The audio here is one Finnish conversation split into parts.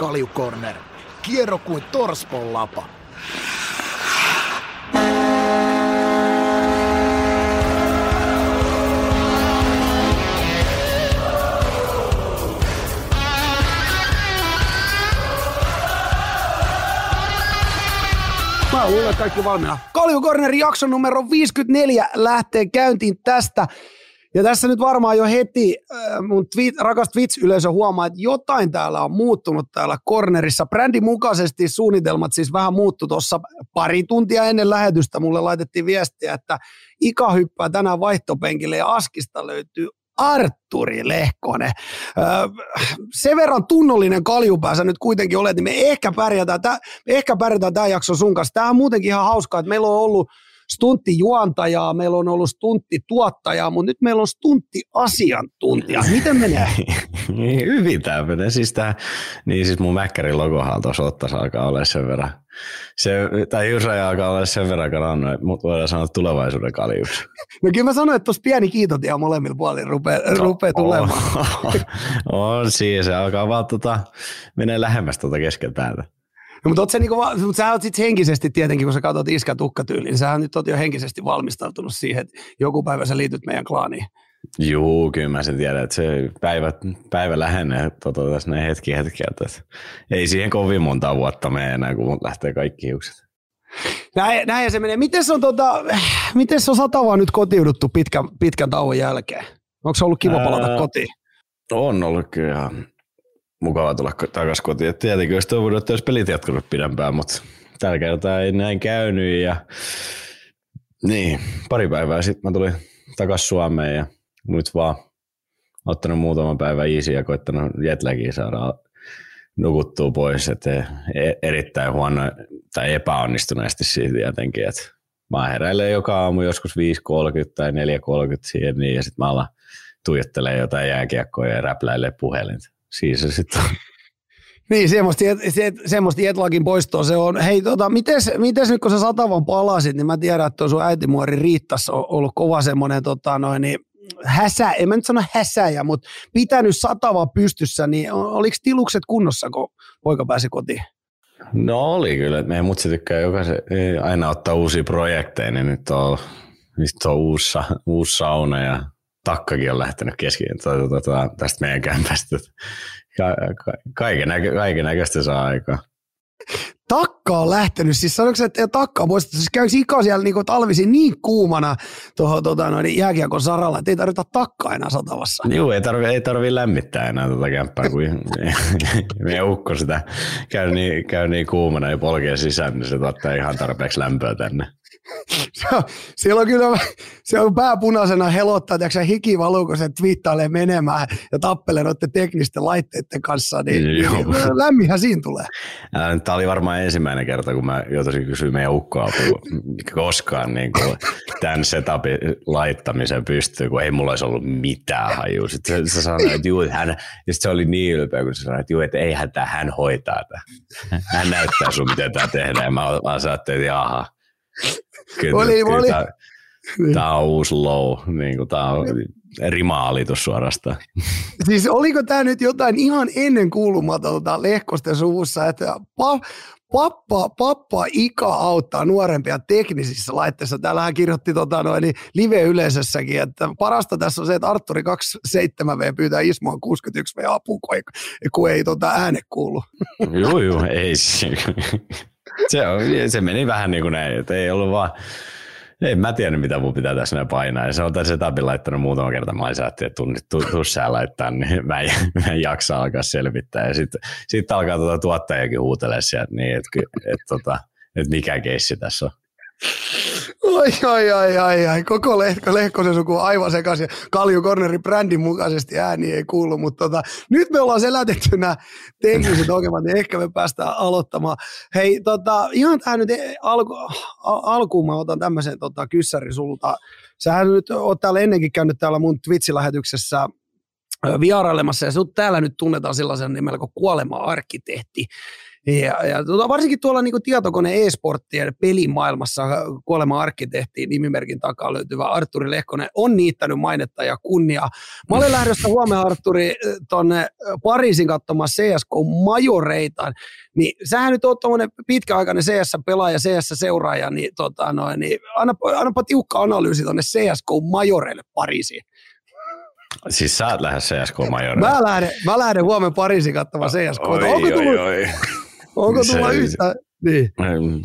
Kaljukorner. Kierro kuin torspon lapa. Mä luulen, kaikki valmiina. Kaljukornerin jakso numero 54 lähtee käyntiin tästä. Ja tässä nyt varmaan jo heti äh, mun tweet, rakas Twitch-yleisö huomaa, että jotain täällä on muuttunut täällä kornerissa. Brändin mukaisesti suunnitelmat siis vähän muuttu tuossa pari tuntia ennen lähetystä. Mulle laitettiin viestiä, että Ika hyppää tänään vaihtopenkille ja Askista löytyy Arturi Lehkonen. Öö, sen verran tunnollinen kaljupäässä nyt kuitenkin olet, niin me ehkä pärjätään, tää, me ehkä pärjätään sun kanssa. Tämä on muutenkin ihan hauskaa, että meillä on ollut stunttijuontajaa, meillä on ollut stunttituottajaa, mutta nyt meillä on stunttiasiantuntija. Miten menee? niin, hyvin tämä menee. Siis tää, niin siis mun Mäkkärin logohan tuossa ottaisi alkaa olla sen verran. Se, tai Jusra alkaa olla sen verran karannut, että mut voidaan sanoa tulevaisuuden kaljuksi. No kyllä mä sanoin, että tuossa pieni kiitotia molemmilla puolilla rupeaa, no, rupeaa tulemaan. On, on siis, se alkaa vaan tota, menee lähemmäs tuota kesken päätä. No, mutta, oot se niinku, mutta sä oot sitten henkisesti tietenkin, kun sä katsot iskä tukkatyyliin, niin sähän nyt oot jo henkisesti valmistautunut siihen, että joku päivä sä liityt meidän klaaniin. Juu, kyllä mä sen tiedän, että se päivä, päivä lähenee tota, tässä näin hetki että ei siihen kovin monta vuotta mene enää, kun lähtee kaikki hiukset. Näin, näin se menee. Miten se on, tota, miten se on satavaa nyt kotiuduttu pitkän, pitkän tauon jälkeen? Onko se ollut kiva palata Ää, kotiin? On ollut kyllä mukava tulla takaisin kotiin. tietenkin olisi toivonut, että olisi pelit jatkunut pidempään, mutta tällä kertaa ei näin käynyt. Ja... Niin, pari päivää sitten mä tulin takaisin Suomeen ja nyt vaan ottanut muutaman päivän easy ja koittanut jetlagin saada nukuttua pois. Että e- erittäin huono tai epäonnistuneesti siitä jotenkin, että mä heräilen joka aamu joskus 5.30 tai 4.30 siihen niin, ja sitten mä alan tuijottelee jotain jääkiekkoa ja räpläilee puhelinta siis se sitten Niin, semmoista, se, semmoista jetlagin poistoa se on. Hei, tota, mites, mites nyt kun sä satavan palasit, niin mä tiedän, että sun äitimuori Riittas on ollut kova semmoinen tota, noin, niin, häsä, en mä nyt sano häsäjä, mutta pitänyt satava pystyssä, niin oliko tilukset kunnossa, kun poika pääsi kotiin? No oli kyllä, että meidän mutsi tykkää jokaisen, aina ottaa uusia projekteja, niin nyt on, nyt on uusi, uusi sauna ja takkakin on lähtenyt keskiin tuota, tuota, tästä meidän kämpästä. Ka, ka, kaiken, näkö, kaiken näköistä saa aikaa. Takka on lähtenyt, siis sanoiko että takka on poistettu, siis käykö Ika siellä niin talvisin niin kuumana tuohon tota, noin, jääkiekon saralla, että ei tarvita takkaa enää satavassa. Joo, ei tarvi, ei tarvi lämmittää enää tuota kämppää, kun meidän ukko sitä käy niin, käy niin kuumana ja polkee sisään, niin se tuottaa ihan tarpeeksi lämpöä tänne siellä on kyllä, se on pääpunaisena helottaa, että hiki valuu, kun se twiittailee menemään ja tappelee noiden teknisten laitteiden kanssa, niin, niin lämminhän siinä tulee. Tämä oli varmaan ensimmäinen kerta, kun mä joutuisin kysyä meidän ukkoa koskaan niin kuin tämän setupin laittamisen pystyy, kun ei mulla olisi ollut mitään hajua. Sitten se, se sanoi, että juu, hän, ja se oli niin ylpeä, kun se sanoi, että juu, että eihän tämä, hän hoitaa tämä. Hän näyttää sun, miten tämä tehdään. Ja mä vaan että jaha, Kyllä, oli, kyllä oli. Tämä, tämä on uusi low, niin kuin tämä on rimaalitus suorastaan. Siis oliko tämä nyt jotain ihan ennen kuulumatonta Lehkosten suussa, että pa, pappa, pappa Ika auttaa nuorempia teknisissä laitteissa. Täällähän kirjoitti tota noin, niin live-yleisössäkin, että parasta tässä on se, että Arturi 27V pyytää Ismoa 61V apua, kun ei tota ääne kuulu. Joo, joo, ei se, on, se meni vähän niin kuin näin, että ei ollut vaan, ei mä tiedä mitä mun pitää tässä näin painaa. Ja se on tässä etapin laittanut muutama kerta. Mä olisin että tunnit tussää laittaa, niin mä en, mä en jaksa alkaa selvittää. Ja sitten sit alkaa tuota tuottajakin huutelee sieltä, niin että, että, että, että mikä keissi tässä on. Ai, ai, ai, ai, ai. Koko Lehko, Lehkosen suku on aivan sekaisin. Kalju Cornerin brändin mukaisesti ääni ei kuulu, mutta tota, nyt me ollaan selätetty nämä tekniset ongelmat, niin ehkä me päästään aloittamaan. Hei, tota, ihan tähän nyt alku, alkuun mä otan tämmöisen tota, kyssäri sulta. Sähän nyt oot täällä ennenkin käynyt täällä mun Twitch-lähetyksessä vierailemassa ja sut täällä nyt tunnetaan sellaisen nimellä kuin kuolema-arkkitehti. Ja, ja tuota, varsinkin tuolla niin tietokone e-sporttien pelimaailmassa kuolema-arkkitehti nimimerkin takaa löytyvä Arturi Lehkonen on niittänyt mainetta ja kunniaa. Mä olen lähdössä huomenna Arturi tuonne Pariisin katsomaan CSK Majoreitaan, niin sähän nyt oot tuommoinen pitkäaikainen CS-pelaaja, CS-seuraaja, niin, tota, noin, niin annapa, annapa tiukka analyysi tuonne CSK Majoreille Pariisiin. Siis sä oot lähes CSK Majorille. Mä lähden, mä lähden huomenna Pariisin katsomaan CSK. Oi, onko oi, tullut, oi. Onko Se- tullut yhtä? Niin.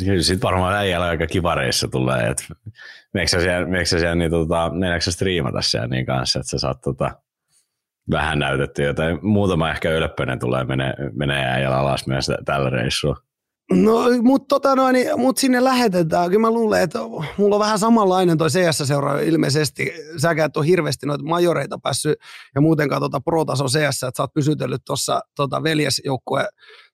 Kyllä sit varmaan äijällä aika kivareissa tulee, että meneekö sä siellä, sä siellä niin tota, meneekö striimata siellä niin kanssa, että sä saat tota, vähän näytetty jotain. Muutama ehkä ylppöinen tulee menee, menee äijällä alas myös tä- tällä reissulla. No, mutta tota noin, niin, mut sinne lähetetään. Kyllä mä luulen, että mulla on vähän samanlainen toi CS-seura ilmeisesti. Säkään et ole hirveästi noita majoreita päässyt ja muutenkaan tota pro-tason CS, että sä oot pysytellyt tuossa tota veljesjoukkue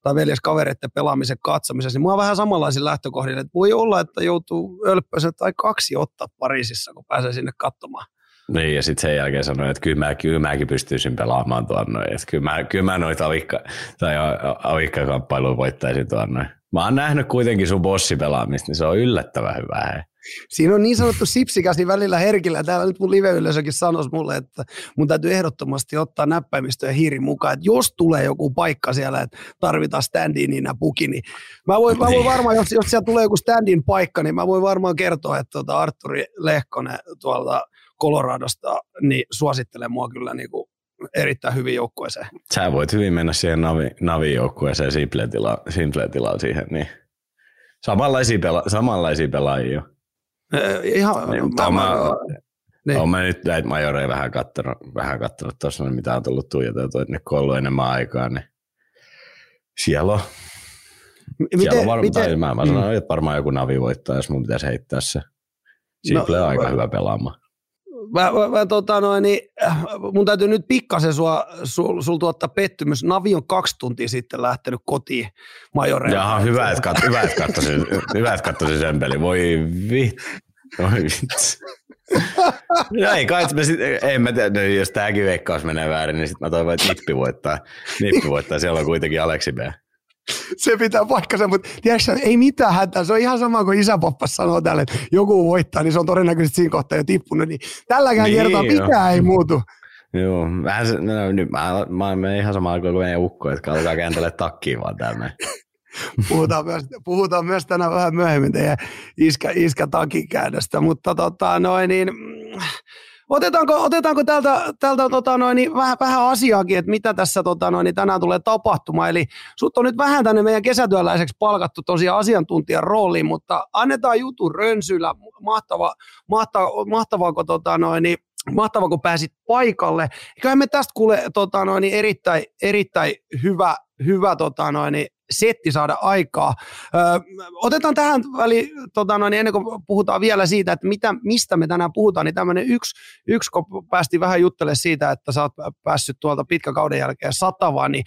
tai veljeskavereiden pelaamisen katsomisessa, niin mulla on vähän samanlaisia lähtökohdin, että voi olla, että joutuu ölppösen tai kaksi ottaa Pariisissa, kun pääsee sinne katsomaan. Niin, ja sitten sen jälkeen sanoin, että kyllä, mä, kyllä mäkin pystyisin pelaamaan tuon noin. Että kyllä mä, kyllä mä noita avikka, tai avikkakamppailuja voittaisin tuon noin. Mä oon nähnyt kuitenkin sun bossipelaamista, niin se on yllättävän hyvää. Hei. Siinä on niin sanottu sipsikäsi välillä herkillä. Täällä nyt mun live-yleisökin sanoisi mulle, että mun täytyy ehdottomasti ottaa näppäimistö ja hiiri mukaan, että jos tulee joku paikka siellä, että tarvitaan stand-in ja puki, niin mä voin, mä voin Niin. varmaan, jos, jos siellä tulee joku stand-in paikka, niin mä voin varmaan kertoa, että tuota Arturi Lehkonen tuolta Coloradosta niin suosittelee mua kyllä niin kuin erittäin hyvin joukkueeseen. Sä voit hyvin mennä siihen navi, navijoukkueeseen simple-tilaan simple tila siihen, niin samanlaisia, pela, samanlaisia pelaajia. Eh, Ihan, Niin, mutta mä, niin. Olen mä nyt näitä majoreja vähän kattonut, vähän kattonut tuossa, mitä on tullut tuijoteltua, että ne kun on ollut enemmän aikaa, niin siellä on, siellä on varmaan, tai mä, mä sanon, että varmaan joku navi voittaa, jos mun pitäisi heittää se. Simple No, on aika mä- hyvä pelaamaan. Mä, mä, mä, tota noin, niin, mun täytyy nyt pikkasen sua, sul, sul tuottaa pettymys. Navi on kaksi tuntia sitten lähtenyt kotiin majoreille. Jaha, hyvä, että, kat, hyvä, että katsoisin, hyvä, että katsoisin sen peli. Voi vi... Voi vitsi. No ei kai, me sit, ei mä tiedä, no jos tääkin veikkaus menee väärin, niin sitten mä toivon, että Nippi voittaa. Nippi voittaa, siellä on kuitenkin Aleksi B. Se pitää paikkansa, mutta tiedätkö, ei mitään hätää. Se on ihan sama kuin isäpappas sanoo tälle, että joku voittaa, niin se on todennäköisesti siinä kohtaa jo tippunut. Niin tälläkään Niin, kertaa joo. mikään ei muutu. Joo, vähän se, no, nyt mä, mä menen ihan samalla kuin meidän ukko, että alkaa kääntele takkiin vaan tänne. Puhutaan myös, puhutaan myös tänään vähän myöhemmin teidän iskä, iskä takikäännöstä, mutta tota, noin, niin, otetaanko, otetaanko täältä, täältä tota, noin, niin vähän, vähän asiaakin, että mitä tässä tota, noin, niin tänään tulee tapahtumaan. Eli sut on nyt vähän tänne meidän kesätyöläiseksi palkattu tosiaan asiantuntijan rooliin, mutta annetaan jutu rönsyllä. Mahtava, mahtava, mahtavaa, tota, noin, niin, mahtavaa, kun pääsit paikalle. Eiköhän me tästä kuule tota, noin, niin erittäin, erittäin hyvä, hyvä tota, noin, niin setti saada aikaa. Ö, otetaan tähän väliin, tota, noin, ennen kuin puhutaan vielä siitä, että mitä, mistä me tänään puhutaan, niin tämmöinen yksi, yksi, kun päästiin vähän juttelemaan siitä, että sä oot päässyt tuolta pitkä kauden jälkeen satavaan, niin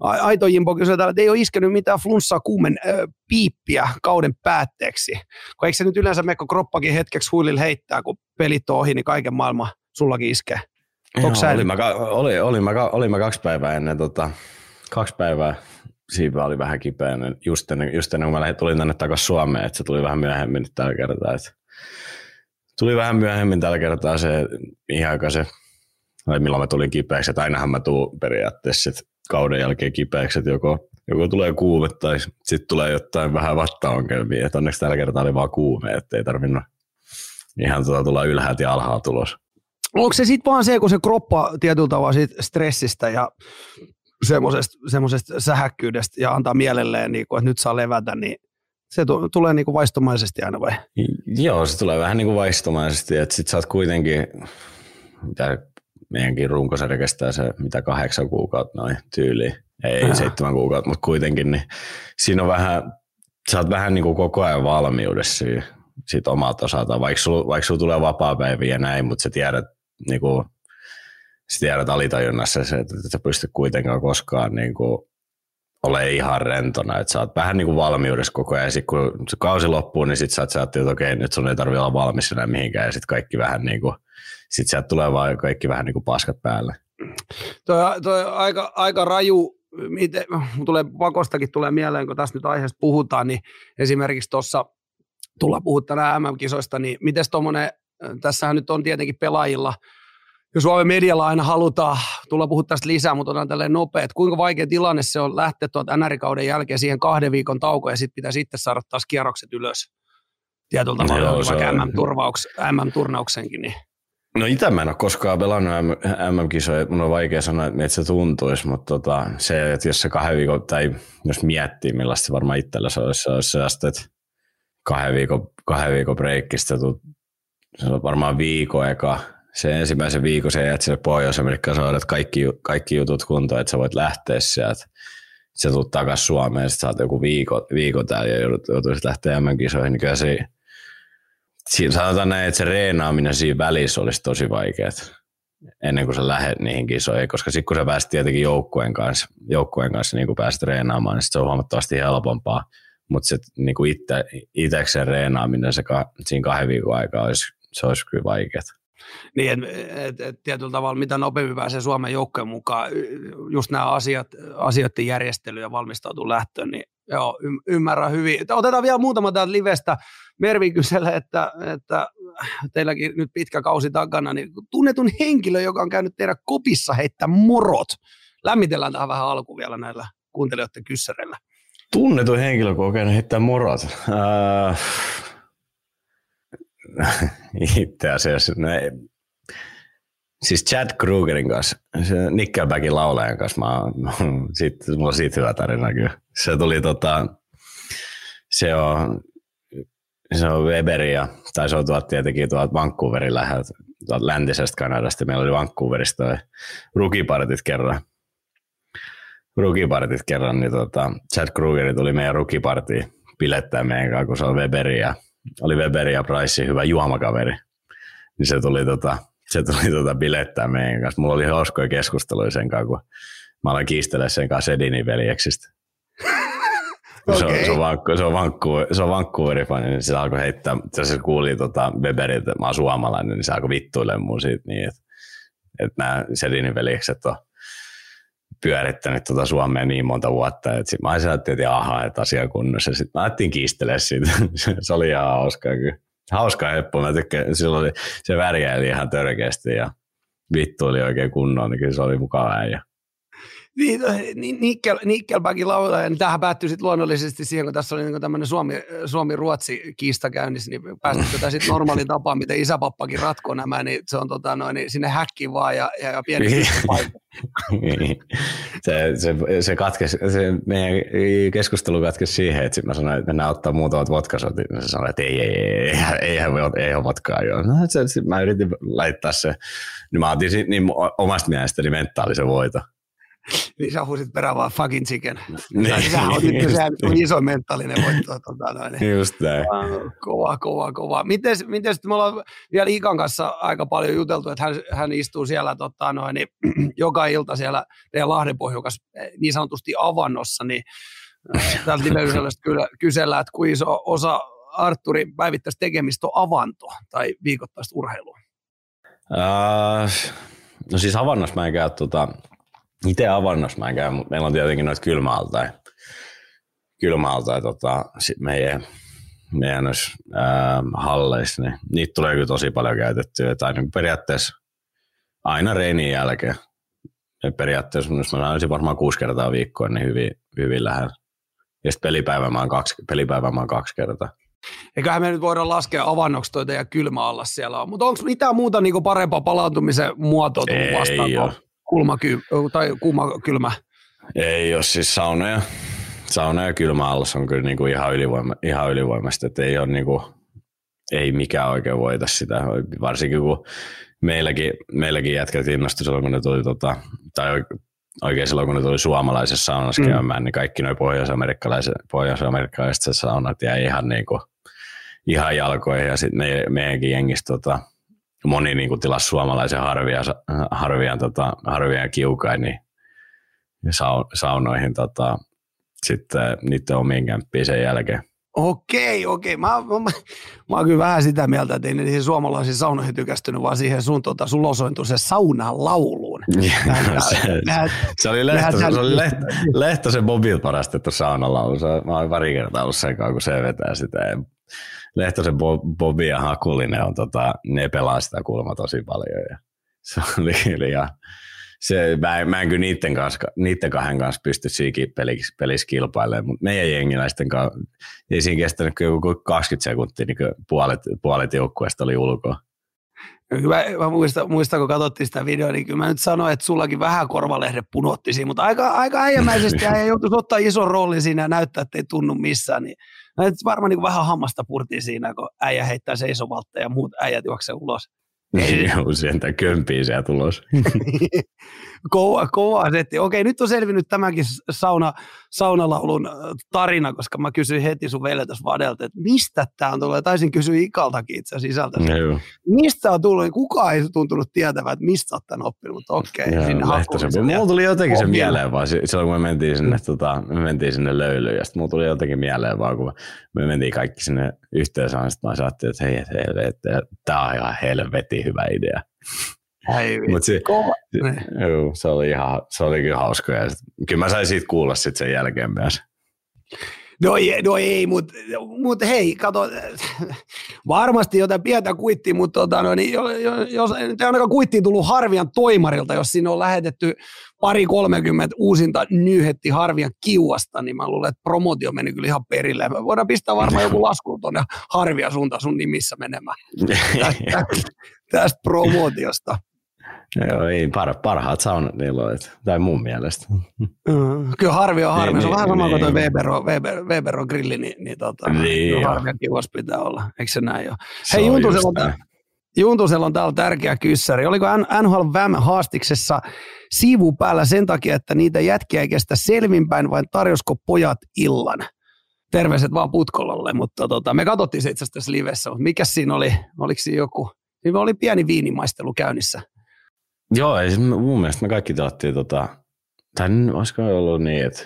Aito Jimpo kysyi täällä, että ei ole iskenyt mitään flunssaa kuumen ö, piippiä kauden päätteeksi. Kun eikö se nyt yleensä mekko kroppakin hetkeksi huililla heittää, kun pelit on ohi, niin kaiken maailman sullakin iskee. Sä- olin, mä, oli, olin, mä, olin mä kaksi päivää ennen, tota, kaksi päivää siipa oli vähän kipeänä just ennen, just ennen kuin mä lähdin, tulin tänne takaisin Suomeen, että se tuli vähän myöhemmin tällä kertaa. Että tuli vähän myöhemmin tällä kertaa se ihan aika se, milloin mä tulin kipeäksi, että ainahan mä tuun periaatteessa kauden jälkeen kipeäksi, että joko, joko tulee kuume tai sitten tulee jotain vähän vattaongelmia, että onneksi tällä kertaa oli vaan kuume, että ei tarvinnut ihan tota tulla ylhäältä ja alhaalta tulos. Onko se sitten vaan se, kun se kroppa tietyllä tavalla siitä stressistä ja semmoisesta, semmoisesta sähäkkyydestä ja antaa mielelleen, niin kuin, että nyt saa levätä, niin se tu- tulee niin kuin vaistomaisesti aina vai? Joo, se tulee vähän niin kuin vaistomaisesti, että sit sä oot kuitenkin, mitä meidänkin runkosarja kestää se, mitä kahdeksan kuukautta noin tyyliin, ei Aha. seitsemän kuukautta, mutta kuitenkin, niin siinä on vähän, sä oot vähän niin kuin koko ajan valmiudessa siinä, sit omalta osalta, vaikka sulla vaikka sul tulee vapaa-päiviä ja näin, mutta sä tiedät, niin kuin, sä tiedät alitajunnassa se, että et sä pystyt kuitenkaan koskaan niin kuin, ole ihan rentona, että sä oot vähän niin kuin valmiudessa koko ajan, ja sit kun se kausi loppuu, niin sit sä oot, että okei, nyt sun ei tarvitse olla valmis enää mihinkään, ja sit kaikki vähän niin kuin, sit sieltä tulee vaan kaikki vähän niin kuin paskat päälle. toi, toi aika, aika raju, miten, tulee pakostakin tulee mieleen, kun tässä nyt aiheesta puhutaan, niin esimerkiksi tuossa tulla puhua tänään MM-kisoista, niin miten tuommoinen, tässähän nyt on tietenkin pelaajilla, jos Suomen medialla aina halutaan tulla puhua tästä lisää, mutta otetaan tälleen nopea, että kuinka vaikea tilanne se on lähteä tuolta NR-kauden jälkeen siihen kahden viikon taukoon ja sitten pitää sitten saada taas kierrokset ylös tietyllä tavalla, Joo, vaikka MM-turnauksenkin. Niin. No itse mä en ole koskaan pelannut MM-kisoja, mun on vaikea sanoa, että se tuntuisi, mutta tota, se, että jos se kahden viikon, tai jos miettii, millaista se varmaan itsellä se olisi, se olisi sellaista, että kahden viikon, kahden viikon breikistä, se on varmaan viikon eka, se ensimmäisen viikon se jäät sinne Pohjois-Amerikkaan, sä kaikki, kaikki jutut kuntoon, että sä voit lähteä sieltä. Sä tulet takaisin Suomeen, sitten sä oot joku viikko, viikko täällä ja joutuisit lähteä MM-kisoihin, niin kyllä se, siinä sanotaan näin, että se reenaaminen siinä välissä olisi tosi vaikeaa ennen kuin sä lähdet niihin kisoihin, koska sitten kun sä pääset tietenkin joukkueen kanssa, joukkueen kanssa niin kun pääset reenaamaan, niin se on huomattavasti helpompaa. Mutta se niin itse, itsekseen reenaaminen se ka, siinä kahden viikon aikaa olisi, se olisi kyllä vaikeaa. Niin, et, et, tietyllä tavalla mitä nopeammin pääsee Suomen joukkojen mukaan, just nämä asiat, asioiden järjestely ja valmistautuu lähtöön, niin joo, ymmärrän hyvin. Otetaan vielä muutama täältä livestä. Mervi kyselle, että, että teilläkin nyt pitkä kausi takana, niin tunnetun henkilö, joka on käynyt teidän kopissa heittää morot. Lämmitellään tähän vähän alku vielä näillä kuuntelijoiden kyssäreillä. Tunnetun henkilö, joka on käynyt heittää morot. Äh, itse asiassa, no ei. siis Chad Krugerin kanssa, se Nickelbackin laulajan kanssa, mä, sit, mulla on siitä hyvä tarina kyllä. Se tuli tota, se on, se on Weberi ja, tai se on tuolta tietenkin tuolta Vancouverin läheltä, tuolta läntisestä Kanadasta. Meillä oli Vancouverista toi rukipartit kerran. Rukipartit kerran, niin tota, Chad Krugeri tuli meidän rukipartiin pilettää meidän kanssa, kun se on Weberi ja oli Weberi ja Price hyvä juomakaveri. Niin se tuli, tota, se tuli tota bilettää meidän kanssa. Mulla oli hauskoja keskusteluja sen kanssa, kun mä aloin kiistellä sen kanssa Edinin veljeksistä. Okay. Se on, se on, vankku, se on, vankku, se on Vancouverin fani, niin se alkoi heittää, se kuuli tota Weberiltä, että mä oon suomalainen, niin se alkoi vittuilemaan mun siitä niin, että, että nämä Sedinin veljekset on pyörittänyt tuota Suomea niin monta vuotta, että sit mä ajattelin, että aha, että asia kunnossa. Sitten mä ajattelin kiistellä siitä. se oli ihan hauskaa kyllä. Hauska heppu. Mä tykkään, silloin se värjäili ihan törkeästi ja vittu oli oikein kunnon, niin kyllä se oli mukava äijä. Niin, niin Nickel, Nickelbackin laulaja, niin tämähän päättyi sitten luonnollisesti siihen, kun tässä oli niin tämmöinen Suomi, Suomi-Ruotsi kiista käynnissä, niin päästiin tätä sitten normaali tapa, miten isäpappakin ratkoo nämä, niin se on tota noin, niin sinne häkkiin vaan ja, ja, ja pieni niin. se, se, se, katkesi, se meidän keskustelu katkesi siihen, että mä sanoin, että mennään ottaa muutamat vodkasot, ja se sanoi, että ei, ei, ei, ei, ei, ei, ei ole vodkaa. Jo. No, se, mä yritin laittaa se, niin mä otin niin omasta mielestäni mentaalisen voito niin sä huusit perään vaan fucking chicken. Niin. Sä otit jo sehän iso mentaalinen voitto. Tota, noin. Just näin. Kova, kova, kova. Miten, miten me ollaan vielä Ikan kanssa aika paljon juteltu, että hän, hän istuu siellä tota, noin, niin, joka ilta siellä teidän Lahdenpohjukas eh, niin sanotusti avannossa, niin äh, täältä live kyllä kysellään, että kuinka iso osa Arturin päivittäistä tekemistä on avanto tai viikoittaista urheilua? Uh, no siis avannossa mä en käy tota, itse avannossa mä en käy, mutta meillä on tietenkin noita kylmäaltaja. Kylmäaltaja tota, sit meidän, meidän noissa, ää, halleissa, niin niitä tulee kyllä tosi paljon käytettyä. Tai niin periaatteessa aina reinin jälkeen. Ja periaatteessa jos mä sanoisin varmaan kuusi kertaa viikkoa, niin hyvin, hyvin lähellä. Ja sitten pelipäivä mä oon kaksi, pelipäivä mä oon kaksi kertaa. Eiköhän me nyt voida laskea avannoksi toi teidän kylmä alla siellä on. Mutta onko mitään muuta niinku parempaa palautumisen muotoa tullut vastaan? Kulma tai kuuma kylmä? Ei ole siis saunoja. Sauna ja kylmä allas on kyllä niinku ihan, ylivoima, ihan ylivoimasta, että ei ole niinku, ei mikään oikein voita sitä, varsinkin kun meilläkin, meilläkin jätkät innostui silloin, kun ne tuli, tota, tai oikein silloin, kun ne tuli suomalaisessa saunassa mm. käymään, niin kaikki noin pohjois-amerikkalaiset, pohjois-amerikkalaiset saunat jäi ihan, niinku, ihan jalkoihin, ja sitten me, meidänkin jengissä tota, moni niin kuin tilasi suomalaisen harvia, harvia, tota, harvia kiukain niin saunoihin tota, sitten niiden omiin kämppiin sen jälkeen. Okei, okei. Mä, mä, mä, mä oon kyllä vähän sitä mieltä, että ei ne niihin suomalaisiin saunoihin tykästynyt, vaan siihen sun, tota, sun osointu se saunan lauluun. se, se, oli, Lehto, se oli Lehto, Lehtosen Bobil parastettu saunalaulu. Mä oon pari kertaa ollut sen kun se vetää sitä. Lehtosen Bobi ja Hakulinen on, tota, ne pelaa sitä kulma tosi paljon. Ja se oli kyllä se, mä, en, mä en kyllä niiden, kanssa, niiden kahden kanssa pysty siinä pelissä, pelissä kilpailemaan, mutta meidän jengiläisten kanssa ei siinä kestänyt kyllä 20 sekuntia, niin puolet, puolet joukkueesta oli ulkoa. Mä, mä muistan, muistan, kun katsottiin sitä videoa, niin kyllä mä nyt sanoin, että sullakin vähän korvalehde punotti siinä, mutta aika, aika äijämäisesti ja joutuisi ottaa ison roolin siinä ja näyttää, että ei tunnu missään. Niin, varmaan niin vähän hammasta purtiin siinä, kun äijä heittää seisovalta ja muut äijät juoksee ulos. Joo, sieltä kömpii sieltä tulos. kova, kova setti. Okei, nyt on selvinnyt tämäkin sauna, saunalaulun äh, tarina, koska mä kysyin heti sun veljetäs Vadelta, että mistä tämä on tullut. Taisin kysyä Ikaltakin itse sisältä. No, mistä on tullut? Kukaan ei tuntunut tietävän, että mistä olet tämän oppinut, mutta okei. Joo, sinne mulla tuli jotenkin se mieleen vaan silloin, kun me mentiin sinne, mm. tota, me mentiin sinne löylyyn, ja sitten mulla tuli jotenkin mieleen vaan, kun me mentiin kaikki sinne yhteensä, ja sitten mä ajattelin, että hei, hei, hei, tämä on ihan helvetin hyvä idea. Mut se, se, juu, se, oli ihan, se oli kyllä hauska. Ja sit, kyllä mä sain siitä kuulla sit sen jälkeen myös. No ei, no ei mutta mut hei, kato, varmasti jotain pientä kuittia, mutta tota, no, niin, jos ei ainakaan kuittiin tullut Harvian toimarilta, jos sinne on lähetetty pari 30 uusinta nyhetti Harvian kiuasta, niin mä luulen, että promotio meni kyllä ihan perille. Me voidaan pistää varmaan joku lasku tuonne Harvia suuntaan sun nimissä menemään tästä, tästä promotiosta. Joo, ei par, parhaat saunat niillä on, tai mun mielestä. Mm, kyllä harvi on harvi. Niin, se on niin, vähän sama niin, kuin tuo Weber on, Weber, Weber on grilli, niin, niin, tota, niin harvia kiuas pitää olla. Eikö se näin ole? Hei, Juntusella on, Juntusella on täällä tärkeä kyssäri. Oliko NHL VAM haastiksessa sivu päällä sen takia, että niitä jätkiä ei kestä selvinpäin, vai tarjosko pojat illan? Terveiset vaan Putkolalle, mutta tota, me katsottiin se itse asiassa tässä livessä, mikä siinä oli? Oliko siinä joku? Siinä oli pieni viinimaistelu käynnissä. Joo, ei, mun mielestä me kaikki tilattiin, tota, tai olisiko ollut niin, että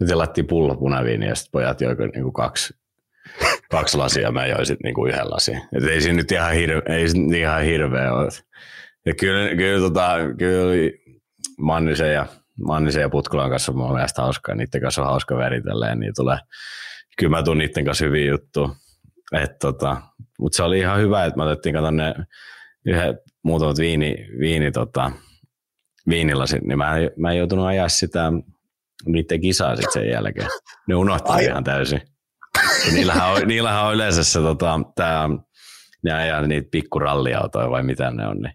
me tilattiin pullo punaviini ja sitten pojat joivat niinku kaksi, kaksi lasia, mä join sitten niinku yhden lasin. Et ei siinä nyt ihan, hirve, ei ihan hirveä ole. Ja kyllä, kyllä, tota, kyllä Mannisen ja, Mannisen ja Putkulan kanssa on mun mielestä hauskaa. Niiden kanssa on hauska väritellä niin tulee, kyllä mä tuun niiden kanssa hyviä juttuja. tota, mutta se oli ihan hyvä, että me otettiin kato ne yhden muutamat viini, viini tota, viinilasit, niin mä, mä en joutunut ajaa sitä niiden kisaa sitten sen jälkeen. Ne unohti Ai. ihan täysin. Ja niillähän, on, niillähän on yleensä se, tota, tää, ne ajaa niitä pikkuralliautoja vai mitä ne on. Niin.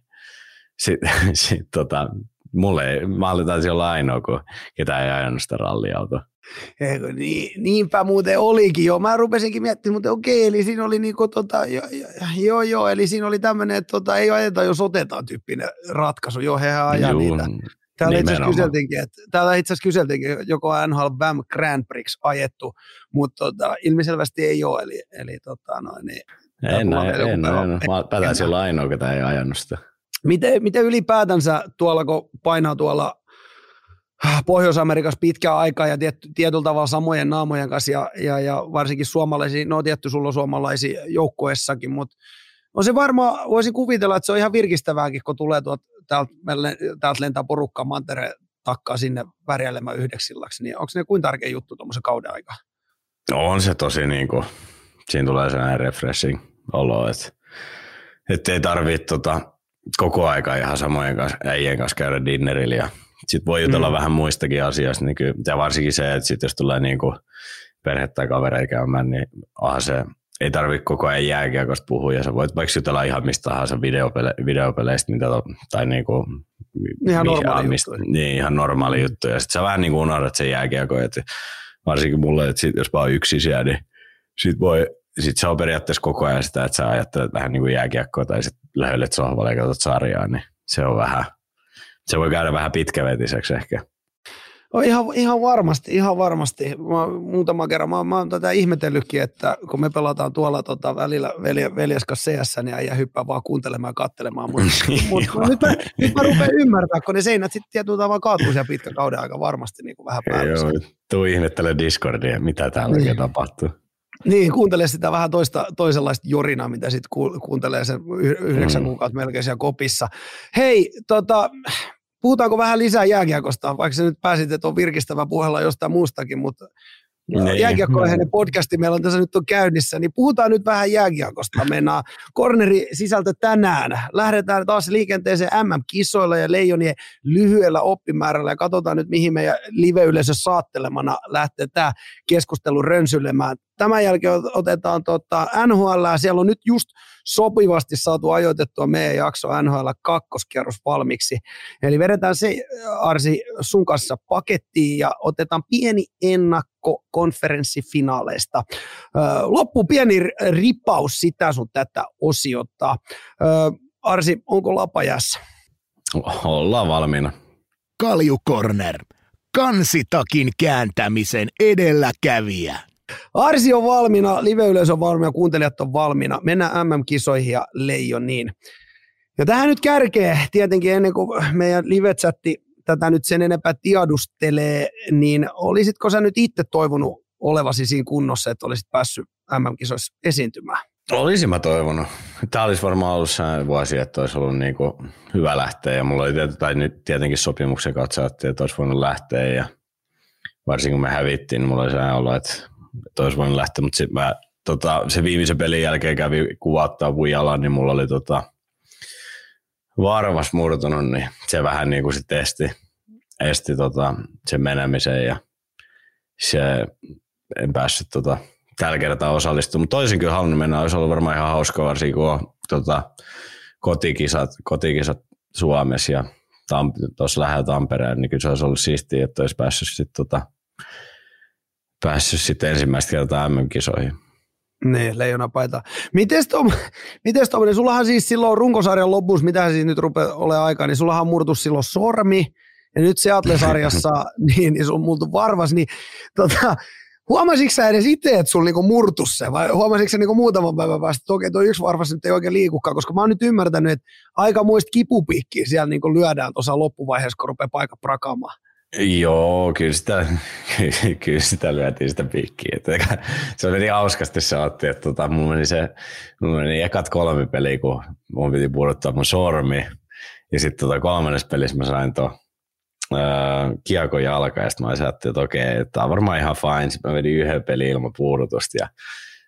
Sitten sit, tota, mulle ei, mä olin olla ainoa, kun ketä ei ajanut sitä ralliautoa. Niin, niinpä muuten olikin jo. Mä rupesinkin miettimään, mutta okei, eli siinä oli niinku tota, jo, joo, joo, eli siinä oli tämmöinen, että tota, ei ajeta, jos otetaan tyyppinen ratkaisu. Joo, hehän ajaa Juu, niitä. Täällä itse asiassa kyseltiinkin, että, täällä itse asiassa kyseltiinkin, joko NHL VAM Grand Prix ajettu, mutta tota, ilmiselvästi ei ole, eli, eli tota, noin, niin, en, en, en, en, en, Mä taisin olla ainoa, ketä ei ajanut sitä. Miten, miten ylipäätänsä tuolla, kun painaa tuolla Pohjois-Amerikassa pitkään aikaa ja tiet, tietyllä tavalla samojen naamojen kanssa ja, ja, ja varsinkin suomalaisia, no tietty sulla on suomalaisia joukkueessakin, mutta on se varmaan, voisin kuvitella, että se on ihan virkistävääkin, kun tulee tuot, täältä, täältä lentää porukka mantere takkaa sinne värjäilemään yhdeksi illaksi, niin onko ne kuin tärkeä juttu tuommoisen kauden aikaa? No on se tosi niin kuin, siinä tulee sellainen refreshing olo, että, että ei tarvitse tota, koko aika ihan samojen kanssa, äijien kanssa käydä dinnerillä ja sitten voi jutella mm. vähän muistakin asioista, niin kyllä, ja varsinkin se, että sit jos tulee niin kuin perhe tai kavereita käymään, niin onhan se, ei tarvitse koko ajan jääkiekosta puhua, ja sä voit vaikka jutella ihan mistä tahansa videopele, videopeleistä, mitä, tai niin kuin, ihan normaali mistä, juttu. Niin, ihan normaali mm. juttu, ja sitten sä vähän niin kuin unohdat sen jääkiekko, että varsinkin mulle, että sit, jos vaan yksi siellä, niin sit voi, sit se on periaatteessa koko ajan sitä, että sä ajattelet vähän niin kuin jääkiekkoa tai sitten löhölet sohvalle ja katsot sarjaa, niin se on vähän, se voi käydä vähän pitkävetiseksi ehkä. No ihan, ihan varmasti, ihan varmasti. Mä, muutama kerran mä, mä oon tätä ihmetellytkin, että kun me pelataan tuolla tota, välillä velje, veljeskas CS, niin äijä hyppää vaan kuuntelemaan ja katselemaan. Mutta mut, nyt, mä, nyt mä rupean ymmärtämään, kun ne seinät sitten tietyllä tavalla kaatuu siellä pitkä kauden aika varmasti niin kuin vähän päälle. Joo, tuu ihmettele Discordia, mitä täällä niin. tapahtuu. Niin, kuuntele sitä vähän toista, toisenlaista jorinaa, mitä sitten kuuntelee sen yhdeksän mm. kuukautta melkein siellä kopissa. Hei, tota, puhutaanko vähän lisää jääkiekosta, vaikka se nyt pääsit, että on virkistävä puhella jostain muustakin, mutta niin. jääkiekkoaiheinen podcasti meillä on tässä nyt on käynnissä, niin puhutaan nyt vähän jääkiekosta. Mennään korneri sisältö tänään. Lähdetään taas liikenteeseen MM-kisoilla ja leijonien lyhyellä oppimäärällä ja katsotaan nyt, mihin meidän live-yleisö saattelemana lähtee tämä keskustelu rönsylemään. Tämän jälkeen otetaan tota NHL, siellä on nyt just sopivasti saatu ajoitettua meidän jakso NHL kakkoskierros valmiiksi. Eli vedetään se, Arsi, sun kanssa pakettiin ja otetaan pieni ennakko konferenssifinaaleista. Loppu pieni ripaus sitä sun tätä osiota. Arsi, onko lapajässä? Ollaan valmiina. Kaljukorner. Kansitakin kääntämisen edelläkävijä. Arsi on valmiina, live-yleisö on valmiina, kuuntelijat on valmiina. Mennään MM-kisoihin ja leijoniin. Ja tähän nyt kärkee tietenkin ennen kuin meidän live-chatti tätä nyt sen enempää tiedustelee, niin olisitko sä nyt itse toivonut olevasi siinä kunnossa, että olisit päässyt MM-kisoissa esiintymään? Olisin mä toivonut. Tämä olisi varmaan ollut se vuosi, että olisi ollut niin kuin hyvä lähteä. Ja mulla oli tietysti, tai nyt tietenkin sopimuksen kanssa, että olisi voinut lähteä. Ja varsinkin kun me hävittiin, niin mulla oli se olo, että että olisi voinut lähteä, mutta sit mä, tota, se viimeisen pelin jälkeen kävi kuvattaa jalan, niin mulla oli tota, varvas murtunut, niin se vähän niin kuin sitten esti, esti tota, sen menemisen ja se en päässyt tota, tällä kertaa osallistumaan. Mutta toisin kyllä halunnut mennä, olisi ollut varmaan ihan hauska varsinkin, kun on tota, kotikisat, kotikisat Suomessa ja tuossa lähellä Tampereen, niin kyllä se olisi ollut siistiä, että olisi päässyt sitten tota, päässyt sitten ensimmäistä kertaa MM-kisoihin. Niin, leijonapaita. Mites, tom, mites tommonen, sullahan siis silloin runkosarjan lopussa, mitä siis nyt rupeaa olemaan aikaa, niin sullahan murtu silloin sormi, ja nyt Seattle-sarjassa, niin, niin sun multu varvas, niin tota, huomasitko sä edes itse, että sulla niinku murtu se, vai huomasitko sä niinku muutaman päivän päästä, että okei, toi yksi varvas nyt ei oikein liikukaan, koska mä oon nyt ymmärtänyt, että aika muista kipupikkiä siellä niinku lyödään tuossa loppuvaiheessa, kun rupeaa paikka prakaamaan. Joo, kyllä sitä, kyllä sitä lyötiin sitä piikkiä. Se meni hauskasti se otti, että tota, mun meni se, mun meni ekat kolme peliä, kun mun piti pudottaa mun sormi. Ja sitten tota kolmannessa pelissä mä sain tuon kiekon jalka, ja sitten mä ajattelin, että okei, tämä on varmaan ihan fine. Sitten mä vedin yhden pelin ilman puudutusta, ja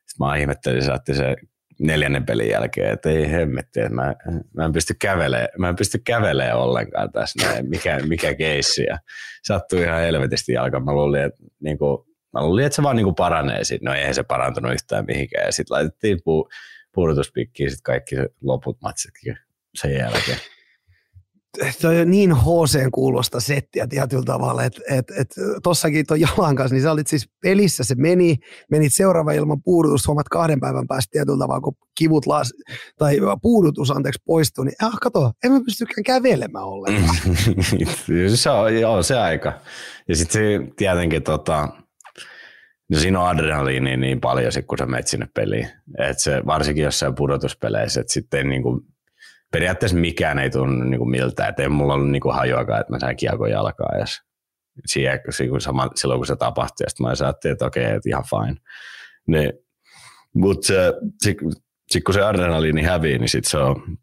sitten mä ihmettelin, että se neljännen pelin jälkeen, että ei hemmetti, että mä, mä en pysty kävelemään, mä en pysty kävelemään ollenkaan tässä näin, mikä, mikä keissi. Ja sattui ihan helvetisti jalka. Mä luulin, että, niin kuin, mä luulin, että se vaan niin kuin paranee siitä. No eihän se parantunut yhtään mihinkään. Ja sitten laitettiin pu, puudutuspikkiin sit kaikki loput matsitkin sen jälkeen toi on niin HC kuulosta settiä tietyllä tavalla, että et, et, tossakin tuon jalan kanssa, niin sä olit siis pelissä, se meni, menit seuraava ilman puudutusta, huomat kahden päivän päästä tietyllä tavalla, kun kivut las, tai puudutus anteeksi poistui, niin ah, kato, en mä pystykään kävelemään ollenkaan. se on, joo, se aika. Ja sitten tietenkin tota, No siinä on adrenaliini niin paljon, sit, kun sä menet sinne peliin. Et se, varsinkin jossain pudotuspeleissä, että sitten niinku periaatteessa mikään ei tunnu niin kuin miltä, että ei mulla ollut niin kuin hajoakaan, että mä sain kiekon jalkaa edes. Siihen, sama, silloin kun se tapahtui, ja sitten mä ajattelin, että okei, että ihan fine. Niin, mutta se, sit, sit, kun se adrenaliini hävii, niin sitten se on,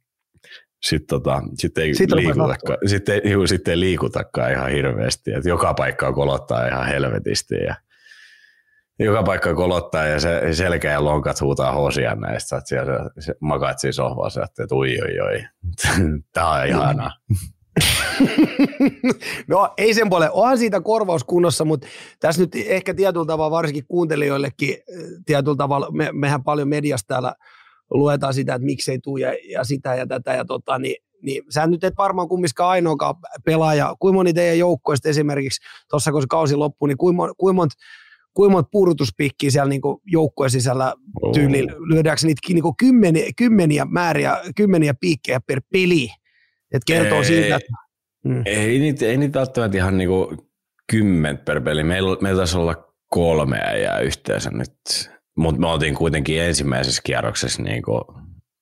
sitten tota, sit ei, sit liikutakaan, sit ei, sit ei liikutakaan ihan hirveästi. Et joka paikka kolottaa ihan helvetisti. Ja, joka paikka kolottaa ja se selkä ja lonkat huutaa hosia näistä. Että siellä se, makaat siinä sohvassa, että ui oi oi, tämä on ihanaa. no ei sen puolelle, onhan siitä korvaus kunnossa, mutta tässä nyt ehkä tietyllä tavalla varsinkin kuuntelijoillekin eh, tietyllä tavalla, me, mehän paljon mediasta täällä luetaan sitä, että miksei tule ja, ja sitä ja tätä ja tota, niin, niin sä nyt et varmaan kumminkaan ainoakaan pelaaja, kuinka moni teidän joukkoista esimerkiksi tuossa kun se kausi loppuu, niin kuinka monta kuinka monta puudutuspikkiä siellä niin joukkueen sisällä oh. tyyli, lyödäänkö niitä niin kymmeniä, kymmeniä määriä, kymmeniä piikkejä per peli, että kertoo ei, siitä, että... Mm. Ei, niitä, ei niitä välttämättä ihan niin kymmentä per peli. Meillä, meillä taisi olla kolme ja yhteensä nyt, mutta me oltiin kuitenkin ensimmäisessä kierroksessa niin kuin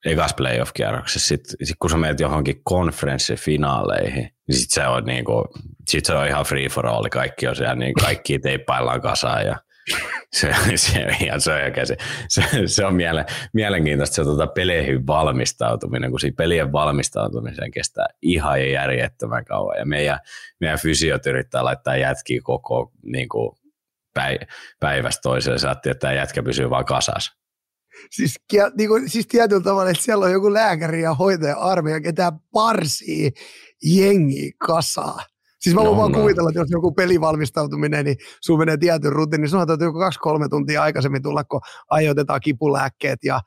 ekas playoff-kierroksessa, sitten sit kun sä menet johonkin konferenssifinaaleihin, niin sit se on, niinku, sit se on ihan free for all, kaikki on siellä, niin kaikki teippaillaan kasaan ja se, se, ihan, se, on, se, se, se on miele, mielenkiintoista se tuota peleihin valmistautuminen, kun siinä pelien valmistautumiseen kestää ihan järjettömän kauan. Ja meidän, meidän fysiot yrittää laittaa jätkiä koko niin kuin, päivästä toiseen. Saattiin, että tämä jätkä pysyy vaan kasas. Siis, niin kuin, siis tietyllä tavalla, että siellä on joku lääkäri ja hoitaja armeija, ketä parsii jengi kasaa. Siis mä voin no, vaan no. kuvitella, että jos joku pelivalmistautuminen, niin sun menee tietyn rutiini, niin sanotaan, että joku kaksi-kolme tuntia aikaisemmin tulla, kun ajoitetaan kipulääkkeet ja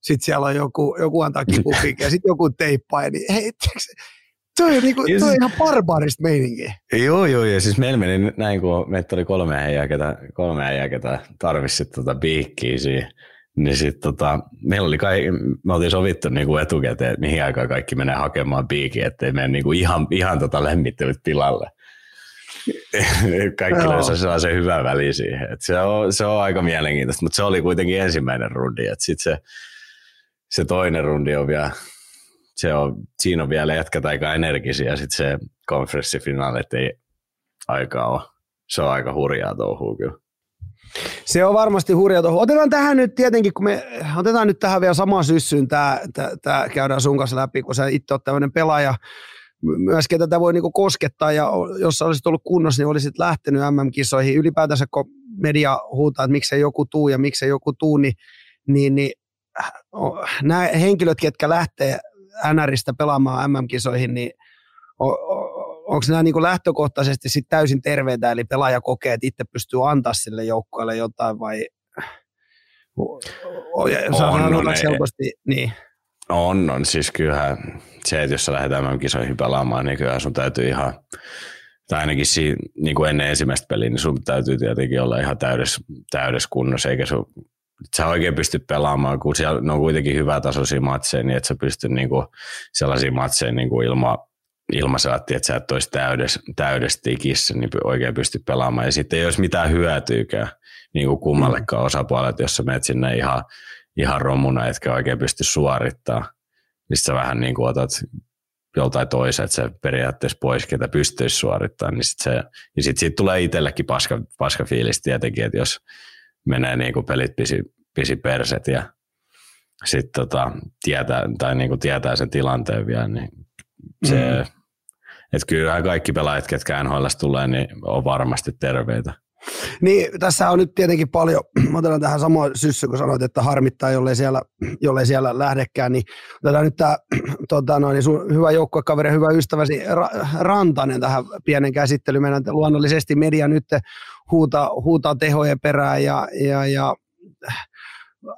sitten siellä on joku, joku antaa kipupiikkiä ja sitten joku teippaa. Niin, hei, Toi on, niinku, toi on ihan barbaarista meininkiä. Joo, joo, ja siis meillä meni näin, kun meitä oli kolme äijää, ketä, kolme äijää, ketä tarvisi tota piikkiä siihen niin sit tota, meillä oli kai, me oltiin sovittu niinku etukäteen, että mihin aikaan kaikki menee hakemaan piikin, ettei mene niinku ihan, ihan tota lemmittelyt tilalle. kaikki löysi sellaisen hyvän väli siihen. Et se, on, se on aika mielenkiintoista, mutta se oli kuitenkin ensimmäinen rundi. Sitten se, se toinen rundi on vielä, se on, siinä on vielä jätkät aika energisiä sitten se konferenssifinaali, ei aikaa ole. Se on aika hurjaa touhua kyllä. Se on varmasti hurja tuohon. Otetaan tähän nyt tietenkin, kun me otetaan nyt tähän vielä samaan syssyyn, tämä, tämä käydään sun kanssa läpi, kun sä itse olet tämmöinen pelaaja, myöskin tätä voi niinku koskettaa, ja jos sä olisit ollut kunnossa, niin olisit lähtenyt MM-kisoihin. Ylipäätänsä, kun media huutaa, että miksei joku tuu ja miksei joku tuu, niin, niin, niin nämä henkilöt, ketkä lähtee NRistä pelaamaan MM-kisoihin, niin onko nämä niin lähtökohtaisesti sit täysin terveitä, eli pelaaja kokee, että itse pystyy antaa sille joukkueelle jotain vai on, on, helposti, niin. On, on. Siis kyllähän se, että jos sä lähdet MM-kisoihin pelaamaan, niin kyllä sun täytyy ihan, tai ainakin siinä, niin kuin ennen ensimmäistä peliä, niin sun täytyy tietenkin olla ihan täydessä, täydessä kunnossa, eikä sun, sä oikein pysty pelaamaan, kun siellä ne on kuitenkin hyvä tasoisia matseja, niin että sä pystyt niin kuin sellaisia matseja niin kuin ilman ilmasaatti, että sä et olisi täydes, täydessä tikissä, niin oikein pysty pelaamaan. Ja sitten ei olisi mitään hyötyykään niin kuin kummallekaan mm. osapuolet, jos sä menet sinne ihan, ihan romuna, etkä oikein pysty suorittamaan. Niin sä vähän niin kuin otat joltain toisen, että se periaatteessa pois, ketä pystyisi suorittamaan, niin sitten se, ja sit siitä tulee itsellekin paska, paska fiilis tietenkin, että jos menee niin kuin pelit pisi, pisi perset ja sitten tota, tietää, tai niin kuin tietää sen tilanteen vielä, niin se, mm. Että kyllä kaikki pelaajat, ketkä NHL tulee, niin on varmasti terveitä. Niin, tässä on nyt tietenkin paljon, otan tähän samoin syssy, kun sanoit, että harmittaa, jollei siellä, jollei siellä lähdekään, niin otetaan nyt tämä tota noin, niin sun hyvä joukkuekaveri hyvä ystäväsi Rantanen tähän pienen käsittelyyn. Meidän luonnollisesti media nyt huutaa, huutaa tehojen perään ja, ja, ja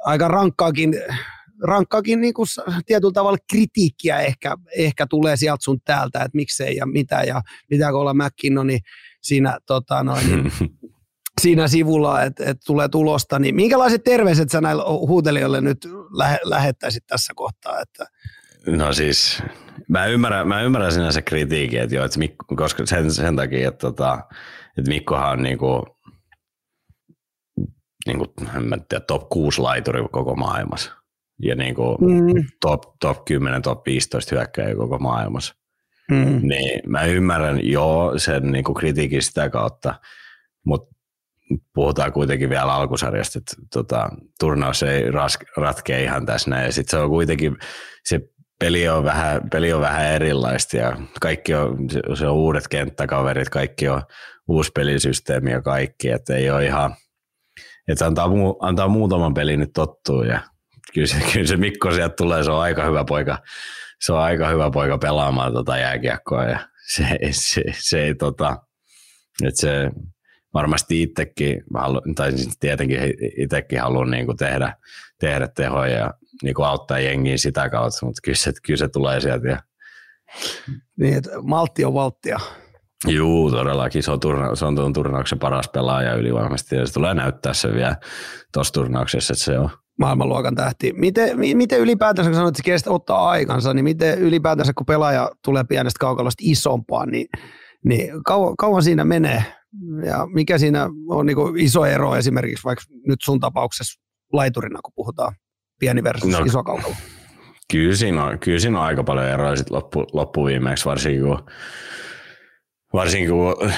aika rankkaakin rankkaakin niin kuin tietyllä tavalla kritiikkiä ehkä, ehkä tulee sieltä sun täältä, että miksei ja mitä ja pitääkö olla McKinnoni siinä, tota noin, niin, siinä sivulla, että, että tulee tulosta, niin minkälaiset terveiset sä näille huutelijoille nyt lähe, lähettäisit tässä kohtaa? Että... No siis, mä ymmärrän, mä ymmärrän sinänsä kritiikin, että joo, että Mikko, koska sen, sen takia, että, tota, että Mikkohan on niin kuin, niin kuin, en mä tiedä, top 6 laituri koko maailmassa ja niin kuin mm. top, top 10, top 15 hyökkäjä koko maailmassa. Mm. Niin mä ymmärrän jo sen niin kuin kritiikin sitä kautta, mutta puhutaan kuitenkin vielä alkusarjasta, että tota, turnaus ei ras, ratkea ihan tässä näin. Ja sitten se on kuitenkin, se peli on vähän, peli on vähän erilaista ja kaikki on, se on uudet kenttäkaverit, kaikki on uusi pelisysteemi ja kaikki, että ei ole ihan, että antaa, antaa muutaman pelin nyt tottua ja kyllä se, kyllä se Mikko sieltä tulee, se on aika hyvä poika, se on aika hyvä poika pelaamaan tota jääkiekkoa ja se, se, se ei tota, että se varmasti itsekin, tai siis tietenkin itsekin haluan niin kuin tehdä, tehdä tehoja ja niin kuin auttaa jengiä sitä kautta, mutta kyllä se, kyllä se tulee sieltä. Ja... Niin, että maltti on valttia. Juu, todellakin. Se on, turna, se on tuon turnauksen paras pelaaja ylivoimaisesti ja se tulee näyttää se vielä tuossa turnauksessa, että se on, maailmanluokan tähti. Miten, miten ylipäätänsä, kun sanoit, että se kestää ottaa aikansa, niin miten ylipäätänsä, kun pelaaja tulee pienestä kaukalosta isompaan, niin, niin kauan, kauan siinä menee? Ja mikä siinä on niin iso ero esimerkiksi vaikka nyt sun tapauksessa laiturina, kun puhutaan pieni versus no, iso kaukalo? Kyllä siinä, on, kyllä siinä on aika paljon eroja sitten loppu, loppuviimeksi, varsinkin kun, varsinkin kun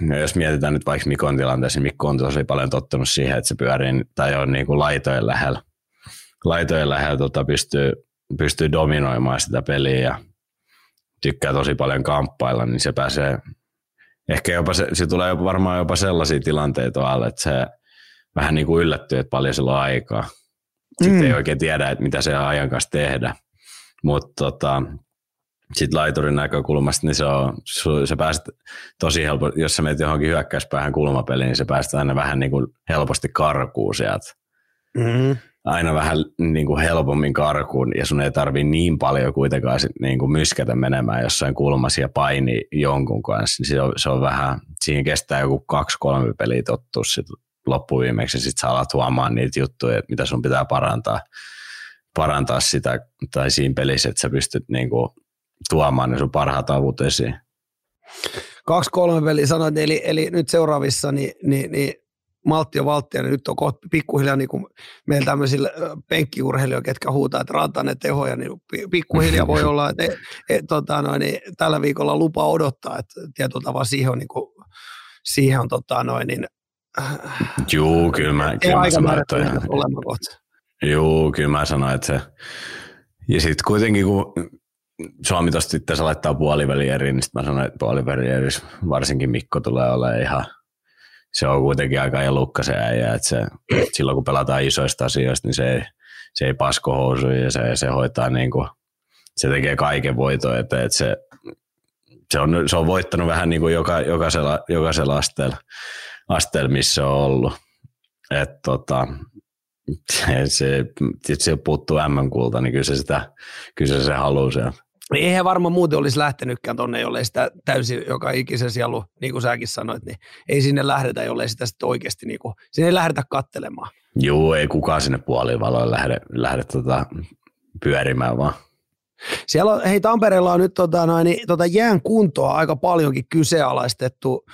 no jos mietitään nyt vaikka Mikon tilanteessa, niin Mikko on tosi paljon tottunut siihen, että se pyörii tai on niin kuin laitojen lähellä. Laitojen lähellä tota, pystyy, pystyy dominoimaan sitä peliä ja tykkää tosi paljon kamppailla, niin se pääsee, ehkä jopa se, se tulee jopa, varmaan jopa sellaisia tilanteita alle, että se vähän niin kuin yllättyy, että paljon sillä on aikaa. Sitten mm. ei oikein tiedä, että mitä se ajan kanssa tehdä. Mutta tota, sitten laiturin näkökulmasta, niin se, on, se pääset tosi helposti, jos sä menet johonkin hyökkäyspäähän kulmapeliin, niin se pääset aina vähän niin kuin helposti karkuun sieltä. Mm-hmm. Aina vähän niin kuin helpommin karkuun, ja sun ei tarvi niin paljon kuitenkaan sit niin kuin myskätä menemään jossain kulmassa ja paini jonkun kanssa. Niin se, on, se on vähän, siinä kestää joku kaksi-kolme peliä tottua sit loppuviimeksi, ja sitten sä alat huomaan niitä juttuja, että mitä sun pitää parantaa, parantaa sitä, tai siinä pelissä, että sä pystyt niin kuin tuomaan ne sun parhaat avut esiin. Kaksi kolme peliä sanoit, eli, eli nyt seuraavissa niin, niin, niin maltti ja valttia, niin nyt on kohta pikkuhiljaa niin kuin meillä tämmöisillä penkkiurheilijoilla, ketkä huutaa, että rataa ne tehoja, niin pikkuhiljaa voi olla, että et, et, tota, noin, niin tällä viikolla lupa odottaa, että tietyllä tavalla siihen on, niin kuin, siihen on tota, noin, niin, Juu, kyllä mä, kyllä mä sanoin, että Juu, kyllä mä sanoin, että se, ja sitten kuitenkin kun Suomi tuosta sitten se laittaa puolivälieriin, niin sitten mä sanoin, että puolivälierissä varsinkin Mikko tulee olemaan ihan, se on kuitenkin aika elukka se äijä, että se, silloin kun pelataan isoista asioista, niin se ei, se ei pasko housuja ja se, se hoitaa niin kuin, se tekee kaiken voitoa, että, että se, se, on, se on voittanut vähän niin kuin joka, jokaisella, jokaisella asteella, asteella, missä on ollut. Et tota, se, se, se puuttuu M-kulta, niin kyllä se sitä, kyllä se, se haluaa sieltä. Niin eihän varmaan muuten olisi lähtenytkään tonne, jollei sitä täysin joka ikisen sielu, niin kuin säkin sanoit, niin ei sinne lähdetä, jollei sitä sitten oikeasti, niin kuin, sinne ei lähdetä kattelemaan. Joo, ei kukaan sinne puolivaloon lähde, lähde tota, pyörimään vaan. Siellä on, hei Tampereella on nyt tota, noin, niin, tota jään kuntoa aika paljonkin kyseenalaistettu,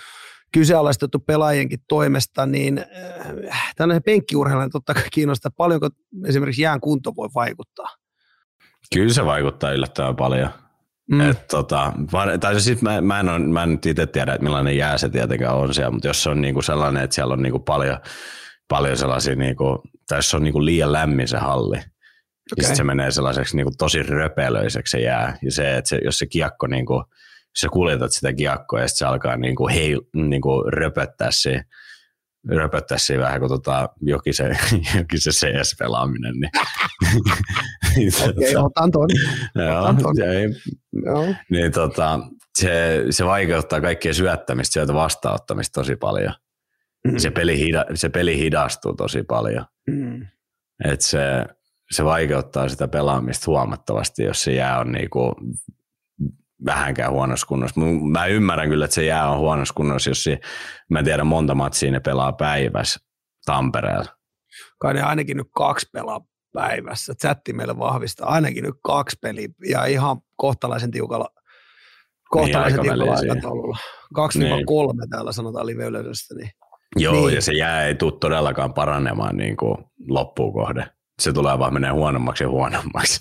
kyseenalaistettu pelaajienkin toimesta, niin äh, tällainen penkkiurheilijan totta kai kiinnostaa, paljonko esimerkiksi jään kunto voi vaikuttaa. Kyllä se vaikuttaa yllättävän paljon. Mm. Et, tota, tai siis mä, mä, en on, mä en nyt itse tiedä, että millainen jää se tietenkään on siellä, mutta jos se on niinku sellainen, että siellä on niinku paljon, paljon sellaisia, niinku, tai jos se on niinku liian lämmin se halli, okay. niin se menee sellaiseksi niinku tosi röpelöiseksi se jää. Ja se, että se, jos se kiekko, niinku, jos sä kuljetat sitä kiekkoa ja sitten se alkaa niinku, hei, niinku röpöttää se, röpöttää siinä vähän kuin tota, jokin se, jokin se CS-pelaaminen. Niin, Okei, okay, otan ton. Joo, Joo. Niin tota, se, se vaikeuttaa kaikkien syöttämistä, sieltä vastaanottamista tosi paljon. Mm. Se, peli hida, se peli hidastuu tosi paljon. Mm. Et se, se vaikeuttaa sitä pelaamista huomattavasti, jos se jää on niinku vähänkään huonossa kunnossa. Mä ymmärrän kyllä, että se jää on huonossa kunnossa, jos se, mä en tiedä monta matsia ne pelaa päivässä Tampereella. Kai ne ainakin nyt kaksi pelaa päivässä. Chatti meille vahvistaa ainakin nyt kaksi peliä ja ihan kohtalaisen tiukalla, kohtalaisen niin, tiukalla aikataululla. Kaksi niin. kolme täällä sanotaan live Niin. Joo, niin. ja se jää ei tule todellakaan paranemaan niin kuin loppuun kohde. Se tulee vaan menee huonommaksi ja huonommaksi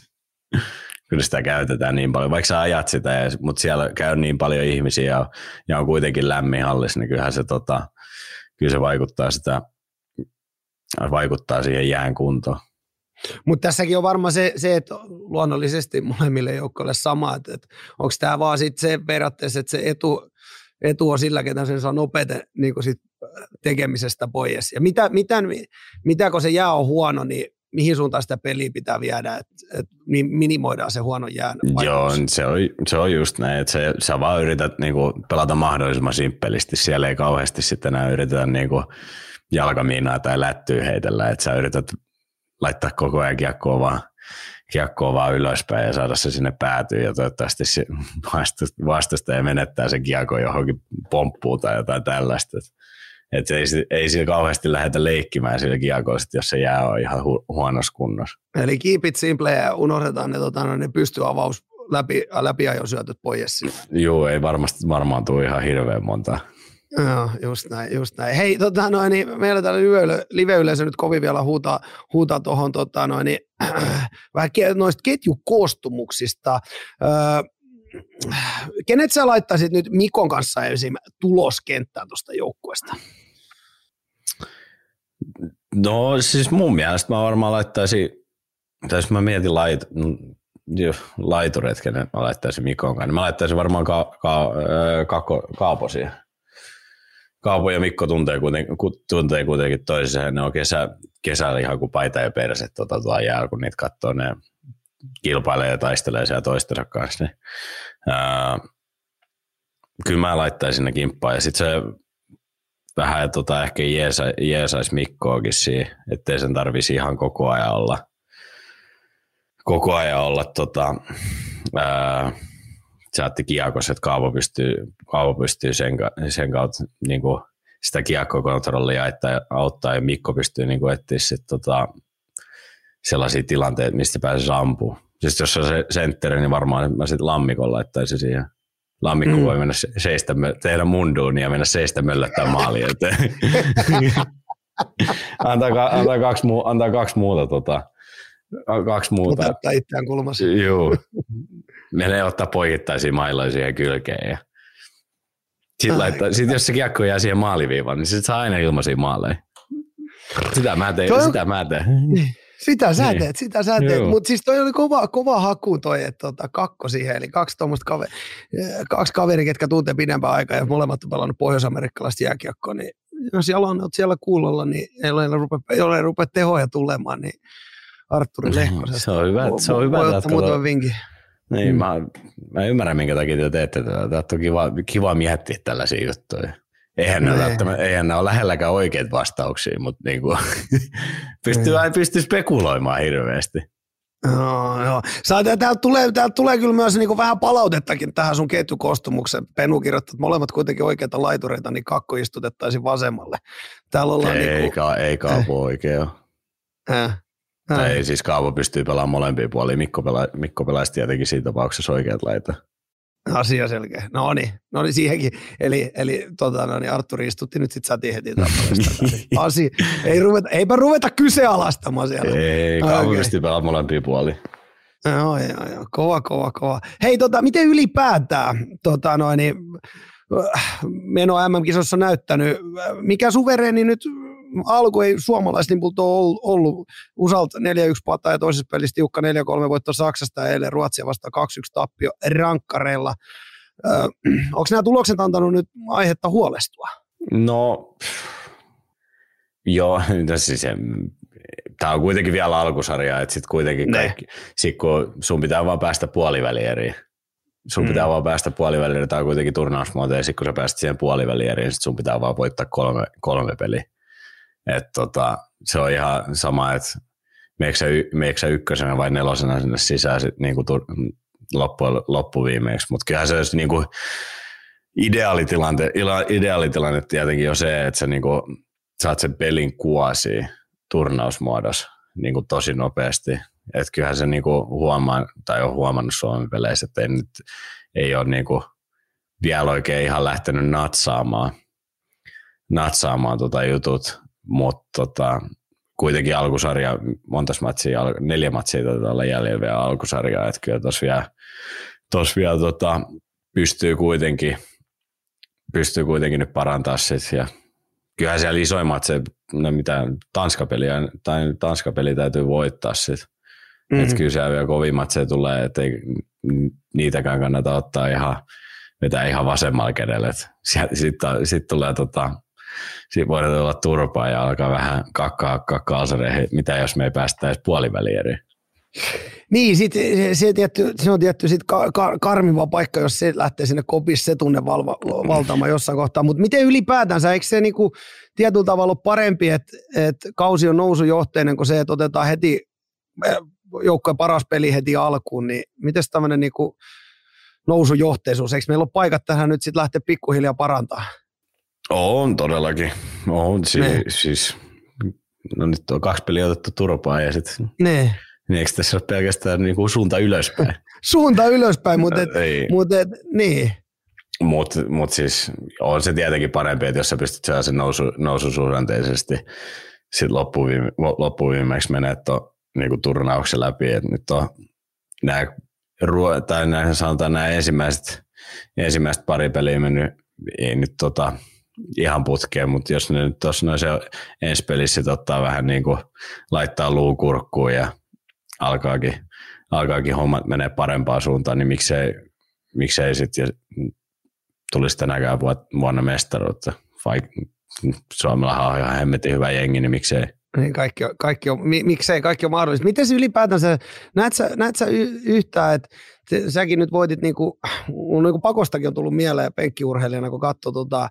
kyllä sitä käytetään niin paljon, vaikka sä ajat sitä, mutta siellä käy niin paljon ihmisiä ja, ja on kuitenkin lämmin hallissa, niin kyllähän se, tota, kyllä se vaikuttaa, sitä, vaikuttaa siihen jään kuntoon. Mutta tässäkin on varmaan se, se, että luonnollisesti molemmille joukkoille sama, että, että onko tämä vaan sit se periaatteessa, että se etu, etu on sillä, ketä sen saa nopeiten niin sit tekemisestä pois. Ja mitä, mitä, mitä kun se jää on huono, niin mihin suuntaan sitä peliä pitää viedä, että et minimoidaan se huono jään. Joo, se on, se on just näin, että se, sä vaan yrität niinku pelata mahdollisimman simppelisti. Siellä ei kauheasti sitten enää yritetä niinku jalkamiinaa tai lättyä heitellä, että sä yrität laittaa koko ajan kiekkoa vaan, kiekkoa vaan ylöspäin ja saada se sinne päätyyn ja toivottavasti se vastustaja menettää sen kiekko johonkin pomppuun tai jotain tällaista. Et ei, ei sillä kauheasti lähdetä leikkimään sillä kiekolla, jos se jää on ihan hu- huonossa kunnossa. Eli keep it simple ja unohdetaan ne, tota, ne pystyavaus läpi, läpi syötöt pois. Joo, ei varmasti varmaan tule ihan hirveän monta. Joo, just näin, just näin. Hei, tota noin, niin meillä täällä live-yleisö nyt kovin vielä huutaa, huutaa tuohon tota noin, niin, vähän noista ketjukoostumuksista. Öö, kenet sä laittaisit nyt Mikon kanssa esim. tuloskenttään tuosta joukkueesta? No siis mun mielestä mä varmaan laittaisin, tai jos mä mietin lait, laitureet, kenen mä laittaisin Mikon kanssa, niin mä laittaisin varmaan ka, ka, ka, Kaaposia. Kaapo ja Mikko tuntee kuitenkin, tuntee kuitenkin toiseen. Ne on kesä, kesällä ihan kuin paita ja perse tota, tuolla jäällä, kun niitä katsoo. Ne kilpailee ja taistelee siellä toistensa kanssa. Niin, ää, kyllä mä laittaisin ne kimppaan. Ja sitten se vähän tota, ehkä jeesa, jeesaisi Mikkoakin siihen, ettei sen tarvisi ihan koko ajan olla, koko ajan olla tota, ää, saatti kiekos, että Kaavo pystyy, Kaavo pystyy sen, sen kautta niin kuin sitä kiekkokontrollia että auttaa ja Mikko pystyy niin etsiä sit, tota, sellaisia tilanteita, mistä pääsee ampumaan. Siis jos on se sentteri, niin varmaan mä sitten lammikon laittaisin siihen. Lammikko mm. voi mennä seistä, tehdä mun duunia ja mennä seistä möllöttää maaliin antaa, antaa, kaksi, antaa kaksi muuta tota, kaksi muuta. Ottaa itseään kulmassa. Joo. Menee ottaa poikittaisia mailoja siihen kylkeen. Ja... Sitten, laittaa, sitten jos se kiekko jää siihen maaliviivaan, niin sitten saa aina ilmaisia maaleja. Sitä mä teen, toi... sitä mä teen. Sitä sä niin. teet, sitä sä teet. Mutta siis toi oli kova, kova haku toi, että tota, kakko siihen, eli kaksi tuommoista kaveri, kaksi kaveri, ketkä tuntee pidempään aikaa ja molemmat on pelannut pohjois-amerikkalaista jääkiekkoa, niin jos Jalon on siellä kuulolla, niin ei ole rupea, ei ole rupea tehoja tulemaan, niin Arturi mm, Lehkosesta. Se on hyvä, se on hyvä voi ottaa muutaman vinkin. Niin, mm. mä, mä ymmärrän, minkä takia te teette tätä. Tämä on kiva, kiva miettiä tällaisia juttuja. Eihän ne, välttämättä, eihän ne ole lähelläkään oikeita vastauksia, mutta niin kuin, pystyy, mm. pystyy spekuloimaan hirveästi. Joo, joo. Täältä tulee, täältä tulee kyllä myös niin kuin vähän palautettakin tähän sun ketjukostumukseen. Penu kirjoittaa, että molemmat kuitenkin oikeita laitureita, niin kakko istutettaisiin vasemmalle. Täällä ollaan ei, niin kuin, ei Kaapo oikein äh. Tai ei siis Kaavo pystyy pelaamaan molempia puolia. Mikko, pela, Mikko pelaisi tietenkin siinä tapauksessa oikeat laita. Asia selkeä. No niin, no niin siihenkin. Eli, eli tota, no niin, Arturi istutti nyt sitten säti heti Asia. Ei ruveta, eipä ruveta kyseenalaistamaan siellä. Ei, Kaavo okay. pystyy pelaamaan molempia puolia. Joo, joo, joo. Kova, kova, kova. Hei, tota, miten ylipäätään tota, noin, niin, äh, meno MM-kisossa näyttänyt, mikä suvereeni nyt alku ei suomalaislimpulta ole ollut Usalta 4-1 pata ja toisessa pelissä tiukka 4-3 voitto Saksasta ja eilen Ruotsia vastaan 2-1 tappio rankkareilla. Öö, onko nämä tulokset antanut nyt aihetta huolestua? No, joo, siis tämä on kuitenkin vielä alkusarja, että sitten kuitenkin kaikki, sit kun sun pitää vaan päästä puolivälieriin, sun mm. pitää vaan päästä puolivälieriin, tämä on kuitenkin turnausmuoto, ja sitten kun sä pääset siihen puolivälieriin, sit sun pitää vaan voittaa kolme, kolme peliä. Et tota, se on ihan sama, että meikö sä ykkösenä vai nelosena sinne sisään sit niinku tur, loppu, loppuviimeeksi. Mutta kyllähän se olisi niinku ideaalitilanne, ideaalitilanne tietenkin on se, että sä niinku saat sen pelin kuosi turnausmuodossa niinku tosi nopeasti. Et kyllähän se niinku huomaa, tai on huomannut Suomen peleissä, että ei, nyt, ei ole niinku vielä oikein ihan lähtenyt natsaamaan, natsaamaan tota jutut mutta tota, kuitenkin alkusarja, monta matsia, neljä matsia taitaa olla jäljellä vielä alkusarjaa, että kyllä tuossa vielä, tos vielä tota, pystyy kuitenkin pystyy kuitenkin nyt parantaa sit ja kyllähän siellä isoimmat se, no mitä Tanskapeliä, tai Tanskapeli täytyy voittaa sit. Mm-hmm. Että kyllä siellä vielä kovimmat se tulee, että ei niitäkään kannata ottaa ihan, vetää ihan vasemmalla kädellä. Sitten sit tulee tota, sitten voidaan tulla turpaa ja alkaa vähän kakkaa kalsareihin, mitä jos me ei päästä edes puolivälieriin. Niin, sit, se, se, tietty, se on tietty sit ka, ka, karmiva paikka, jos se lähtee sinne kopissa se tunne valva, valtaamaan jossain kohtaa. Mutta miten ylipäätänsä, eikö se niinku tietyllä tavalla ole parempi, että et kausi on nousujohteinen kuin se, että otetaan heti eh, joukkojen paras peli heti alkuun, niin miten tämmöinen niinku nousujohteisuus, eikö meillä ole paikat tähän nyt sitten lähteä pikkuhiljaa parantaa? On todellakin. On si- ne. siis, no nyt on kaksi peliä otettu turpaa ja sitten ne. Niin eikö tässä ole pelkästään niin kuin suunta ylöspäin? suunta ylöspäin, mutta et, mut et, niin. Mutta mut siis on se tietenkin parempi, että jos sä pystyt sellaisen nousu, noususuhdanteisesti sitten loppuviime, loppuviimeksi menee tuon niin turnauksen läpi, että nyt on nämä tai näin sanotaan nämä ensimmäiset, ensimmäiset pari peliä mennyt, ei nyt tota, ihan putkeen, mutta jos ne nyt tuossa noissa ensi pelissä ottaa vähän niin kuin laittaa luukurkkuun ja alkaakin, alkaakin hommat menee parempaan suuntaan, niin miksei, miksei sitten tulisi tänäkään vuonna mestaruutta. Vaikka Suomella on ihan hemmetin hyvä jengi, niin miksei. Niin kaikki, on, kaikki on, miksei kaikki on mahdollista. Miten se ylipäätänsä, näet sä, näet sä yhtään, että säkin nyt voitit, niin kuin, niin kuin pakostakin on tullut mieleen penkkiurheilijana, kun katsoo tota,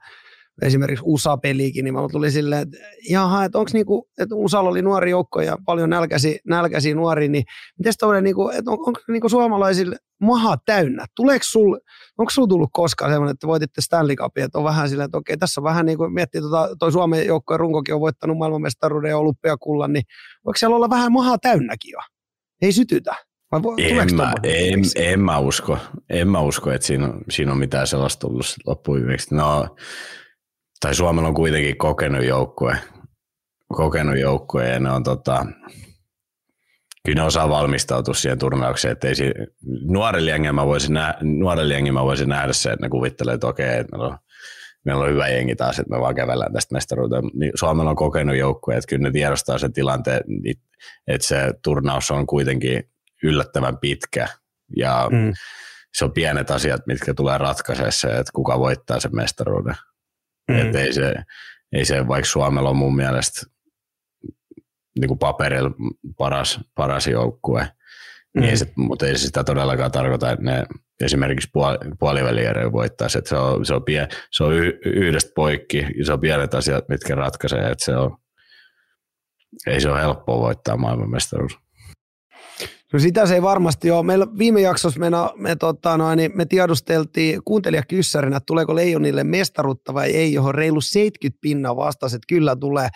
esimerkiksi USA-peliikin, niin mä tulin silleen, että jaha, että onko niinku, että USAlla oli nuori joukko ja paljon nälkäsi, nälkäsi nuori, niin miten tommoinen, niinku, että on, onko niinku suomalaisille maha täynnä? Tuleeko sul, onko sulla tullut koskaan semmoinen, että voititte Stanley Cupia, että on vähän silleen, että okei, tässä on vähän niin kuin miettii, tota, toi Suomen joukkojen runkokin on voittanut maailmanmestaruuden ja olympiakullan, niin voiko siellä olla vähän maha täynnäkin jo? Ei sytytä. Vai en, mä, en, en, mä usko, en mä usko, että siinä on, siinä on mitään sellaista tullut loppuviimeksi. No, tai Suomella on kuitenkin kokenut joukkue, kokenut joukkue ja ne on tota, kyllä ne osaa valmistautua siihen turnaukseen, että ei si- nuorelle mä voisin, nä- nuorelle mä voisin nähdä se, että ne kuvittelee, että okei, että meillä on, meillä on hyvä jengi taas, että me vaan kävellään tästä mestaruuteen. Niin Suomella on kokenut joukkue, että kyllä ne tiedostaa sen tilanteen, että se turnaus on kuitenkin yllättävän pitkä ja mm. se on pienet asiat, mitkä tulee ratkaisemaan se, että kuka voittaa sen mestaruuden. Mm. Että ei se, ei se, vaikka Suomella on mun mielestä niin kuin paperilla paras, paras joukkue, mm. niin ei se, mutta ei se sitä todellakaan tarkoita, että ne esimerkiksi puoli, puolivälierejä voittaisi. Että se on, se on, pien, se on y, yhdestä poikki ja se on pienet asiat, mitkä ratkaisee. Että se on, ei se ole helppoa voittaa maailmanmestaruus. No sitä se ei varmasti ole. Meillä viime jaksossa me, me, tota, no, niin me tiedusteltiin kuuntelijakyssärinä, että tuleeko Leijonille mestaruutta vai ei, johon reilu 70 pinnaa vastasi, että kyllä tulee.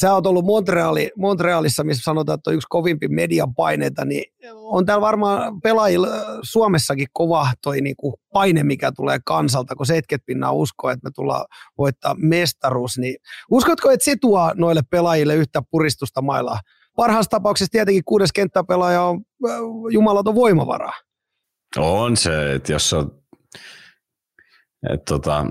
Sä oot ollut Montreali, Montrealissa, missä sanotaan, että on yksi kovimpi median paineita, niin on täällä varmaan pelaajilla Suomessakin kova toi niinku paine, mikä tulee kansalta, kun 70 pinnaa uskoo, että me tullaan voittaa mestaruus. Niin uskotko, että se tuo noille pelaajille yhtä puristusta mailla? Parhaassa tapauksessa tietenkin kuudes kenttäpelaaja on jumalaton voimavara. On se, että jos on, että tota,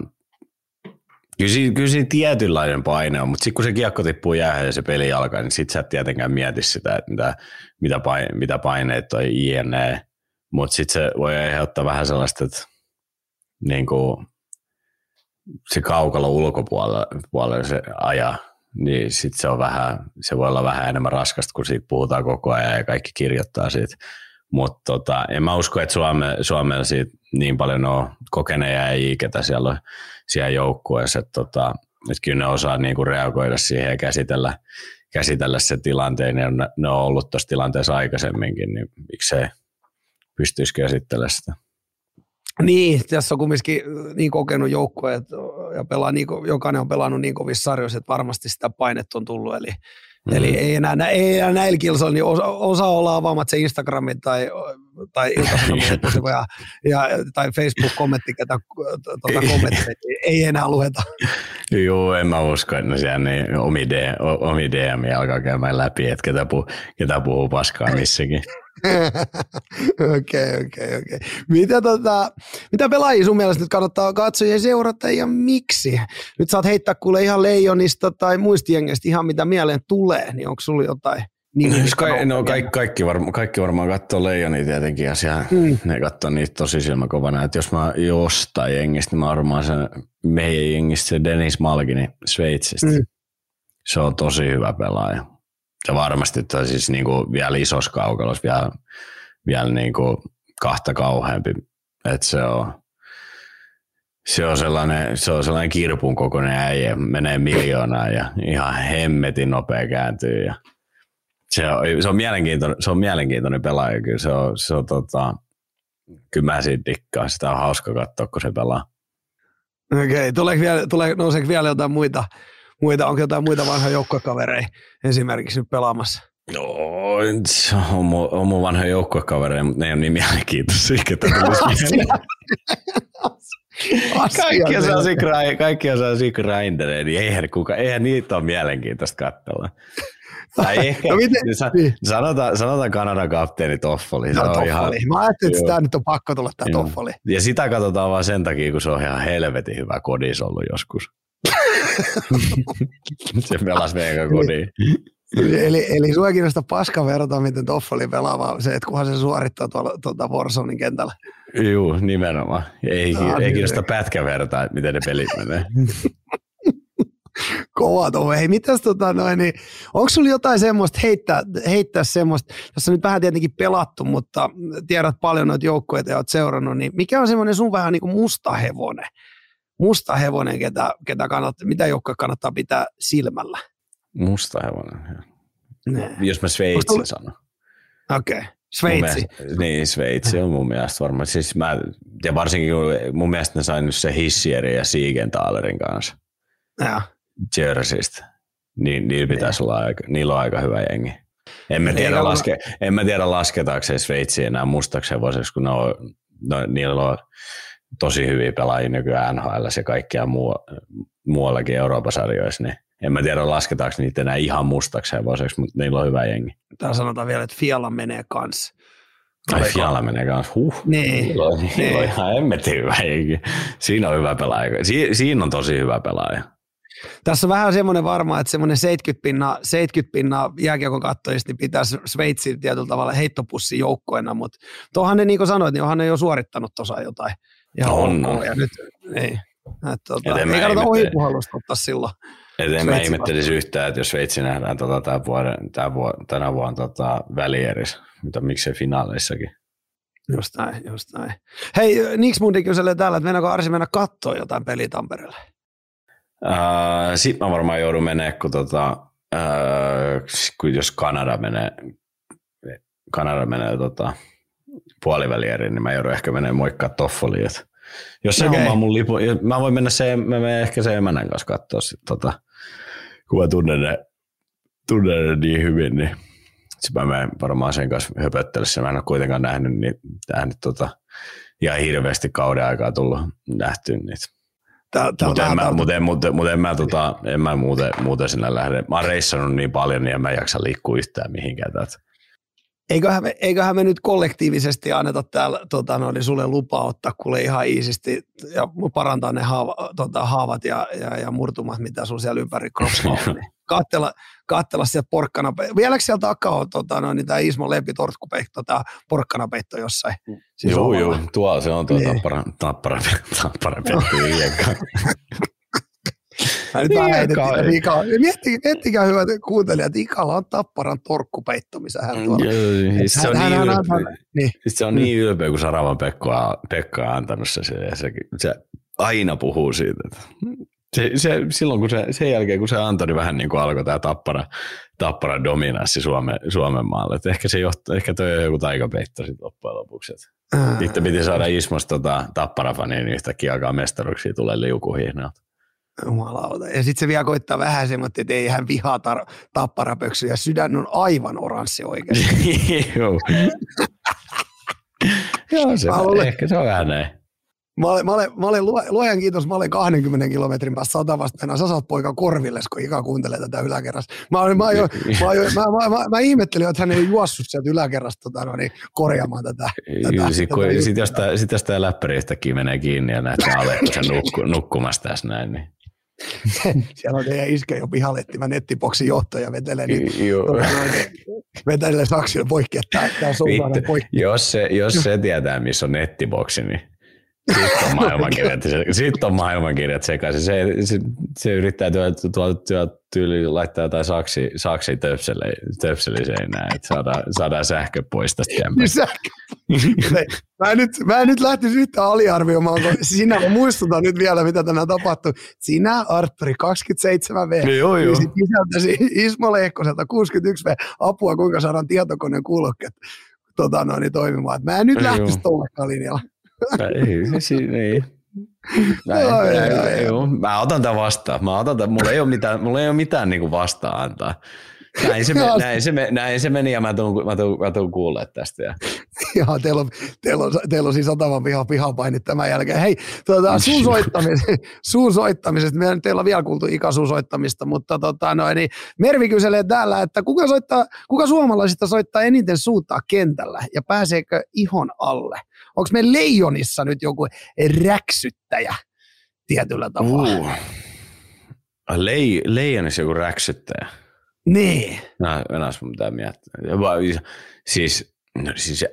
Kyllä siinä, kyllä siinä tietynlainen paine on, mutta sitten kun se kiekko tippuu jäähän ja se peli alkaa, niin sitten sä et tietenkään mieti sitä, että mitä, mitä, paine, mitä paineet toi INE. Mutta sitten se voi aiheuttaa vähän sellaista, että niin kuin, se kaukalo ulkopuolella se ajaa, niin sitten se on vähän, se voi olla vähän enemmän raskasta, kun siitä puhutaan koko ajan ja kaikki kirjoittaa siitä. Mutta tota, en mä usko, että Suome, Suomella siitä niin paljon on kokeneja ja ketä siellä siellä joukkueessa, että tota, että kyllä ne osaa niinku reagoida siihen ja käsitellä, käsitellä se tilanteen, ne, ne on ollut tuossa tilanteessa aikaisemminkin, niin miksei pystyisi käsittelemään sitä. Niin, tässä on kumminkin niin kokenut joukkue, että pelaa niin, jokainen on pelannut niin kovissa sarjoissa, että varmasti sitä painetta on tullut, eli Mm. Eli ei enää, ei enää näillä kilsoilla, niin osa, osa olla avaamat se Instagramin tai, tai ja, ja, tai Facebook-kommentti, ketä tuota kommentteja, ei enää lueta. Joo, en mä usko, että siellä niin omi, DM, omi DM alkaa käymään läpi, että ketä, puhuu, ketä puhuu paskaa missäkin. Okei, okei, okei. Mitä, tota, mitä pelaajia sun mielestä nyt kannattaa katsoa ja seurata ja miksi? Nyt saat heittää kuule ihan leijonista tai muista jengeistä ihan mitä mieleen tulee, niin onko sulla jotain? Niin, no, ka- no kaikki, kaikki, varma, kaikki varmaan katsoo leijonia tietenkin ja siellä mm. ne katsoo niitä tosi silmäkovana. Että jos mä jostain jengistä, niin mä varmaan sen meidän jengistä se Dennis Malgini Sveitsistä. Mm. Se on tosi hyvä pelaaja ja varmasti tai siis niin kuin vielä isossa kaukalossa vielä, vielä niin kuin kahta kauheampi. Että se on, se on sellainen, se on sellainen kirpun kokoinen äijä, menee miljoonaa ja ihan hemmetin nopea kääntyy. Ja se, on, se, on mielenkiintoinen, se on mielenkiintoinen pelaaja, kyllä se on, se on tota, kyllä mä siitä dikkaan, sitä on hauska katsoa, kun se pelaa. Okei, okay. vielä, tulee, nouseeko vielä jotain muita muita, onko jotain muita vanhoja joukkuekavereja esimerkiksi nyt pelaamassa? No, on mun, on mun vanhoja joukkuekavereja, mutta ne ei ole niin mielenkiintoisia, ketä kaikki on sellaisia, grind, kaikki sellaisia grindereja, niin eihän, kuka, eihän niitä ole mielenkiintoista katsella. Tai ehkä, no miten, niin. sanotaan, sanotaan Kanadan kapteeni Toffoli. No, toffoli. Ihan, Mä ajattelin, että tämä nyt on pakko tulla tämä Toffoli. Ja sitä katsotaan vain sen takia, kun se on ihan helvetin hyvä kodis ollut joskus. se pelasi meidän kodiin. Eli, eli sua kiinnostaa paska verrata, miten Toffoli pelaa, vaan se, että kunhan se suorittaa tuolla tuota Warzonein kentällä. Joo, nimenomaan. Ei, no, ei niin. kiinnosta pätkä vertaa, että miten ne pelit menee. Kova tuo. Hei, mitäs tota noin, niin, onko sulla jotain semmoista heittää, heittää semmoista, jossa nyt vähän tietenkin pelattu, mutta tiedät paljon noita joukkueita ja oot seurannut, niin mikä on semmoinen sun vähän niin kuin musta hevonen? Musta hevonen, ketä, ketä kannattaa, mitä joukkue kannattaa pitää silmällä? Musta hevonen. Ne. Jos mä Sveitsin tulla... sanon. Okei. Okay. Sveitsi. Mielestä, niin, Sveitsi on mun mielestä varmaan. Siis mä, ja varsinkin mun mielestä ne sai nyt se Hissierin ja Siegenthalerin kanssa. Ja. Jerseystä. Niin, niillä pitäisi olla aika, niillä on aika hyvä jengi. En mä tiedä, laske, en mä tiedä lasketaanko se Sveitsiä enää mustaksi hevosiksi, kun ne on, no, niillä on tosi hyviä pelaajia nykyään NHL ja kaikkia muu, muuallakin Euroopan sarjoissa, niin en mä tiedä lasketaanko niitä enää ihan mustaksi hevoseksi, mutta niillä on hyvä jengi. Tää sanotaan vielä, että Fiala menee kanssa. Ai Fiala menee kanssa, huh. Niin. Niillä on, niin. niillä on ihan emmetin hyvä jengi. Siinä on hyvä pelaaja. Si, siinä on tosi hyvä pelaaja. Tässä on vähän semmoinen varma, että semmoinen 70 pinna, 70 pinna jääkiekon kattojista niin pitäisi Sveitsin tietyllä tavalla heittopussi joukkoina, mutta tuohan ne niin kuin sanoit, niin onhan ne jo suorittanut tuossa jotain. Ja on, on. Ja nyt, ei. Että, tota, ei kannata ohipuhallusta ottaa silloin. Et en mä ihmettelisi yhtään, että jos Sveitsi nähdään tota, tämän vuoden, tämän vuoden, tänä vuonna tota, välierissä, mitä miksei finaaleissakin. Just näin, just näin. Hei, Nix Mundi kyselee täällä, että mennäänkö Arsi mennä katsoa jotain peliä Tampereelle? Uh, Sitten mä varmaan joudun menemään, kun, tota, uh, kun jos Kanada menee, Kanada menee tota, puolivälieriin, niin mä joudun ehkä menemään moikkaa Toffoliin. Jos se okay. homma mun lipu, mä voin mennä se, mä menen ehkä se emänän kanssa katsoa sit, tota, kun mä tunnen ne, tunnen ne niin hyvin, niin sitten mä menen varmaan sen kanssa höpöttelyssä. Mä en ole kuitenkaan nähnyt, niin, nähnyt tota, ihan hirveästi kauden aikaa tullut nähty niitä. Mutta en, mä, mut en, mut, mut en mä, tota, en mä muuten, muuten sinä lähde. Mä oon reissannut niin paljon, niin en mä jaksa liikkua yhtään mihinkään. Tätä eiköhän me, eiköhän me nyt kollektiivisesti anneta täällä tota, no, niin sulle lupa ottaa kuule ihan iisisti ja parantaa ne haava, tota, haavat ja, ja, ja, murtumat, mitä sun siellä ympäri kroppaa on. Niin kattella, kattella sieltä porkkana. Vieläkö siellä takaa on tota, no, niin tämä Ismo Lempi tortkupehto, tämä porkkanapeitto jossain? Siis joo, joo, tuolla se on tuo niin. tappara, tappara, tappara, tappara Mä nyt vähän heitettiin Ika. Miettikää, miettikää hyvät kuuntelijat, Ikalla on tapparan torkkupeitto, missä hän tuolla. Joo, siis se, on hän, niin ylpeä, hän, niin. siis se on niin ylpeä, kun Saravan Pekka, Pekka on antanut se, se, se, se aina puhuu siitä. Että se, se, silloin kun se, sen jälkeen, kun se antoi, niin vähän niin kuin alkoi tämä tappara, tappara dominanssi Suomen, Suomen maalle. Et ehkä, se johtaa, ehkä toi on joku taikapeitto sitten loppujen lopuksi. Sitten piti saada Ismosta tota, tappara-faniin, niin yhtäkkiä alkaa mestaruksia tulee liukuhihnalta. Jumalauta. Ja sitten se vielä koittaa vähän semmoinen, että ei hän vihaa tar- tapparapöksyjä. Sydän on aivan oranssi oikeasti. Joo. Joo, se, ehkä se on vähän näin. Mä olen, mä olen, mä olen luojan kiitos, mä olen 20 kilometrin päässä satavasta mennä. Sä saat poika korville, kun Ika kuuntelee tätä yläkerrasta. Mä, olen, mä, jo, mä, jo, mä, mä, mä, mä, ihmettelin, että hän ei juossut sieltä yläkerrasta tota, no, niin, korjaamaan tätä. tätä, sit, tätä sit, jos tämä, sit jos tämä läppäristäkin menee kiinni ja näette Alekkosen nukku, nukkumassa tässä näin, niin siellä on teidän iskä jo pihalettimä nettiboksin johtaja vetelee, niin, vetelee saksilla poikki, että tämä on poikki. Jos se, jos se tietää, missä on nettiboksi, niin sitten on maailmankirjat, sitten on maailmankirjat sekaisin. Se, se, se yrittää tuolla tuo, tuo, tyyli laittaa jotain saksi, saksi töpseli, töpseli seinään, että saadaan, saadaan sähkö pois tästä kämpästä. mä, nyt, mä nyt lähtisin yhtään aliarvioimaan, kun sinä muistutan nyt vielä, mitä tänään tapahtuu. Sinä, Arturi, 27V. No, joo, joo. Sisältäsi Ismo Lehkoselta 61V apua, kuinka saadaan tietokoneen kuulokkeet tota, noin, toimimaan. Mä en nyt lähtisi tuolle linjalla ei, se ei. Näin, ai, näin, joo. Mä otan tämän vastaan. Mä otan tämän. Mulla ei ole mitään, mulla ei ole mitään niin kuin vastaan antaa. Näin se, me, näin, se me, näin se meni ja mä tuun, mä tuun, mä tuun kuulee tästä. Ja Joo, teillä on, teillä on, teillä on siis satavan piha, pihapainit tämän jälkeen. Hei, tuota, suun, soittamis, suun soittamisesta, meillä teillä on vielä kuultu ikäsuun soittamista, mutta tota, no, niin Mervi kyselee täällä, että kuka, soittaa, kuka suomalaisista soittaa eniten suuttaa kentällä ja pääseekö ihon alle? Onko me Leijonissa nyt joku räksyttäjä tietyllä tavalla? Uh. Lei, leijonissa joku räksyttäjä. Niin. No, enäs mun pitää miettiä. Siis, no, siis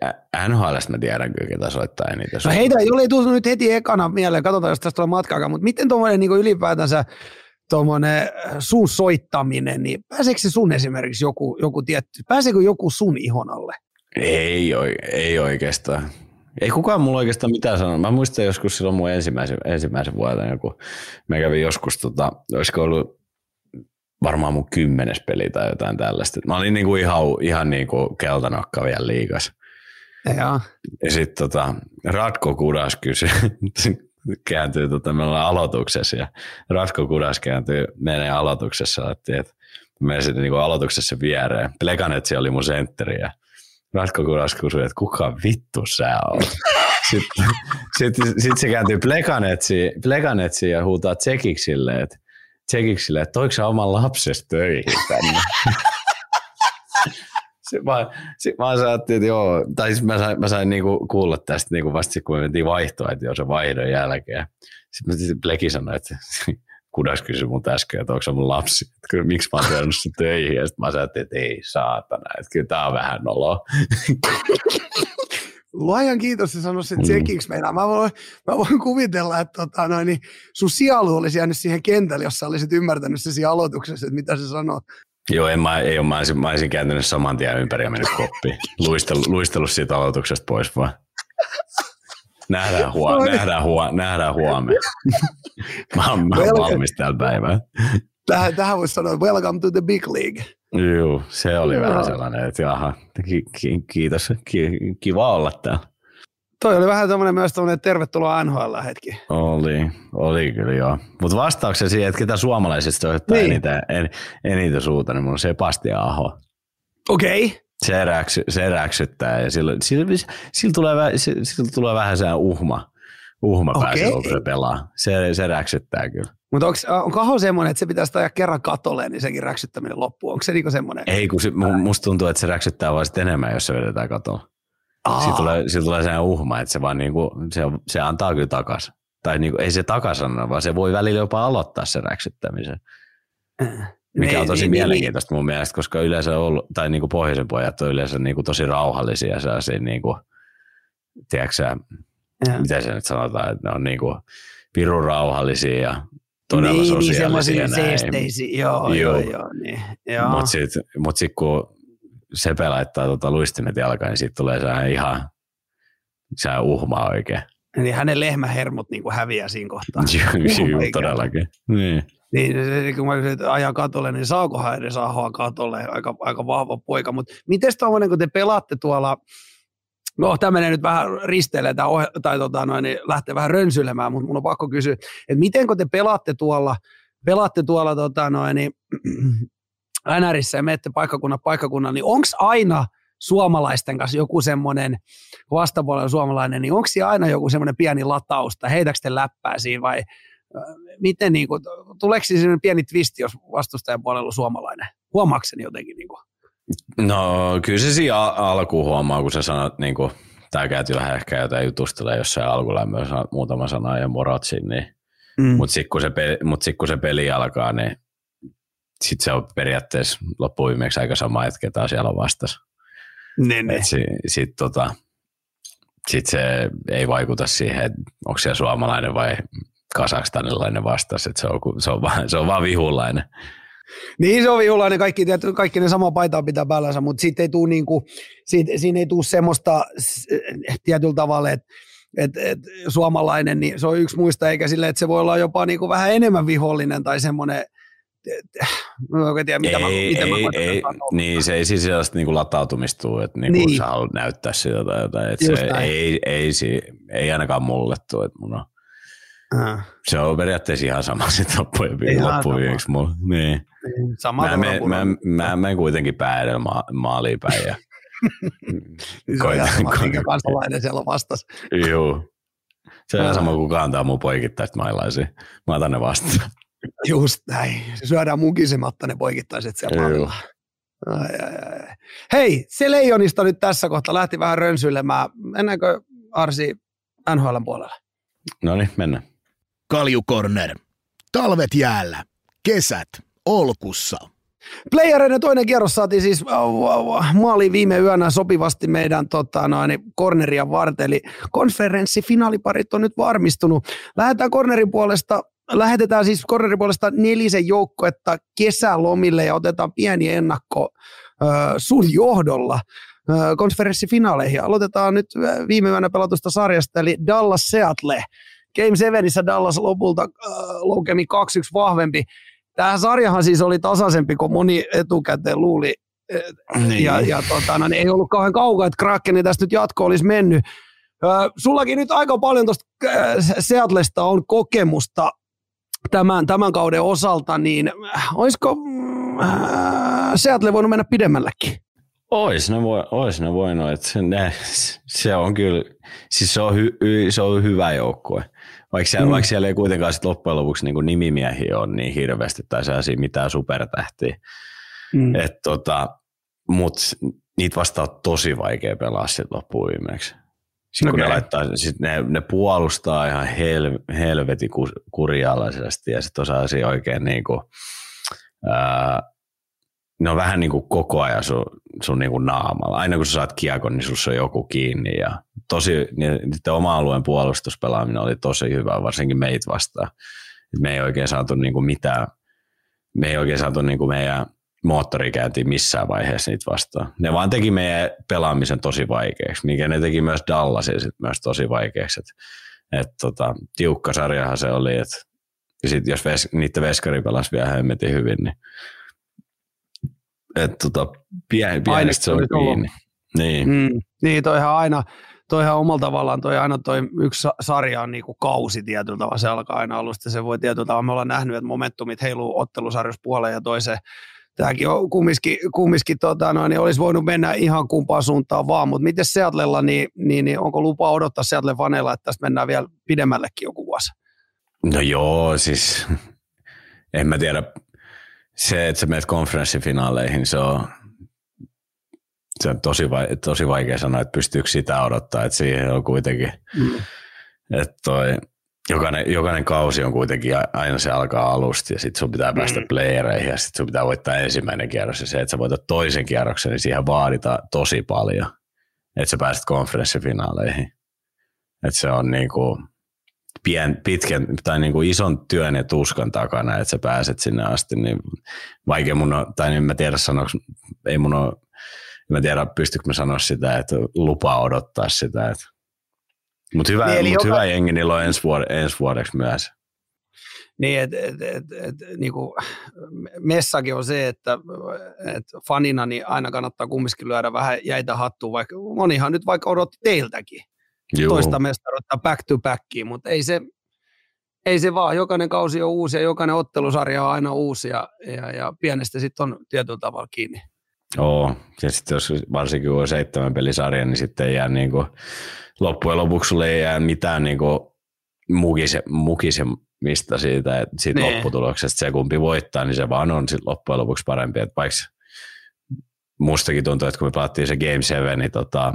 NHL mä tiedän kyllä, ketä soittaa eniten. No heitä, jolle ei tullut nyt heti ekana mieleen, katsotaan, jos tästä tulee matkaakaan, mutta miten tuommoinen niin ylipäätänsä tuommoinen äh, sun soittaminen, niin pääseekö se sun esimerkiksi joku, joku tietty, pääseekö joku sun ihon alle? Ei, ei oikeastaan. Ei kukaan mulla oikeastaan mitään sanonut. Mä muistan joskus silloin mun ensimmäisen, ensimmäisen vuoden, kun mä kävin joskus, tota, olisiko ollut varmaan mun kymmenes peli tai jotain tällaista. Mä olin niinku ihan, ihan niinku keltanokka vielä liikas. Ja, ja sitten tota, Ratko Kudas kysyi, kääntyy tota, meillä aloituksessa ja Ratko Kudas kääntyy meidän aloituksessa, että, mä sitten niinku aloituksessa viereen. Plekanetsi oli mun sentteri ja Ratko Kudas kysyi, että kuka vittu sä oot? Sitten sit, sit se kääntyy Plekanetsi, Plekanetsi ja huutaa Tsekiksille, että Tsekiksille, että toiko sä oman lapsesi töihin tänne? Sitten mä, sit mä ajattelin, että joo, tai siis mä sain, mä sain niinku kuulla tästä niinku vasta kun me mentiin vaihtoa, että joo se vaihdon jälkeen. Sitten mä Pleki sanoi, että kudas kysyi mun äsken, että onko se mun lapsi, että kyllä, miksi mä oon tehnyt sen töihin, ja sitten mä ajattelin, että ei saatana, että kyllä tää on vähän noloa. Luojan kiitos, että sanoi sen tsekiksi meinaa. Mä voin, mä voin kuvitella, että tota, noin, niin sun sielu olisi jäänyt siihen kentälle, jos sä olisit ymmärtänyt se siinä aloituksessa, että mitä se sanoo. Joo, en mä, ei ole, mä, olisin, mä olisin kääntynyt saman tien ympäri ja mennyt koppiin. Luistellut, luistellut siitä aloituksesta pois vaan. Nähdään, huo, nähdään, huo, nähdään huomenna. mä oon, mä oon valmis tällä päivää. Tähän, tähän voisi sanoa, welcome to the big league. Joo, se oli Joo. vähän sellainen, että jaha, ki, ki, kiitos, ki, kiva olla täällä. Toi oli vähän tämmöinen myös tämmöinen tervetuloa NHL-hetki. Oli, oli kyllä joo. Mutta vastauksen siihen, että ketä suomalaisista soittaa niin. eniten, en, eniten suuta, niin mun on Sebastian Aho. Okei. Okay. Se, räksy, se räksyttää ja sillä, sillä, sillä, tulee, sillä, tulee vähän sehän uhma, uhma okay. pääsee, kun se pelaa. Se, se räksyttää kyllä. Mutta onko Aho semmoinen, että se pitäisi ajaa kerran katolle, niin sekin räksyttäminen loppuu? Onko se niinku semmoinen? Ei, kun se, musta tuntuu, että se räksyttää vaan enemmän, jos se vedetään katolle. Siitä tulee, siitä tulee sehän uhma, että se vaan niinku, se, se antaa kyllä takas. Tai niinku, ei se takas anna, vaan se voi välillä jopa aloittaa sen räksyttämisen. Äh. Mikä niin, on tosi niin, niin, mielenkiintoista niin, mun mielestä, koska yleensä on ollut, tai niinku pohjoisen pojat on yleensä niinku tosi rauhallisia sellaisia, niinku, tiedätkö miten se nyt sanotaan, että ne on niinku pirun rauhallisia ja todella niin, niin sosiaalisia. Niin, joo, joo, joo. Niin, joo. Mutta sitten mut sit, kun Sepe laittaa tota luistimet jalkaan, niin siitä tulee se ihan se uhma oikein. Eli hänen lehmähermot niin kuin häviää siinä kohtaa. Joo, todellakin. Niin. Niin, kun mä kysyin, että ajaa katolle, niin saakohan edes ahoa katolle, aika, aika vahva poika. Mutta miten tuommoinen, kun te pelaatte tuolla, no tämmöinen nyt vähän risteilee tai, ohje- tai tota, noin, niin lähtee vähän rönsyilemään, mutta mun on pakko kysyä, että miten kun te pelaatte tuolla, pelaatte tuolla tota, noin, niin, NRissä ja menette paikkakunnan paikkakunnan, niin onko aina suomalaisten kanssa joku semmoinen, vastapuolella suomalainen, niin onko siellä aina joku semmoinen pieni lataus, tai heitäkö te läppää siinä vai miten niin kuin, tuleeko siinä pieni twisti, jos vastustajan puolella on suomalainen? Huomaako sen jotenkin? Niin kuin? No kyllä se siinä alkuun huomaa, kun sä sanot, niin kuin, tämä käytiin vähän ehkä jotain jutustella jossain alkulämmössä muutama sana ja morotsin, niin, mm. mutta sitten kun, se peli, mut sit, kun se peli alkaa, niin sitten se on periaatteessa loppuviimeksi aika sama, että ketä siellä on vastas. Niin, niin. Sitten sit, tota, sit se ei vaikuta siihen, että onko se suomalainen vai kasakstanilainen vastas, että se on, se on, vaan, se on vaan vihulainen. Niin se on vihulainen, kaikki, kaikki ne sama paitaa pitää päällänsä, mutta siitä ei tule niinku, siitä, siinä ei tule semmoista tietyllä tavalla, että et, et, suomalainen, niin se on yksi muista, eikä sille, että se voi olla jopa niinku vähän enemmän vihollinen tai semmoinen, Mä en tiedä, mitä ei, mä, mitä ei, mä ei, niin, se ei siis sellaista niinku latautumista tule, että niinku niin. sä haluat näyttää sitä tai jotain. Että se ei, ei, ei, ei, ainakaan mulle tule, että mun on Äh. Se on periaatteessa ihan sama sitten loppujen loppuviimeksi mulla. Niin. Sama mä, mä, mä, mä, mä, kuitenkin pää edellä ma- maaliin päin. Ja niin se on ihan sama, minkä kansalainen siellä vastas. Joo. Se on sama kuin kantaa mun poikittaiset mailaisia. Mä otan ne vastaan. Just näin. Se syödään mukisematta ne poikittaiset siellä pallilla. Ai, ai, ai. Hei, se leijonista nyt tässä kohtaa lähti vähän rönsyilemään. Mennäänkö Arsi NHL puolelle? No niin, mennään. Kaljukorner. Talvet jäällä. Kesät. Olkussa. Playereiden toinen kierros saatiin siis maaliin viime yönä sopivasti meidän tota, noin, corneria varten, eli konferenssifinaaliparit on nyt varmistunut. Lähdetään cornerin puolesta Lähetetään siis cornerin puolesta nelisen joukkoetta kesälomille ja otetaan pieni ennakko äh, sun johdolla äh, konferenssifinaaleihin. Aloitetaan nyt viime yönä pelatusta sarjasta, eli Dallas Seattle. Game 7 Dallas lopulta äh, loukemi 2-1 vahvempi. Tämä sarjahan siis oli tasaisempi kuin moni etukäteen luuli. Niin. Ja, ja tota, no, niin ei ollut kauhean kaukaa, että Krakeni tästä nyt jatko olisi mennyt. sullakin nyt aika paljon tuosta Seatlesta on kokemusta tämän, tämän kauden osalta, niin olisiko äh, Seattle voinut mennä pidemmällekin? Ois ne, voi, ois ne voinut, että se, ne, se on kyllä, siis se on, hy, se on hyvä joukkue. Vaikka siellä, mm. vaikka siellä ei kuitenkaan sit loppujen lopuksi niin kuin nimimiehiä ole niin hirveästi tai sellaisia mitään supertähtiä. Mm. tota, Mutta niitä vastaa tosi vaikea pelaa sitten loppuun viimeksi. Sitten okay. kun ne, laittaa, sit ne, ne puolustaa ihan hel, helvetin kurialaisesti ja sitten osaa oikein niin kuin, ää, ne on vähän niin kuin koko ajan sun, sun niin kuin naamalla. Aina kun sä saat kiekon, niin sussa on joku kiinni. Ja tosi, niiden oma alueen puolustuspelaaminen oli tosi hyvä, varsinkin meitä vastaan. me ei oikein saatu niin kuin mitään, me ei oikein saatu niin kuin meidän moottori kääntiin missään vaiheessa niitä vastaan. Ne vaan teki meidän pelaamisen tosi vaikeaksi, mikä ne teki myös Dallasin sit myös tosi vaikeaksi. Et, et tota, tiukka sarjahan se oli, että sit jos ves, niiden veskari pelasi vielä hemmetin hyvin, niin et, tota, pien, pienestä se oli kiinni. Niin. Mm, niin, toihan aina, toihan omalla tavallaan toi aina toi yksi sarja on niinku kausi tietyllä tavalla, se alkaa aina alusta, se voi tietyllä tavalla, me ollaan nähnyt, että momentumit heiluu ottelusarjassa puoleen ja toiseen, tämäkin on kumminkin, kumminkin tota, no, niin olisi voinut mennä ihan kumpaan suuntaan vaan, mutta miten Seatlella, niin, niin, niin onko lupa odottaa Seattle vaneilla, että tästä mennään vielä pidemmällekin joku vuosi? No joo, siis en mä tiedä. Se, että sä menet konferenssifinaaleihin, se on, se on tosi, vai, tosi vaikea sanoa, että pystyykö sitä odottaa, että siihen on kuitenkin, mm. että toi, jokainen, jokainen kausi on kuitenkin aina se alkaa alusta ja sitten sun pitää päästä mm. playereihin ja sitten sun pitää voittaa ensimmäinen kierros ja se, että sä voitat toisen kierroksen, niin siihen vaaditaan tosi paljon, että sä pääset konferenssifinaaleihin. Että se on niinku pien, pitkän tai niinku ison työn ja tuskan takana, että sä pääset sinne asti, niin vaikea mun on, tai niin mä tiedä sanoks, ei mun ole, mä tiedä pystykö mä sanoa sitä, että lupaa odottaa sitä, että mutta hyvä, niin, mut joka... hyvä jengi niillä on ensi, vuode, ensi vuodeksi myös. Niin, et, et, et, et, niinku, messakin on se, että et fanina niin aina kannattaa kumminkin lyödä vähän jäitä hattuun, vaikka monihan nyt vaikka odotti teiltäkin Juu. toista mestaruutta back to backiin, mutta ei se, ei se vaan, jokainen kausi on uusi ja jokainen ottelusarja on aina uusi ja, ja, ja pienestä sitten on tietyllä tavalla kiinni. Joo, ja sitten jos varsinkin on seitsemän pelisarja, niin sitten ei jää niin kuin loppujen lopuksi sulle ei jää mitään niin kuin mukise, mukisemista siitä, että siitä nee. lopputuloksesta se kumpi voittaa, niin se vaan on sit loppujen lopuksi parempi. Että vaikka mustakin tuntuu, että kun me pelattiin se Game 7, niin tota,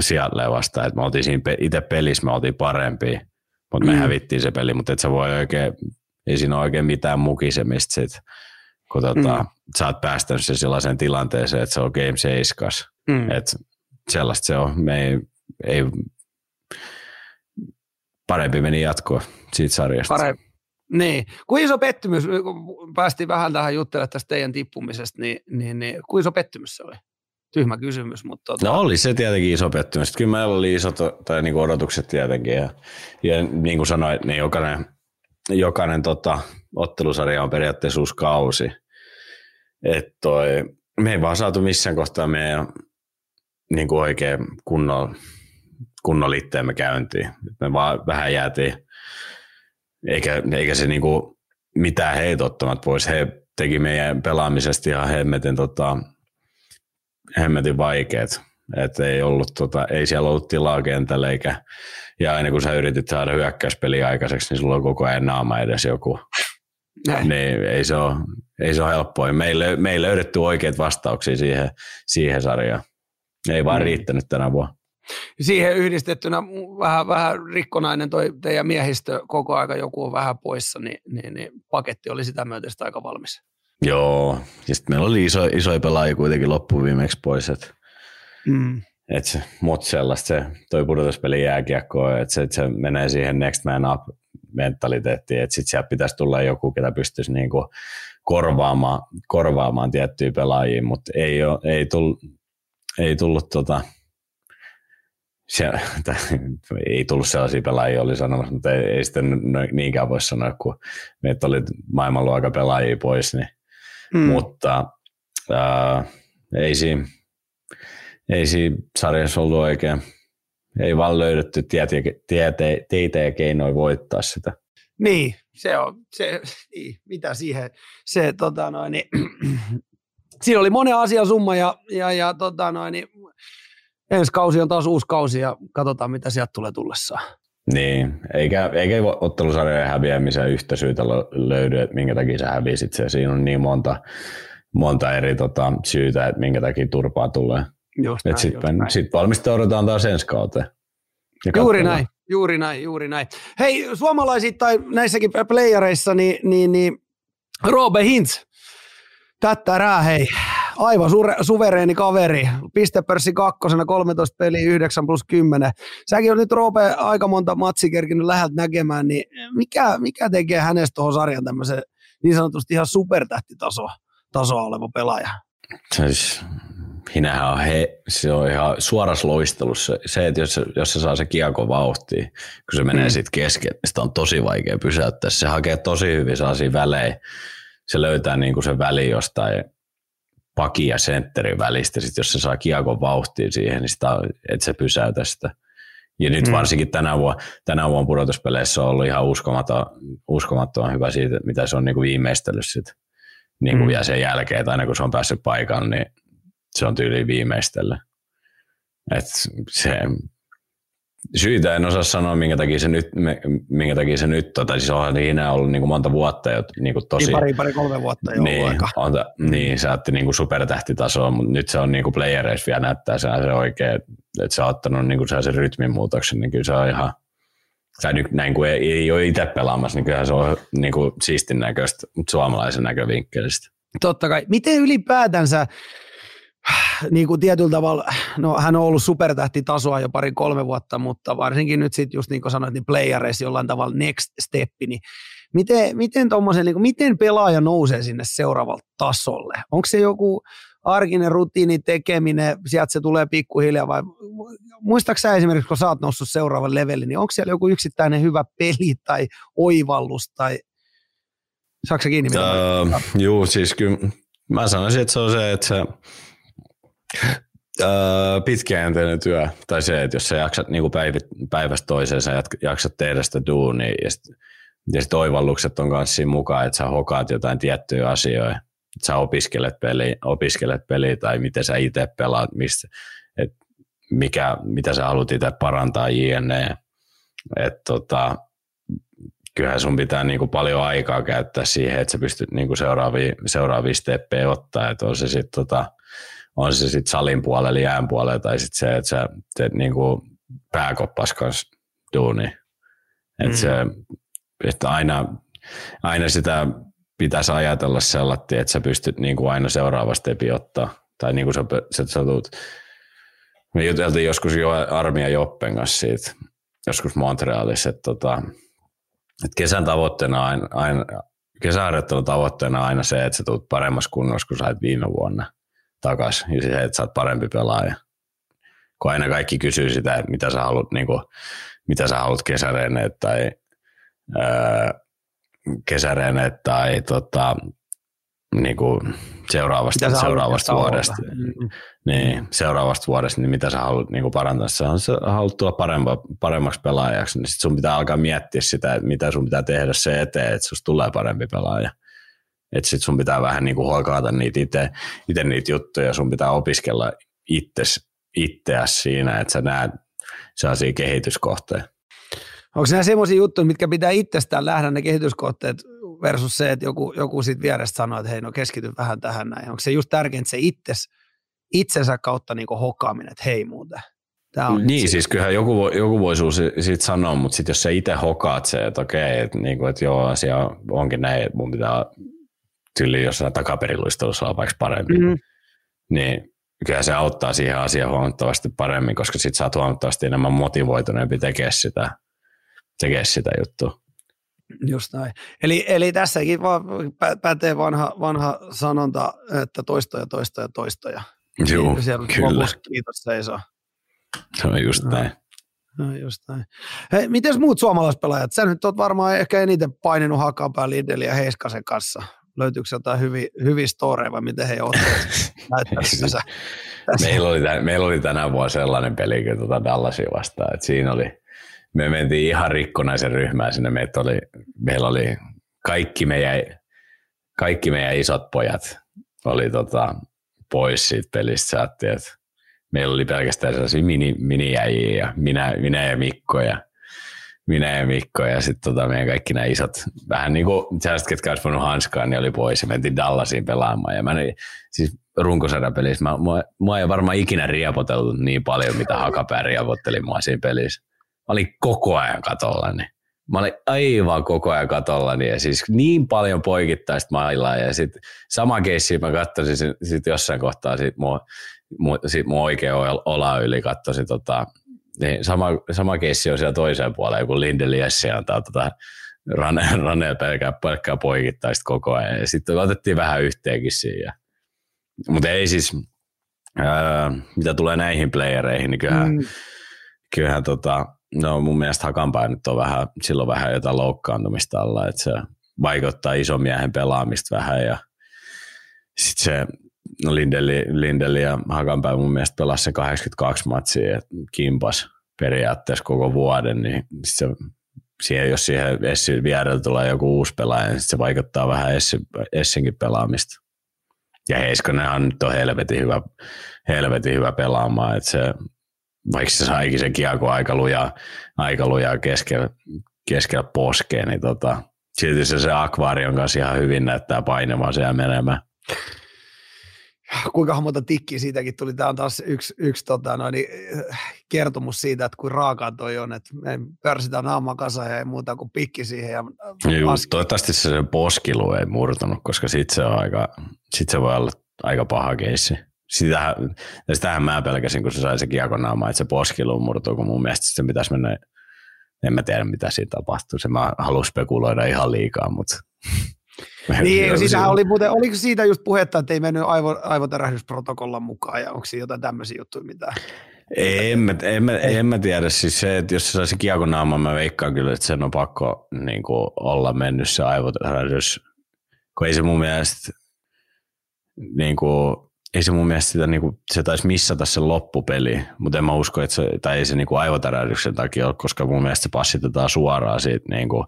Seattle vastaan, että me oltiin siinä itse pelissä, me oltiin parempi, mutta me mm. hävittiin se peli, mutta et sä voi oikein, ei siinä ole oikein mitään mukisemista sit, kun tota, mm. sä oot päästänyt sen sellaiseen tilanteeseen, että se on Game 7. Mm. Että sellaista se on. Me ei, ei parempi meni jatkoa siitä sarjasta. Parempi. Niin. Kuin iso pettymys, kun päästiin vähän tähän juttelemaan tästä teidän tippumisesta, niin, niin, niin kuin iso pettymys se oli? Tyhmä kysymys, mutta... Tota... No oli se tietenkin iso pettymys. Kyllä meillä oli isot tai niinku odotukset tietenkin. Ja, ja niin kuin sanoin, niin jokainen, jokainen tota, ottelusarja on periaatteessa uusi kausi. Et toi, me ei vaan saatu missään kohtaa meidän niin kuin oikein kunnolla kunnolla itteemme käyntiin. Me vaan vähän jäätiin, eikä, eikä se niinku mitään heitä ottamat pois. He teki meidän pelaamisesta ihan hemmetin, tota, hemmetin vaikeat. että ei, ollut, tota, ei siellä ollut tilaa kentällä eikä, ja aina kun sä yritit saada hyökkäyspeliä aikaiseksi, niin sulla on koko ajan naama edes joku. Näin. Niin ei se ole, ei se ole helppoa. Meillä me ei löydetty oikeita vastauksia siihen, siihen sarjaan. Ei vaan mm. riittänyt tänä vuonna. Siihen yhdistettynä vähän, vähän rikkonainen toi teidän miehistö koko aika joku on vähän poissa, niin, niin, niin paketti oli sitä myöten aika valmis. Joo, ja sitten meillä oli iso, isoja pelaajia kuitenkin loppuviimeksi pois, että mm. et se, mut sellaista se, toi pudotuspeli jääkiekko, että se, et se menee siihen next man up mentaliteettiin, että sitten sieltä pitäisi tulla joku, ketä pystyisi niinku korvaamaan, korvaamaan tiettyjä pelaajia, mutta ei, ole, ei, tullut, ei tullut tota, se, ei tullut sellaisia pelaajia, oli sanomassa, mutta ei, ei sitten niinkään voi sanoa, kun meitä oli maailmanluokan pelaajia pois, niin, mm. mutta ää, ei siinä, ei siinä sarjassa ollut oikein, ei vaan löydetty tiete, tiete, teitä ja keinoja voittaa sitä. Niin, se on, se, niin, mitä siihen, se tota noin, niin, siinä oli monen asian summa ja, ja, ja tota noin, niin, ensi kausi on taas uusi kausi ja katsotaan, mitä sieltä tulee tullessaan. Niin, eikä, eikä ottelusarjojen häviämisen yhtä syytä löydy, että minkä takia sä hävisit se. Siinä on niin monta, monta eri tota, syytä, että minkä takia turpaa tulee. Sitten sit valmistaudutaan taas ensi kauteen. Juuri näin, juuri näin, juuri näin. Hei, suomalaisittain näissäkin playereissa, niin, niin, niin Robe Hintz, tättärää hei aivan sure, suvereeni kaveri. Pistepörssi kakkosena 13 peli 9 plus 10. Säkin on nyt Roope aika monta matsia kerkinyt läheltä näkemään, niin mikä, mikä tekee hänestä tuohon sarjan tämmöisen niin sanotusti ihan supertähtitasoa tasoa oleva pelaaja? Siis, Hinähän on, he, se on ihan suoras loistelussa. Se, että jos jos se saa se kiekko vauhtiin, kun se menee mm. sitten kesken, niin sitä on tosi vaikea pysäyttää. Se hakee tosi hyvin sellaisia välejä. Se löytää niin kuin sen väli jostain pakin ja sentterin välistä, sit jos se saa kiekon vauhtiin siihen, niin sitä, että se pysäytä sitä. Ja nyt mm. varsinkin tänä vuonna, tänä vuonna pudotuspeleissä on ollut ihan uskomaton, uskomattoman hyvä siitä, mitä se on niin kuin viimeistellyt sit. Niin kuin mm. vielä sen jälkeen, että aina kun se on päässyt paikalle, niin se on tyyli viimeistellä. Et se, syitä en osaa sanoa, minkä takia se nyt, minkä takia se nyt tota, siis onhan siinä ollut niin kuin monta vuotta jo niin kuin tosi... Niin pari, pari, kolme vuotta jo niin, aika. On, niin, se otti niin kuin supertähtitasoa, mutta nyt se on niin kuin playereissa vielä näyttää se, se oikein, että se on ottanut niin kuin sen rytmin muutoksen, niin kyllä se on ihan, tai nyt näin kuin ei, ei ole itse pelaamassa, niin kyllähän se on niin kuin siistin näköistä suomalaisen näkövinkkelistä. Totta kai. Miten ylipäätänsä niin kuin tietyllä tavalla, no hän on ollut supertähtitasoa jo pari kolme vuotta, mutta varsinkin nyt sitten just niin kuin sanoit, niin playereissa jollain tavalla next step, niin miten, miten, niin kuin, miten pelaaja nousee sinne seuraavalle tasolle? Onko se joku arkinen rutiini tekeminen, sieltä se tulee pikkuhiljaa vai muistaaks sä esimerkiksi, kun sä oot noussut seuraavan levelin, niin onko siellä joku yksittäinen hyvä peli tai oivallus tai saako kiinni? Uh, Joo, siis kyllä mä sanoisin, että se on se, että se Öö, pitkäjänteinen työ, tai se, että jos sä jaksat niin päivä, päivästä toiseen, sä jaksat tehdä sitä duunia, ja sitten sit oivallukset on kanssa siinä mukaan, että sä hokaat jotain tiettyjä asioita, että sä opiskelet peliä, opiskelet peliä tai miten sä itse pelaat, mistä, että mikä, mitä sä haluat itse parantaa jne. Että tota, kyllähän sun pitää niinku paljon aikaa käyttää siihen, että sä pystyt niinku seuraavia, seuraavia steppejä ottaa, että on se sitten tota, on se sitten salin puolella, jään puolella tai sitten se, että sä teet niinku pääkoppas kanssa duuni. Että mm. se, että aina, aina sitä pitäisi ajatella sellainen, että sä pystyt niinku aina seuraava stepi ottaa. Tai niin kuin sä, sä, sä tulet, me juteltiin joskus jo Armia Joppen kanssa siitä, joskus Montrealissa, että, tota, että kesän tavoitteena aina, aina kesäharjoittelun tavoitteena on aina se, että sä tulet paremmassa kunnossa kuin sait viime vuonna takaisin ja se, että sä oot parempi pelaaja. Kun aina kaikki kysyy sitä, että mitä sä haluat, niin kuin, mitä sä haluat kesäreneet tai öö, kesäreneet tai tota, niin kuin seuraavasta, seuraavasta vuodesta. Mm-hmm. Niin, seuraavasta vuodesta, niin mitä sä haluat niin kuin parantaa. Sä, sä haluat tulla parempa, paremmaksi pelaajaksi, niin sit sun pitää alkaa miettiä sitä, että mitä sun pitää tehdä se eteen, että susta tulee parempi pelaaja. Että sit sun pitää vähän niin kuin hoikaata niitä itse, itse niitä juttuja, sun pitää opiskella itse itseäsi siinä, että sä näet sellaisia kehityskohteita. Onko nämä semmoisia juttuja, mitkä pitää itsestään lähdä ne kehityskohteet versus se, että joku, joku siitä vierestä sanoo, että hei no keskity vähän tähän näin. Onko se just tärkeintä se itses, itsensä kautta niin hokaaminen, että hei muuten. Tämä on niin, siis kyllähän joku, voi, joku voi siitä sanoa, mutta sitten jos sä itse hokaat se, että okei, että, niin kuin, että joo, asia onkin näin, että mun pitää tyyli jossain takaperiluistelussa olla vaikka paremmin, mm-hmm. niin kyllä se auttaa siihen asiaan huomattavasti paremmin, koska sitten sä oot huomattavasti enemmän motivoituneempi tekemään sitä, tekemään sitä juttua. Just näin. Eli, eli tässäkin vaan pätee vanha, vanha sanonta, että toistoja, toistoja, toistoja. Joo, kyllä. kiitos seisoo. Se on just näin. No just näin. Hei, miten muut suomalaispelaajat? Sä nyt oot varmaan ehkä eniten paininut Hakanpää, Lideli ja Heiskasen kanssa. Löytyykö jotain hyviä, hyviä storeja vai miten he ovat meillä, oli tämän, meillä oli tänä vuonna sellainen peli kuin tuota Dallasia vastaan, että siinä oli, me mentiin ihan rikkonaisen ryhmään sinne, meitä oli, meillä oli kaikki meidän, kaikki meidän isot pojat oli tota, pois siitä pelistä. Saatiin, että meillä oli pelkästään sellaisia mini, minijäjiä ja minä, minä ja Mikko ja minä ja Mikko ja sitten tota meidän kaikki nämä isot, vähän niin kuin sellaiset, ketkä olisi voinut hanskaa, niin oli pois ja mentiin Dallasiin pelaamaan. Ja mä niin, siis runkosarjapelissä, mä, mua, mua ei varmaan ikinä riepoteltu niin paljon, mitä Hakapää riepotteli mua siinä pelissä. Mä olin koko ajan katolla, niin Mä olin aivan koko ajan katolla ja siis niin paljon poikittaista mailaa ja sitten sama keissi mä katsoisin sit, sit jossain kohtaa sit mun, mun, sit mun oikea ola yli katsoisin tota, niin sama, sama keissi on siellä toiseen puolella, kun Lindeli Jesse antaa tota, Ranel, Ranel pelkää, pelkkää poikittaista koko ajan ja sitten otettiin vähän yhteenkin siinä. Mutta ei siis, ää, mitä tulee näihin playereihin, niin kyllähän, mm. kyllähän tota, no mun mielestä Hakanpää nyt on vähän, silloin vähän jotain loukkaantumista alla, että se vaikuttaa ison miehen pelaamista vähän ja sitten se no Lindeli, Lindeli ja Hakanpää mun mielestä pelasi se 82 matsia kimpas periaatteessa koko vuoden, niin se, siihen, jos siihen Essin vierellä tulee joku uusi pelaaja, niin se vaikuttaa vähän Essin, Essinkin pelaamista. Ja Heiskonenhan nyt on helvetin hyvä, helvetin hyvä pelaamaan, että se vaikka se saikin se kiekko aika lujaa, aika lujaa keskellä, keskellä poskeen, niin tota, silti se, se akvaarion kanssa ihan hyvin näyttää painamaan siellä menemään. Kuinka monta tikkiä siitäkin tuli. Tämä on taas yksi, yksi tota, noin, kertomus siitä, että kuin raakaa toi on, että me pörsitään naama kasa ja ei muuta kuin pikki siihen. Ja Juu, toivottavasti se, poskilu ei murtunut, koska sitten se, on aika, sit se voi olla aika paha keissi sitähän, sitähän mä pelkäsin, kun se sai se kiekonaamaan, että se poskilu murtuu, kun mun mielestä se pitäisi mennä, en mä tiedä mitä siinä tapahtuu, se mä haluan spekuloida ihan liikaa, mutta niin, siitä oli. muuten, oliko siitä just puhetta, että ei mennyt aivo, aivotärähdysprotokollan mukaan ja onko siinä jotain tämmöisiä juttuja mitä? En mä, en, mä, en mä tiedä, siis se, että jos se saisi kiekonaamaan, mä veikkaan kyllä, että sen on pakko niin kuin, olla mennyt se aivotärähdys, kun ei se mun mielestä niin kuin, ei se mun mielestä sitä, niinku, se taisi missata sen loppupeli, mutta en mä usko, että se, tai ei se niinku aivotärähdyksen takia ole, koska mun mielestä se passitetaan suoraan siitä niinku,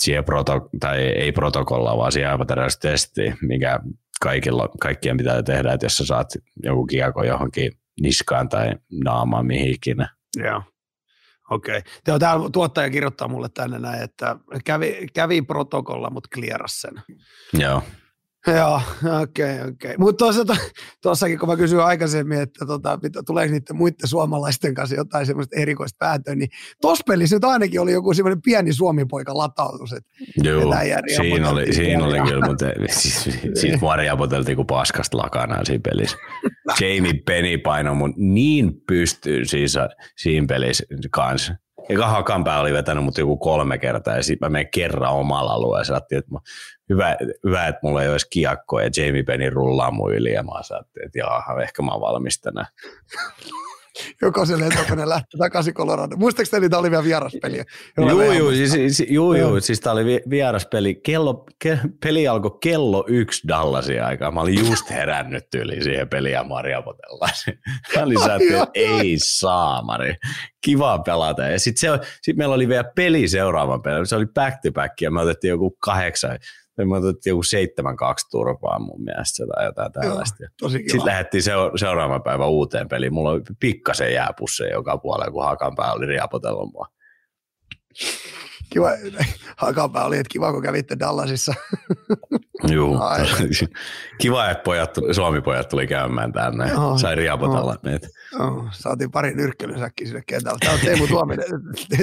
siihen proto, tai ei protokolla, vaan siihen aivotärähdystestiin, mikä kaikilla, kaikkien pitää tehdä, että jos sä saat joku kiekko johonkin niskaan tai naamaan mihin ikinä. Joo. Okei. Okay. Täällä tuottaja kirjoittaa mulle tänne näin, että kävi, kävi protokolla, mutta klieras sen. Joo. Joo, okei, okay, okei. Okay. Mutta tuossakin, kun mä kysyin aikaisemmin, että tota, tuleeko niiden muiden suomalaisten kanssa jotain semmoista erikoista päätöä, niin tuossa pelissä nyt ainakin oli joku semmoinen pieni suomipoika latautus. Joo, siinä oli, siinä oli kyllä, mutta siis, siis mua riapoteltiin kuin paskasta lakanaa siinä pelissä. Jamie Penny painoi mun niin pystyyn siis, siinä pelissä kanssa Eka Hakanpää oli vetänyt mut joku kolme kertaa ja sitten mä menen kerran omalla alueella. Ja että hyvä, hyvä, että mulla ei olisi kiekkoa ja Jamie Penny rullaa mun yli ja mä ajattelin, että jaha, ehkä mä oon valmis tänään. Joko se lentokone lähti takaisin Colorado. Muistaaks te, oli vielä vieraspeliä? Joo, joo, siis, siis, joo, joo, siis tää oli vieraspeli. Kello, ke, peli alkoi kello yksi Dallasin aikaa. Mä olin just herännyt yli siihen peliä ja marjapotellaan. Mä olin että ei saamari. Kiva pelata. Ja sitten sit meillä oli vielä peli seuraavan pelin. Se oli back to back ja me otettiin joku kahdeksan Me otettiin joku 7-2 turpaa mun mielestä tai jotain tällaista. Joo, tosi kiva. Sitten lähdettiin seuraavan päivän uuteen peliin. Mulla oli pikkasen jääpusseja joka puolella, kun Hakanpää oli riapotellut mua. Kiva, Hakanpää oli, että kiva kun kävitte Dallasissa. Joo, kiva, että pojat, Suomi-pojat tuli käymään tänne. Oh, Sai riapotella oh, niitä. Oh, saatiin pari nyrkkelysäkkiä sinne kentällä. Tämä on Teemu Tuominen,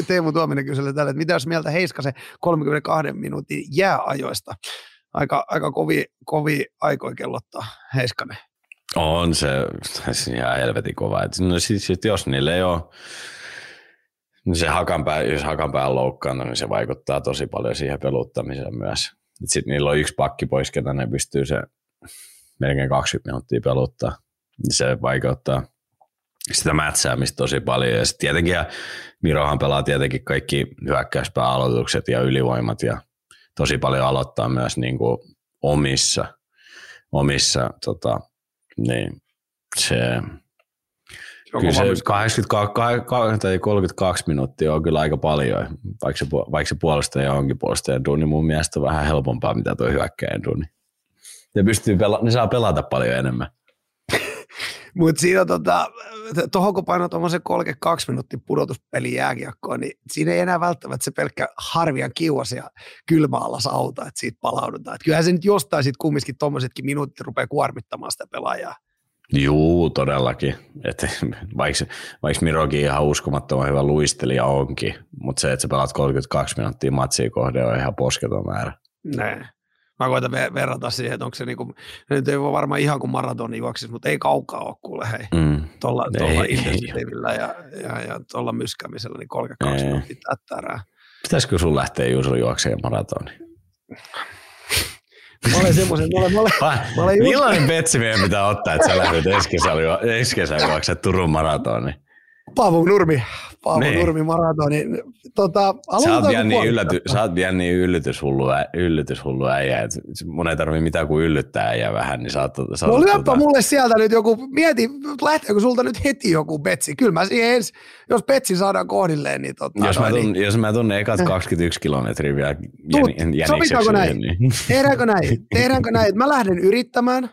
Teemu Tuominen kyseli tälle, että mitä jos mieltä Heiskasen 32 minuutin jääajoista? Aika, aika kovi, kovi aikoi kellottaa Heiskanen. On se, se ihan helvetin kova. Et, no siis, jos niille ei ole niin se hakanpää, jos hakanpää on loukkaantunut, niin se vaikuttaa tosi paljon siihen peluttamiseen myös. Sitten niillä on yksi pakki pois, ketä ne pystyy se melkein 20 minuuttia peluttaa. Niin se vaikeuttaa sitä mätsäämistä tosi paljon. Ja sitten tietenkin ja Mirohan pelaa tietenkin kaikki hyökkäyspääaloitukset ja ylivoimat ja tosi paljon aloittaa myös niin kuin omissa, omissa tota, niin se Kyllä se 82, tai 32 minuuttia on kyllä aika paljon, vaikka se, vaikka se puolustaja onkin puolustajan duuni, mun mielestä on vähän helpompaa, mitä tuo hyökkäjän duuni. Ne, pystyy pela- ne saa pelata paljon enemmän. Mutta siinä tota, tuohon kun painaa tuommoisen 32 minuuttia pudotuspeli jääkiekkoon, niin siinä ei enää välttämättä se pelkkä harvian kiuas ja kylmä alas auta, että siitä palaudutaan. Et kyllähän se nyt jostain sitten kumminkin tuommoisetkin minuutit rupeaa kuormittamaan sitä pelaajaa. Juu, todellakin. Et, vaikka, vaikka Mirokin ihan uskomattoman hyvä luistelija onkin, mutta se, että sä pelaat 32 minuuttia matsia kohde on ihan posketon määrä. Näin. Mä koitan verrata siihen, että onko se niinku, nyt ei voi varmaan ihan kuin maratoni juoksis, mutta ei kaukaa ole kuule hei. Mm. Tuolla, tuolla ja, ja, ja tuolla myskämisellä, niin 32 minuuttia tättärää. Pitäisikö sun lähteä Juuso juokseen maratoni? Mä olen semmoisen, mä olen, mä olen, mä olen Millainen betsi meidän pitää ottaa, että sä lähdet ensi kesän juoksemaan Turun maratoni? Paavo Nurmi, Paavo niin. Nurmi maratoni. Tota, sä oot vielä niin, ylläty, sä oot vielä niin yllytyshullu, yllytyshullu äijä, että mun ei tarvitse mitään kuin yllyttää äijä vähän, niin oot... Sä no lyöpä tota... mulle sieltä nyt joku, mieti, lähteekö sulta nyt heti joku betsi? Kyllä mä siihen ens, jos betsi saadaan kohdilleen, niin tota... Jos, mä, tunnen, niin... jos mä tunnen ekat 21 kilometriä vielä jän, Sovitaanko näin? Niin. Tehdäänkö näin? Tehdäänkö näin? Mä lähden yrittämään,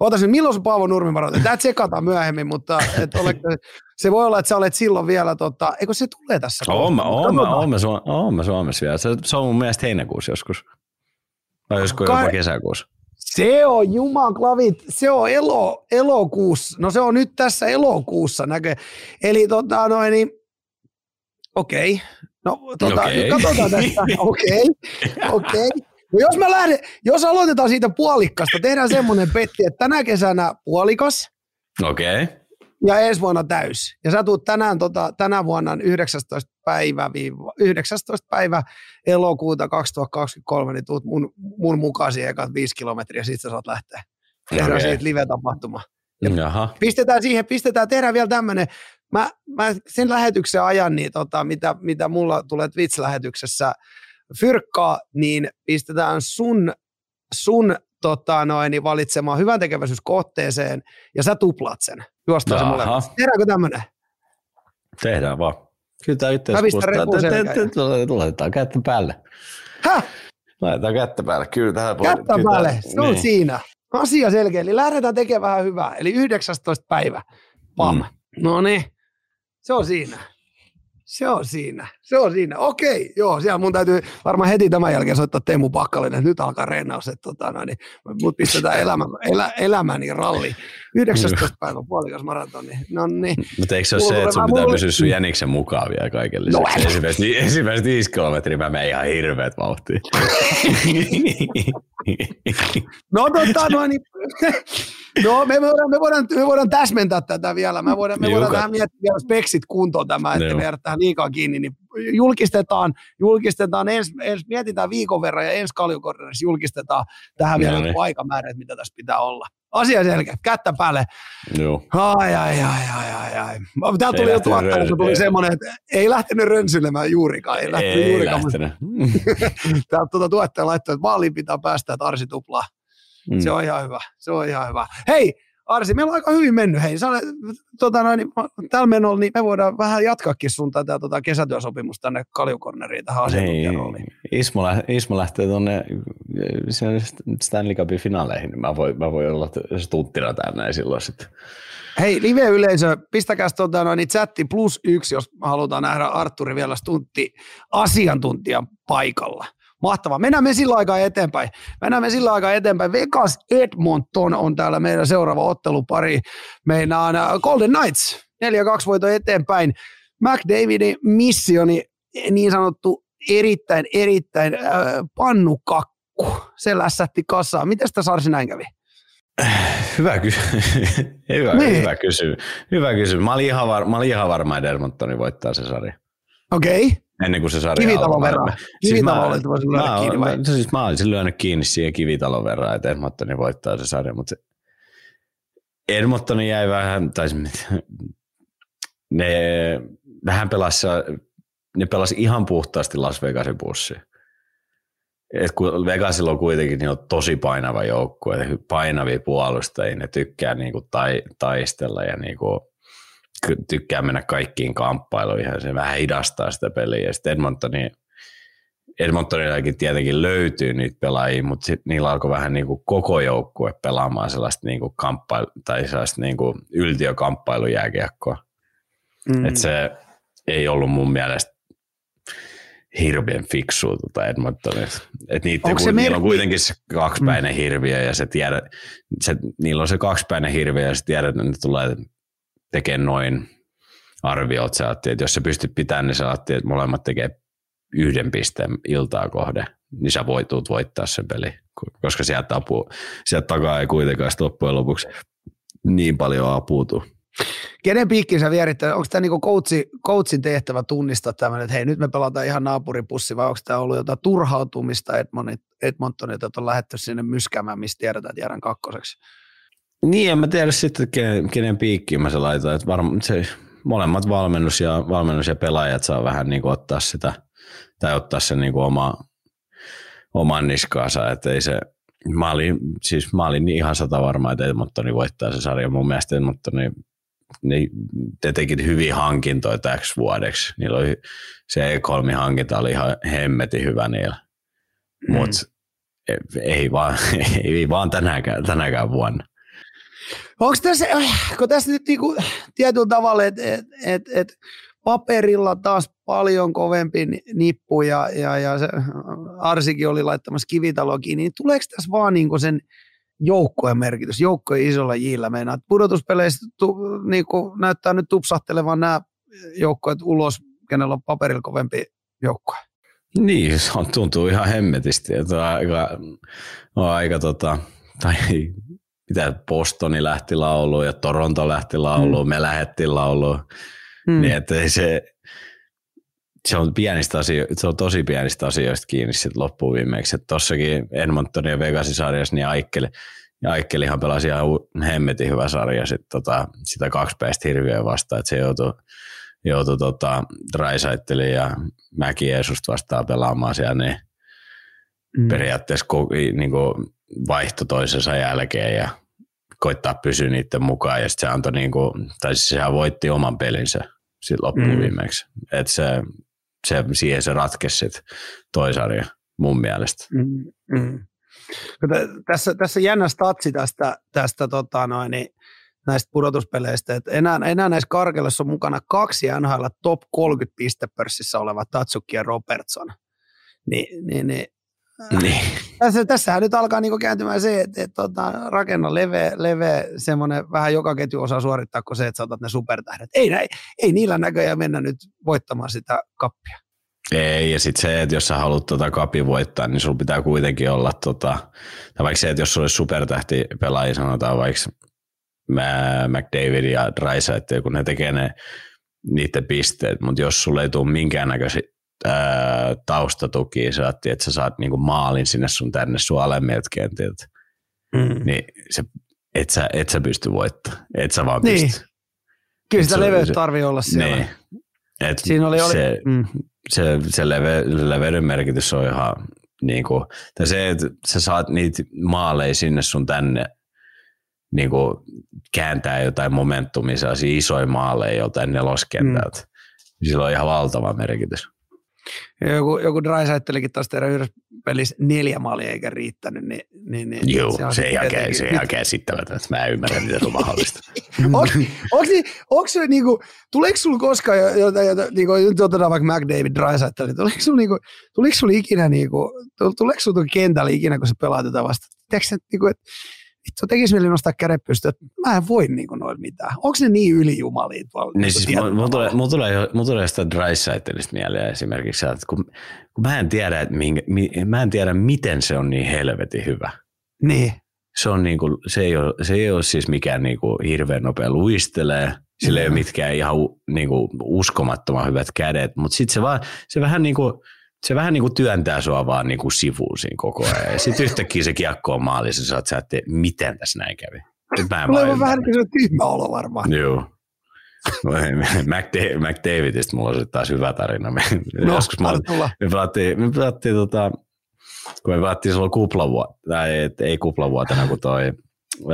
Ootas milloin se Paavo Nurmi varoitti? Tämä tsekataan myöhemmin, mutta et olette, se voi olla, että sä olet silloin vielä, tota, eikö se tulee tässä? Oon mä, oon mä, oon mä, oon mä Suomessa vielä. Se, se on mun mielestä heinäkuussa joskus. Tai joskus Ka- jopa kesäkuussa. Se on jumaklavit, se on elo, elokuussa, no se on nyt tässä elokuussa näkö. Eli tota noin, niin, okei, okay. no tota, okay. katsotaan tästä, okei, okay. okei. Okay. No jos mä lähden, jos aloitetaan siitä puolikkasta, tehdään semmoinen petti, että tänä kesänä puolikas. Okei. Okay. Ja ensi vuonna täys. Ja sä tuut tänään, tota, tänä vuonna 19 päivä, 19 päivä elokuuta 2023, niin tuut mun, mun mukaan siihen ekat viisi kilometriä, sit sä saat lähteä. Tehdään okay. siitä live-tapahtuma. Jaha. Pistetään siihen, pistetään, tehdään vielä tämmöinen, mä, mä sen lähetyksen ajan, niin tota, mitä, mitä mulla tulee Twitch-lähetyksessä, fyrkkaa, niin pistetään sun, sun tota noin, niin valitsemaan hyvän tekeväisyyskohteeseen ja sä tuplaat sen. Juostaa se mulle. Tehdäänkö tämmönen? Tehdään vaan. Kyllä tämä yhteiskuusta. Laitetaan kättä päälle. Häh? Laitetaan kättä päälle. Kyllä tähän voi. Kättä päälle, se on niin. siinä. Asia selkeä. Eli lähdetään tekemään vähän hyvää. Eli 19. päivä. Pam. Mm. No niin. Se on siinä. Se on siinä. Se on siinä. Okei, joo, siellä mun täytyy varmaan heti tämän jälkeen soittaa Teemu Pakkalinen, että nyt alkaa reenaus, että tota, no, niin, mut pistetään elämä, elä, elämäni ralli. 19. päivä puolikas maratoni. No niin. Mutta eikö se ole se, että sun pitää pysyä sun jäniksen mukaan vielä kaiken no, lisäksi? No, ensimmäiset, ensimmäiset viisi kilometriä mä menen ihan hirveät vauhtia. no tota, no niin, no me voidaan, me voidaan, me voidaan täsmentää tätä vielä. Me voidaan, me voidaan vähän miettiä speksit kuntoon tämä, että me tähän liikaa kiinni, niin julkistetaan, julkistetaan ens, ens, mietitään viikon verran ja ensi kaljukornerissa julkistetaan tähän vielä niin. aikamäärät, mitä tässä pitää olla. Asia selkeä, kättä päälle. Joo. Ai, ai, ai, ai, ai, ai. Täällä tuli jo tuottaja, se tuli semmoinen, että ei lähtenyt rönsylemään juurikaan. Ei, lähtenyt ei juurikaan. lähtenyt. Täältä tuota tuottaja laittoi, että maaliin pitää päästä, että Arsi tuplaa. Mm. Se on ihan hyvä, se on ihan hyvä. Hei, Arsi, meillä on aika hyvin mennyt. Hei, sä olet, tota noin, niin, tällä menolla niin me voidaan vähän jatkaakin sun tätä tota, kesätyösopimusta tänne Kaljukorneriin tähän asiantuntijarooliin. Ismo, lä- Ismo lähtee tuonne Stanley Cupin finaaleihin, niin mä voin, mä voin olla stunttina tänne silloin sitten. Hei, live-yleisö, pistäkää tota noin, niin chatti plus yksi, jos halutaan nähdä Arturi vielä stuntti asiantuntijan paikalla. Mahtavaa. Mennään me sillä aikaa eteenpäin. Mennään me sillä aikaa eteenpäin. Vegas Edmonton on täällä meidän seuraava ottelupari. Meidän äh, Golden Knights 4-2 voito eteenpäin. McDavidin missioni, niin sanottu erittäin, erittäin äh, pannukakku. Se lässätti kasaan. Miten sitä Sarsi näin kävi? Hyvä, ky- hyvä, niin. hyvä kysymys. Hyvä kysymys. Mä olin ihan, var- mä olin ihan varma, että Edmontoni voittaa se sarja. Okei. Okay. Ennen kuin se sarja Kivitalon verran. Kivitalon siis voisi lyödä kiinni vai? Mä, siis mä olisin lyönyt kiinni siihen Kivitalon verran, että Edmontoni voittaa se sarja, mutta Edmontoni jäi vähän, tai ne vähän pelasi, ne pelasi ihan puhtaasti Las Vegasin bussi. Et kun Vegasilla on kuitenkin niin on tosi painava joukkue, painavia puolustajia, ne tykkää niinku tai, taistella ja niinku tykkää mennä kaikkiin kamppailuihin ja se vähän hidastaa sitä peliä. Ja sitten Edmontoni, Edmontonillakin tietenkin löytyy niitä pelaajia, mutta sit niillä alkoi vähän niin kuin koko joukkue pelaamaan sellaista niin kuin kamppailu, tai sellaista niin kuin yltiökamppailujääkiekkoa. Mm. Et se ei ollut mun mielestä hirveän fiksua tuota Edmontonista. Et niitä, kun, se niillä on kuitenkin se kaksipäinen mm. hirviö ja se tiedät, se, niillä on se kaksipäinen hirviö ja se tiedät, että ne tulee tekemään noin arviot. Sä että jos sä pystyt pitämään, niin sä että molemmat tekee yhden pisteen iltaa kohde, niin sä voit voittaa sen peli, koska sieltä, apu, sieltä takaa ei kuitenkaan loppujen lopuksi niin paljon apuutu. Kenen piikki sä vierittää? Onko tämä niinku coachi, coachin tehtävä tunnistaa tämmöinen, että hei nyt me pelataan ihan naapuripussi vai onko tämä ollut jotain turhautumista Edmontonilta, että on lähdetty sinne myskäämään, mistä tiedetään, että jäädään kakkoseksi? Niin, en mä tiedä sitten, kenen, kenen piikkiin mä se laitan. Että varma, se, molemmat valmennus ja, valmennus ja pelaajat saa vähän niin kuin ottaa sitä, tai ottaa sen niin kuin oma, oman niskaansa, että ei se, mä olin, siis mä olin ihan sata varma, että Edmontoni voittaa se sarja. Mun mielestä Edmontoni ne, ne teki hyviä hankintoja täksi vuodeksi. Niillä oli, se E3-hankinta oli ihan hemmetin hyvä niillä. Mm. Mutta ei vaan, ei vaan tänäkään, tänäkään vuonna. Onko tässä, kun tässä nyt niinku tietyllä tavalla, että et, et, et paperilla taas paljon kovempi nippu ja, ja, ja se Arsikin oli laittamassa kivitalokin, niin tuleeko tässä vaan niinku sen joukkojen merkitys, joukkojen isolla jillä meinaa. Pudotuspeleissä tu, niinku, näyttää nyt tupsahtelevan nämä joukkoet ulos, kenellä on paperilla kovempi joukkue. Niin, se on, tuntuu ihan hemmetisti, että on aika, on aika tota, tai mitä Bostoni lähti lauluun ja Toronto lähti lauluun, mm. me lähettiin lauluun. Mm. Niin että se, se on, pienistä asio- se on tosi pienistä asioista kiinni sitten loppuun viimeksi. Tossakin Edmonton ja Vegasin sarjassa, niin Aikkeli, ja Aikkelihan pelasi ihan hemmetin hyvä sarja sit, tota, sitä kaksi päästä hirviöä vastaan, että se joutui, joutui tota, Raisaitteli ja Mäki Jeesusta vastaan pelaamaan siellä, niin mm. periaatteessa niin kuin vaihto toisensa jälkeen ja koittaa pysyä niiden mukaan ja sitten se antoi niinku, tai siis sehän voitti oman pelinsä sitten loppuun mm. viimeksi. Et se, se, siihen se ratkesi sitten toi sarja mun mielestä. Mm. Mm. Tässä, tässä jännä statsi tästä, tästä tota noin, niin näistä pudotuspeleistä, että enää, enää näissä karkeloissa on mukana kaksi NHL top 30 pistepörssissä oleva Tatsuki ja Robertson. Ni, niin, niin niin. Tässä, tässähän nyt alkaa niinku kääntymään se, että, että tota, rakenna leveä, leveä semmoinen vähän joka ketju osaa suorittaa kuin se, että saatat ne supertähdet. Ei, ei, ei niillä näköjään mennä nyt voittamaan sitä kappia. Ei, ja sitten se, että jos sä haluat tota kapi voittaa, niin sulla pitää kuitenkin olla, tota, tai vaikka se, että jos sulla olisi supertähti pelaajia, sanotaan vaikka McDavid ja Raisa, että kun ne tekee ne niiden pisteet, mutta jos sulle ei tule minkäännäköisiä ää, taustatuki, sä että sä saat niinku maalin sinne sun tänne sun alemmilta kentiltä, mm. niin se, et, sä, et sä pysty voittamaan, et sä vaan niin. pysty. Kyllä sitä leveyttä tarvii olla siellä. Niin. Et Siinä oli, oli. Se, mm. se, se leve, leveyden merkitys on ihan niin kuin, tai se, että sä saat niitä maaleja sinne sun tänne, niin kuin kääntää jotain momentumia, sellaisia isoja maaleja joltain neloskentältä. Mm. Sillä on ihan valtava merkitys. Joku, joku Drysaittelikin taas tehdä yhdessä pelissä neljä maalia eikä riittänyt. Niin, niin, niin Joo, se, se, ihan, jotenkin... se ihan käsittämätöntä. Mä en ymmärrä, miten se on mahdollista. onko, onko se niinku, tuleeko sulla koskaan, jotain, niinku, nyt otetaan vaikka McDavid, Drysaitel, tuleeko sulla, niinku, tuleeko sulla ikinä, niinku, tuleeko sulla kentällä ikinä, kun se pelaat jotain vasta? Tiedätkö, niinku, että vittu tekisi mieli nostaa kädet pystyä, että mä en voi niin noilla mitään. Onko ne niin ylijumalia tuolla? Niin niinku siis mulla tulee, mulla tulee, mulla tulee sitä Drysaitelista mieleen esimerkiksi, että kun, kun mä, en tiedä, että minkä, mi, mä en tiedä, miten se on niin helvetin hyvä. Niin. Se, on niin kuin, se, ei ole, se ei ole siis mikään niin kuin hirveän nopea luistelee, sillä mm. ei ole mitkään ihan niin kuin uskomattoman hyvät kädet, mutta sitten se, vaan, se vähän niin kuin, se vähän niin kuin työntää sua vaan niin kuin sivuun siinä koko ajan. Ja sitten yhtäkkiä se kiekko on maalissa, sä oot sä, että miten tässä näin kävi. Nyt mä en Tulee vähän niin kuin se tyhmä olo varmaan. Joo. McDavidista mulla on taas hyvä tarina. Me, no, joskus me, me pelattiin, me pelattiin tota, kun me pelattiin silloin kuplavuotena, tai et, ei kuplavuotena, kun toi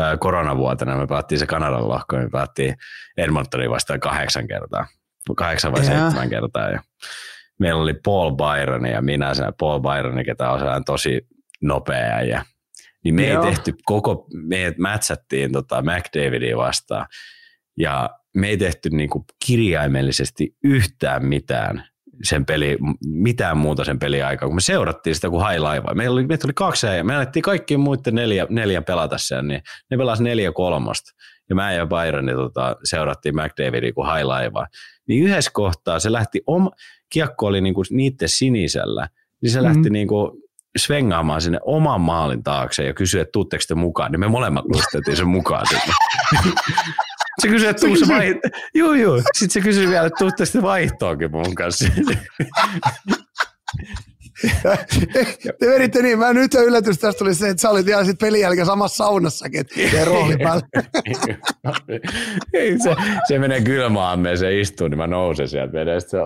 ää, koronavuotena, me pelattiin se Kanadan lohko, me pelattiin Edmontonin vastaan kahdeksan kertaa, kahdeksan vai seitsemän kertaa. Ja meillä oli Paul Byron ja minä sen Paul Byron, ketä on tosi nopea ja niin me Joo. ei tehty koko, me mätsättiin tota McDavidia vastaan. Ja me ei tehty niinku kirjaimellisesti yhtään mitään sen peli, mitään muuta sen peli aikaa, kun me seurattiin sitä kuin high Meillä oli, meitä oli kaksi ja me annettiin kaikkien muiden neljä, neljä pelata sen, niin ne pelasi neljä kolmosta. Ja mä ja Byron niin tota, seurattiin McDavidia kuin high Niin yhdessä kohtaa se lähti, oma, kiekko oli niinku niiden sinisellä, niin se mm-hmm. lähti niinku svengaamaan sinne oman maalin taakse ja kysyi, että tuutteko te mukaan, niin me molemmat nostettiin sen mukaan sinne. Se kysyi, että tuussa vaihto. Joo, joo. Sitten se kysyi vielä, että tuutte sitten vaihtoonkin mun kanssa. Te veditte niin, mä nyt yllätys tästä tuli se, että sä olit ihan sitten pelin jälkeen samassa saunassakin, että rooli päällä. Ei, se, se menee kylmään, se istuu, niin mä nousen sieltä vedestä.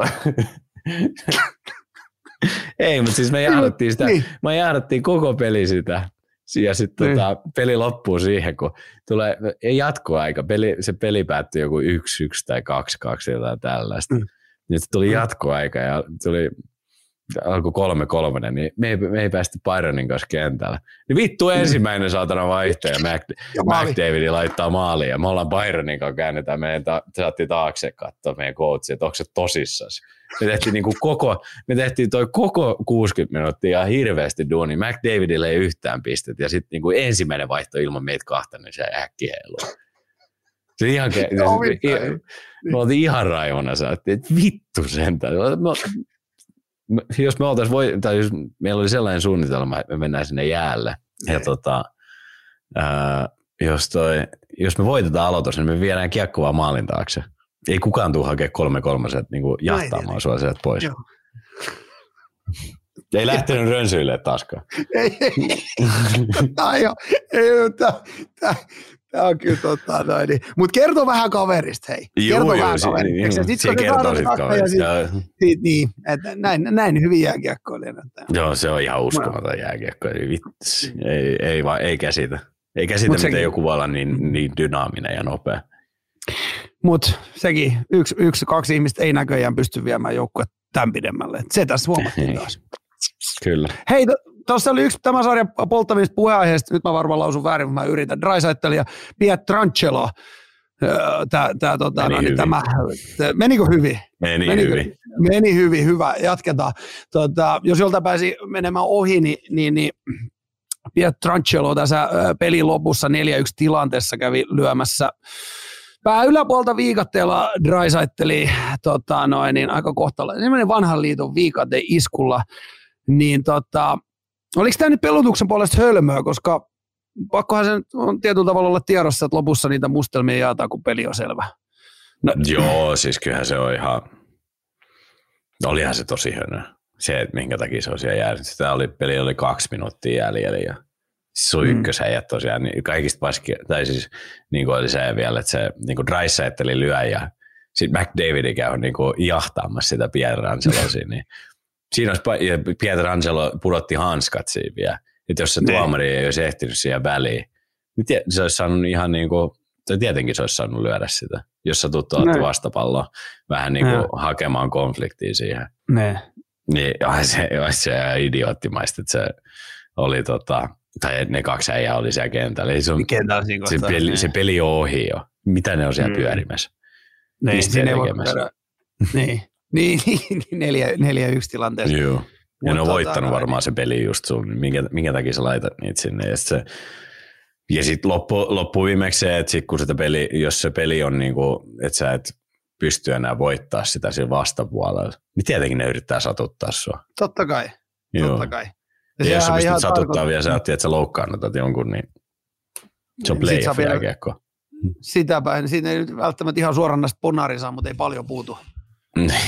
Ei, mutta siis me jäädettiin sitä, niin. me jäädettiin koko peli sitä. Ja sitten niin. tota, peli loppuu siihen, kun tulee ei jatkoaika. Peli, se peli päättyi joku yksi, yksi tai kaksi, kaksi jotain tällaista. Mm. Nyt tuli mm. jatkoaika ja tuli alkoi kolme kolmonen, niin me ei, me ei päästy Byronin kanssa kentällä. Niin vittu mm. ensimmäinen saatana vaihtaja, Mac, McDavid laittaa maaliin ja me ollaan Byronin kanssa käännetään meidän ta, saatti taakse katsoa meidän coachi, että onko se tosissaan. Me tehtiin, niin kuin koko, me tehtiin toi koko 60 minuuttia hirveästi duuni. McDavidille ei yhtään pistet ja sitten niin kuin ensimmäinen vaihto ilman meitä kahta, niin se äkki heiluu. Se ihan, se, me oltiin ihan raivona, että vittu sentään jos me oltaisiin voi, tai jos meillä oli sellainen suunnitelma, että me mennään sinne jäälle, ja niin. tota, ää, jos, toi, jos me voitetaan aloitus, niin me viedään kiekko vaan maalin taakse. Ei kukaan tule hakea kolme kolmaset niin kuin jahtaamaan sua sieltä pois. Joo. Ei lähtenyt rönsyille taaskaan. ei, ei, ei, ei, ei, Tämä on kyllä totta noin. Niin. Mutta kerto vähän kaverista, hei. Juu, kerto juu, vähän kaverista. Niin, sitten se kertoo sit kaverista. Sit, sit, niin, että näin, näin hyviä jääkiekkoilijana. Joo, se on ihan uskomaton jääkiekko. Vitsi. Ei, ei, vaan, ei käsitä. Ei käsitä, Mut miten sekin. joku voi olla niin, niin dynaaminen ja nopea. Mutta sekin, yksi, yksi, kaksi ihmistä ei näköjään pysty viemään joukkoa tämän pidemmälle. Se tässä huomattiin taas. Kyllä. Hei, tuossa oli yksi tämän sarjan polttavista puheenaiheista, nyt mä varmaan lausun väärin, mutta mä yritän. Drysaitel ja Pietrangelo. Tää, tää, tota, meni no, niin, tämä, menikö hyvin? Meni menikö, hyvin. Meni hyvin, hyvä, jatketaan. Tota, jos jolta pääsi menemään ohi, niin, niin, niin Pietrangelo tässä pelin lopussa 4-1 tilanteessa kävi lyömässä pää yläpuolta viikatteella Drysaitteli tota, noin, niin aika kohtalla. Sellainen vanhan liiton viikate iskulla. Niin tota, Oliko tämä nyt pelotuksen puolesta hölmöä, koska pakkohan se on tietyllä tavalla olla tiedossa, että lopussa niitä mustelmia jaetaan, kun peli on selvä. No. Joo, siis kyllähän se on ihan, olihan se tosi hönö. Se, että minkä takia se on siellä jäänyt. Sitä oli, peli oli kaksi minuuttia jäljellä ja se on mm. ykkösäjät tosiaan, niin kaikista paski, tai siis niin kuin oli se vielä, että se niin kuin Dreisaitl lyö ja sitten McDavid käy niin kuin jahtaamassa sitä Pierre Angelosia, niin siinä olisi, Angelo pudotti hanskat siinä vielä. Että jos se ne. tuomari ei olisi ehtinyt siihen väliin, niin se olisi saanut ihan niin kuin, tai tietenkin se olisi saanut lyödä sitä, jos sä tuut otti vastapalloa vähän niin kuin hakemaan konfliktia siihen. Ne. Niin se, se idioottimaista, että se oli tota, tai ne kaksi äijää oli siellä kentällä. Se, on, se, peli, se peli on ohi jo. Mitä ne on siellä mm. pyörimässä? Niin, siinä ei voi niin. Niin, niin, neljä, neljä yksi tilanteessa. Joo. Ja ne on tota, voittanut no, varmaan se peli just sun, minkä, minkä takia sä laitat niitä sinne. Ja sitten ja sit loppu, loppu viimeksi se, että sit kun sitä peli, jos se peli on niin kuin, että sä et pysty enää voittaa sitä sillä vastapuolella, niin tietenkin ne yrittää satuttaa sua. Totta kai, Joo. totta kai. Ja, ja jos sä pystyt satuttaa vielä, sä että sä loukkaannutat jonkun, niin se on playoff jääkiekko. Sitäpä, niin siinä ei nyt välttämättä ihan suoranaista ponari saa, mutta ei paljon puutu.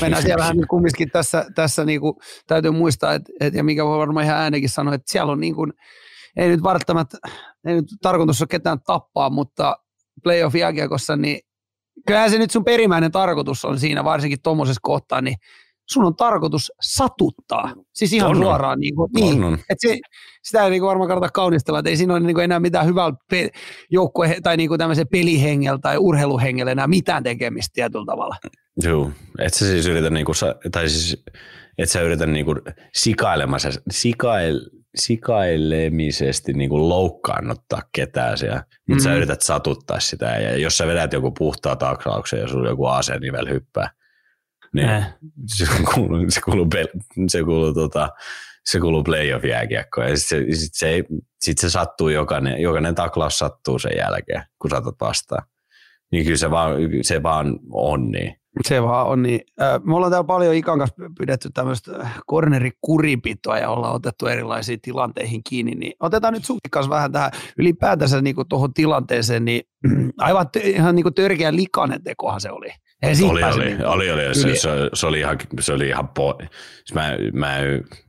Mennään siellä vähän niin kumminkin tässä, tässä niin kuin, täytyy muistaa, että, että, ja mikä voi varmaan ihan äänekin sanoa, että siellä on niin kuin, ei nyt välttämättä, ei nyt tarkoitus ole ketään tappaa, mutta playoff jääkiekossa, niin kyllähän se nyt sun perimmäinen tarkoitus on siinä, varsinkin tuommoisessa kohtaa, niin sun on tarkoitus satuttaa. Siis ihan on, suoraan. Niin kuin, niin, on. Et se, sitä ei niin kuin varmaan kannata kaunistella, että ei siinä ole niin kuin enää mitään hyvää pe- joukkue- tai niin kuin tämmöisen pelihengellä tai urheiluhengellä enää mitään tekemistä tietyllä tavalla. Joo, et sä siis yritä, niin kuin, tai siis et sä yritä niin kuin sikailemassa, sikail, sikailemisesti niin kuin loukkaannuttaa ketään siellä, mutta mm-hmm. sä yrität satuttaa sitä ja jos sä vedät joku puhtaa taklauksen ja sulla joku asenivel hyppää, niin äh. se kuuluu, se kuuluu, se kuuluu, tota, se kuuluu playoff jääkiekkoon. Ja sitten se, sit se, sit se sattuu, jokainen, jokainen taklaus sattuu sen jälkeen, kun saatat vastaan. Niin kyllä se vaan, se vaan on niin. Se vaan on niin. Me ollaan täällä paljon Ikan kanssa pidetty tämmöistä cornerikuripitoa ja ollaan otettu erilaisiin tilanteihin kiinni, niin otetaan nyt sunkin kanssa vähän tähän ylipäätänsä niin tuohon tilanteeseen, niin aivan ihan niin törkeä likainen tekohan se oli. Ei oli, oli, niin oli, oli, se, se, se, oli ihan, se oli ihan po... Siis mä, mä,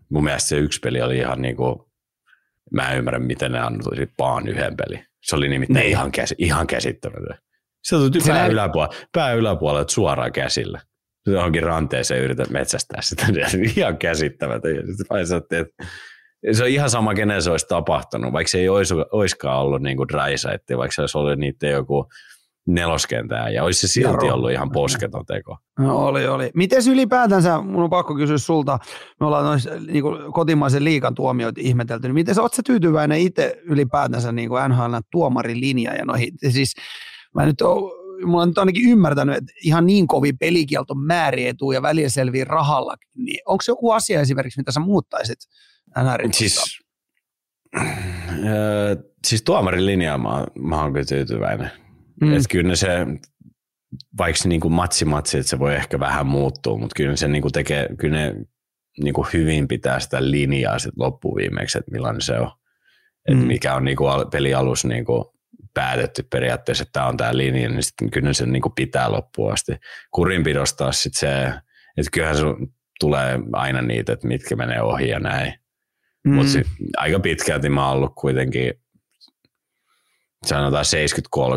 mun mielestä se yksi peli oli ihan niin kuin, mä en ymmärrä, miten ne antoi vaan yhden peli. Se oli nimittäin niin. ihan, käs, ihan käsittämätön. Se tuli pää, näin... yläpuolella, pää yläpuolella suoraan käsillä. Johonkin ranteeseen yrität metsästää sitä. ihan käsittämätön. että se on ihan sama, kenen se olisi tapahtunut, vaikka se ei olisi, olisikaan ollut niin kuin dry site, vaikka se olisi ollut niiden joku neloskentää ja olisi se silti ollut ihan posketon teko. No, oli, oli. Miten ylipäätänsä, mun on pakko kysyä sulta, me ollaan noissa niin kotimaisen liikan tuomioita ihmetelty, niin miten oletko tyytyväinen itse ylipäätänsä niin kuin NHL tuomarilinja ja noihin, siis mä nyt oon, mulla on nyt ainakin ymmärtänyt, että ihan niin kovin pelikielto määriä ja väliä selviä rahalla, niin onko se joku asia esimerkiksi, mitä sä muuttaisit NRin Siis, äh, siis tuomarin linjaa mä, mä oon kyllä tyytyväinen. Mm. Että kyllä se, vaikka se niinku matsi matsi, että se voi ehkä vähän muuttua, mutta kyllä se niinku tekee, kyllä ne niinku hyvin pitää sitä linjaa sit loppuviimeksi, että millainen se on. Että mm. mikä on niinku pelialus niinku päätetty periaatteessa, että tämä on tämä linja, niin sitten kyllä se niinku pitää loppuun asti. Kurinpidosta sitten se, että kyllähän sun tulee aina niitä, että mitkä menee ohi ja näin. Mm. Mutta aika pitkälti mä oon ollut kuitenkin sanotaan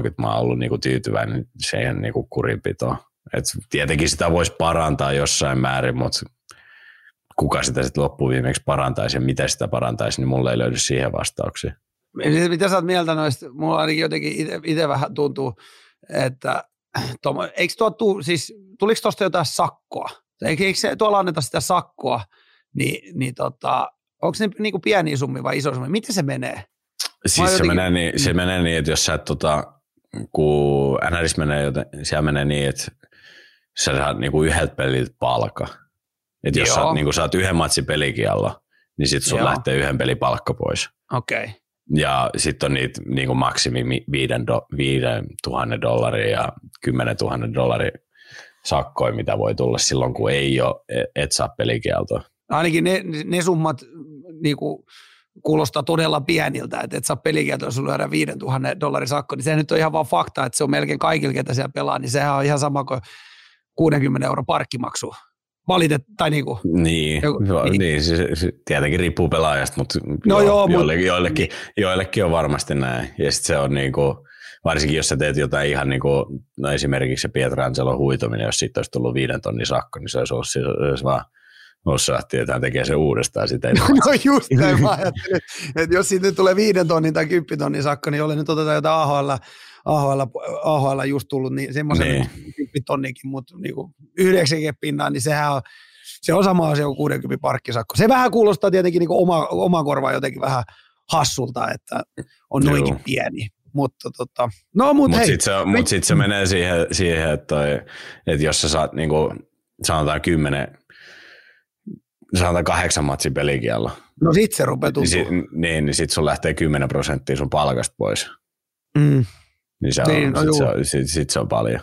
70-30 mä oon ollut niinku tyytyväinen siihen niinku kurinpitoon. Et tietenkin sitä voisi parantaa jossain määrin, mutta kuka sitä sitten loppuviimeksi parantaisi ja miten sitä parantaisi, niin mulle ei löydy siihen vastauksia. Mitä sä oot mieltä noista? Mulla ainakin jotenkin itse vähän tuntuu, että tuo, eikö tuo tuu, siis tuliko tuosta jotain sakkoa? Eikö, eikö se, tuolla anneta sitä sakkoa, niin, niin tota, onko se niin kuin pieni summi vai iso summi? Miten se menee? Siis jotenkin... se, menee niin, se menee niin, että jos sä et, tota, kun NRS menee, joten siellä menee niin, että sä saat niinku yhdeltä peliltä palkka. Että jos sä niinku, saat yhden matsin pelikiello, niin sit sun Joo. lähtee yhden pelin palkka pois. Okei. Okay. Ja sitten on niitä niinku maksimi viiden, do, viiden tuhannen dollaria ja kymmenen tuhannen dollaria sakkoja, mitä voi tulla silloin, kun ei ole, et saa pelikieltoa. Ainakin ne, ne summat, niinku, kuulostaa todella pieniltä, että et saa pelikieltoa, jos lyödään 5000 dollarin sakko, niin se nyt on ihan vaan fakta, että se on melkein kaikilla, ketä siellä pelaa, niin sehän on ihan sama kuin 60 euro parkkimaksu. Valitet, tai niinku, niin, joku, joo, niin. niin siis, siis, tietenkin riippuu pelaajasta, mutta no joo, joo, joillekin, joillekin, joillekin, on varmasti näin. Ja sitten se on niinku, varsinkin jos sä teet jotain ihan niin kuin, no esimerkiksi se Pietrangelo huitominen, jos siitä olisi tullut viiden tonnin sakko, niin se olisi ollut siis, olisi vaan osaa tietää, tekee se uudestaan sitä. no just näin, mä ajattelin, että jos siitä tulee viiden tonnin tai kymppitonnin sakko, niin oli nyt otetaan jotain AHL, AHL, AHL just tullut, niin semmoisen niin. mutta niin 90 pinnaa, niin sehän on, se on sama asia kuin 60 parkkisakko. Se vähän kuulostaa tietenkin niin oma, oma korva jotenkin vähän hassulta, että on noinkin Joo. pieni. Mutta tota, no mut, mut sitten se, mut sit se menee siihen, siihen että, toi, että jos sä saat niinku, sanotaan kymmenen, sanotaan kahdeksan matsin pelikiello. No sit se rupeaa Niin, sit, niin, niin sit sun lähtee 10 prosenttia sun palkasta pois. Mm. Niin, se on, niin no sit, se on, sit, sit se on paljon.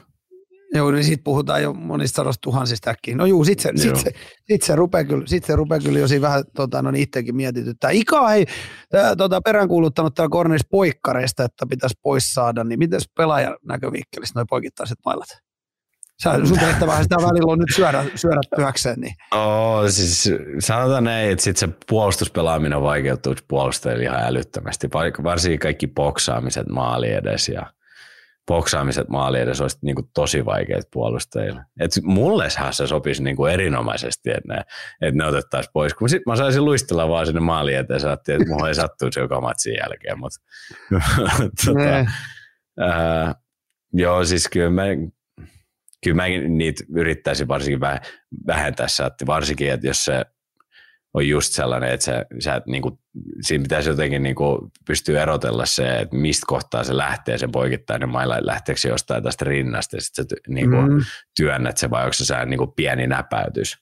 Joo, niin sitten puhutaan jo monista sadosta tuhansista äkkiä. No juu, sitten se, sit se, sit se, rupeaa kyllä, sit se rupeaa kyllä jo siinä vähän tota, no, niin itsekin mietityttää. Ika ei tää, tota, peräänkuuluttanut täällä Kornelis poikkareista, että pitäisi pois saada, niin miten pelaajan näkövinkkelistä noin poikittaiset mailat? Sä, sun tehtävä sitä välillä on nyt syödä, syödä työkseen. Niin. Oh, siis sanotaan näin, että sit se puolustuspelaaminen vaikeutuu puolustajille ihan älyttömästi. Varsinkin kaikki boksaamiset maali edes ja boksaamiset maali edes olisi niin kuin tosi vaikeat puolustajille. Et mullehan se sopisi niin kuin erinomaisesti, että ne, että ne otettaisiin pois. Kun sit mä saisin luistella vaan sinne maali eteen, saattiin, että mulla ei sattuisi joka matsin jälkeen. Mutta, tota, ää, joo, siis kyllä mä, kyllä mä niitä yrittäisin varsinkin vähentää, että varsinkin, että jos se on just sellainen, että sä, sä niin kuin, siinä pitäisi jotenkin niin kuin, pystyä erotella se, että mistä kohtaa se lähtee, se poikittainen maila, lähteekö se jostain tästä rinnasta, ja sitten sä niin kuin, mm. työnnät se, vai onko se niin kuin, pieni näpäytys.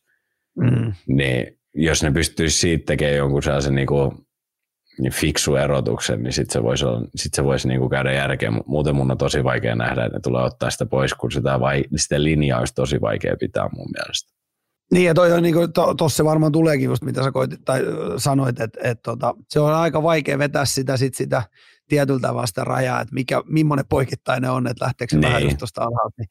Mm. Niin jos ne pystyisi siitä tekemään jonkun sellaisen niin kuin, fiksu erotuksen, niin sitten se voisi, olla, sit se voisi niinku käydä järkeen. Muuten mun on tosi vaikea nähdä, että ne tulee ottaa sitä pois, kun sitä, vai, sitä linjaa olisi tosi vaikea pitää mun mielestä. Niin ja toi on niin tuossa to, se varmaan tuleekin just mitä sä koitit, tai sanoit, että et, tota, se on aika vaikea vetää sitä, sit sitä tietyltä vasta rajaa, että mikä, millainen poikittainen on, että lähteekö se niin. vähän just tuosta alhaalta. Niin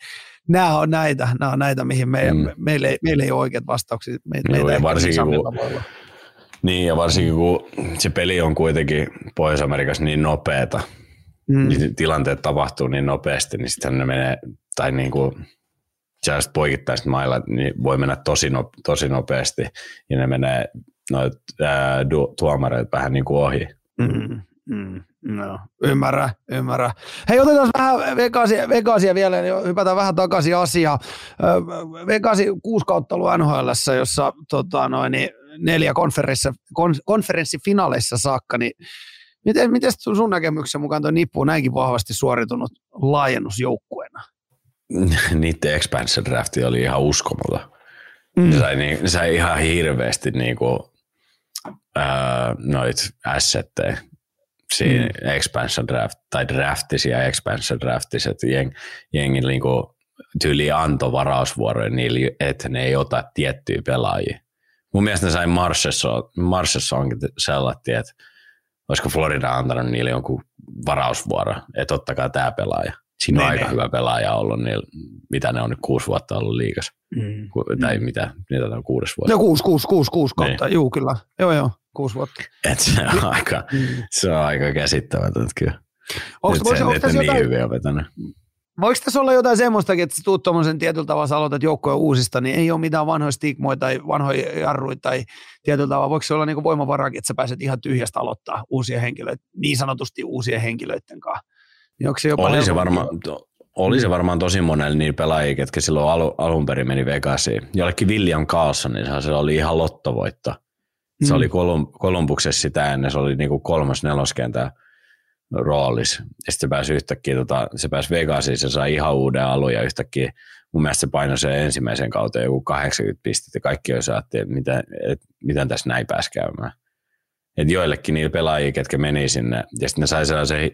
nämä on näitä, nämä on näitä mihin me, mm. meillä, ei, meillä ei ole oikeat vastauksia. Me, Joo, meitä varsinkin, kun, niin, ja varsinkin kun se peli on kuitenkin Pohjois-Amerikassa niin nopeata, mm. niin tilanteet tapahtuu niin nopeasti, niin sitten ne menee, tai niin kuin, sellaiset poikittaiset mailla, niin voi mennä tosi, no, tosi nopeasti, ja ne menee noit ää, tuomareet vähän niin kuin ohi. Mm, mm, no, ymmärrä, ymmärrä. Hei, otetaan vähän Vegasia, Vegasia vielä, niin hypätään vähän takaisin asiaan. Vegasi kuusi kautta ollut NHL, jossa tota, noin, niin neljä konferenssi, kon, konferenssifinaaleissa saakka, niin miten, miten sun näkemyksen mukaan tuo Nippu on näinkin vahvasti suoritunut laajennusjoukkueena? Niiden expansion drafti oli ihan uskomaton. Mm. Ne, sai, niin, ne sai ihan hirveästi niin kuin, ää, noit assetteja siinä mm. expansion draft, tai draftisia expansion draftissa, että jeng, jengi niin kuin, tyyli antoi varausvuoroja niille, että ne ei ota tiettyjä pelaajia. Mun mielestä ne sai Marsessa onkin sellainen, että olisiko Florida antanut niille jonkun varausvuoro, että ottakaa tämä pelaaja. Siinä on ne, aika ne. hyvä pelaaja ollut, niin mitä ne on nyt kuusi vuotta ollut liikas. Mm. Tai mm. mitä, mitä on kuudes vuotta. No kuusi, kuusi, kuusi, kuusi kautta, niin. juu kyllä. Joo, joo, kuusi vuotta. Et se, on aika, mm. se on aika käsittämätöntä kyllä. Onko, se, onko, että niin jotain. Voiko tässä olla jotain semmoistakin, että tuut tuommoisen tietyllä tavalla, sä aloitat joukkoja uusista, niin ei ole mitään vanhoja stigmoja tai vanhoja jarruja tai tietyllä tavalla, voiko se olla niin voimavaraakin, että sä pääset ihan tyhjästä aloittaa uusia henkilöitä, niin sanotusti uusien henkilöiden kanssa? Niin onko se jopa oli, se varmaan, oli se varmaan tosi monella niin pelaajia, ketkä silloin alu, alun perin meni Vegasiin. Jollekin William Carlson, niin se oli ihan lottovoitto. Se mm. oli Kolum, Kolumbuksessa sitä ennen, se oli niinku kolmas neloskentä roolis. Ja sitten se pääsi yhtäkkiä, tota, se pääsi Vegasiin, se sai ihan uuden alun ja yhtäkkiä mun mielestä se painoi sen ensimmäisen kautta joku 80 pistettä kaikki jo saatti, että miten, että miten tässä näin pääsi käymään. Et joillekin niillä pelaajia, ketkä meni sinne, ja sitten ne sai sellaisen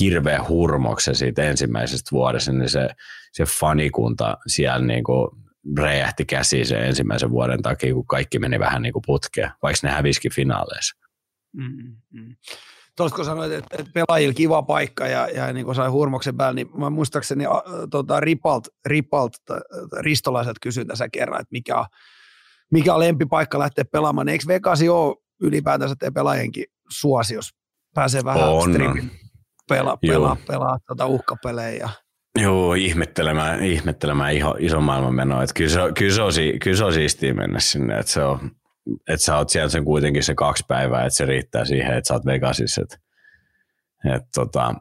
hirveän hurmoksen siitä ensimmäisestä vuodesta, niin se, se fanikunta siellä niinku räjähti käsiin sen ensimmäisen vuoden takia, kun kaikki meni vähän niin kuin putkeen, vaikka ne hävisikin finaaleissa. Mm, mm. Tuosta kun sanoit, että, että pelaajilla kiva paikka ja, ja niin kuin sai hurmoksen päällä, niin mä muistaakseni a, tota, Ripalt, Ripalt ristolaiset kysyivät tässä kerran, että mikä mikä on lempipaikka lähteä pelaamaan. Eikö Vegasi ole ylipäätänsä te pelaajienkin suosi, jos pääsee vähän on. stripin pelaa, pelaa, pelaa tota uhkapelejä. Joo, ihmettelemään, ihmettelemään iso, iso maailman menoa. Että kyllä, se, kyllä, se on, kyllä se on siistiä mennä sinne, että, se on, että sä oot siellä sen kuitenkin se kaksi päivää, että se riittää siihen, että sä oot Vegasissa, että, että tota,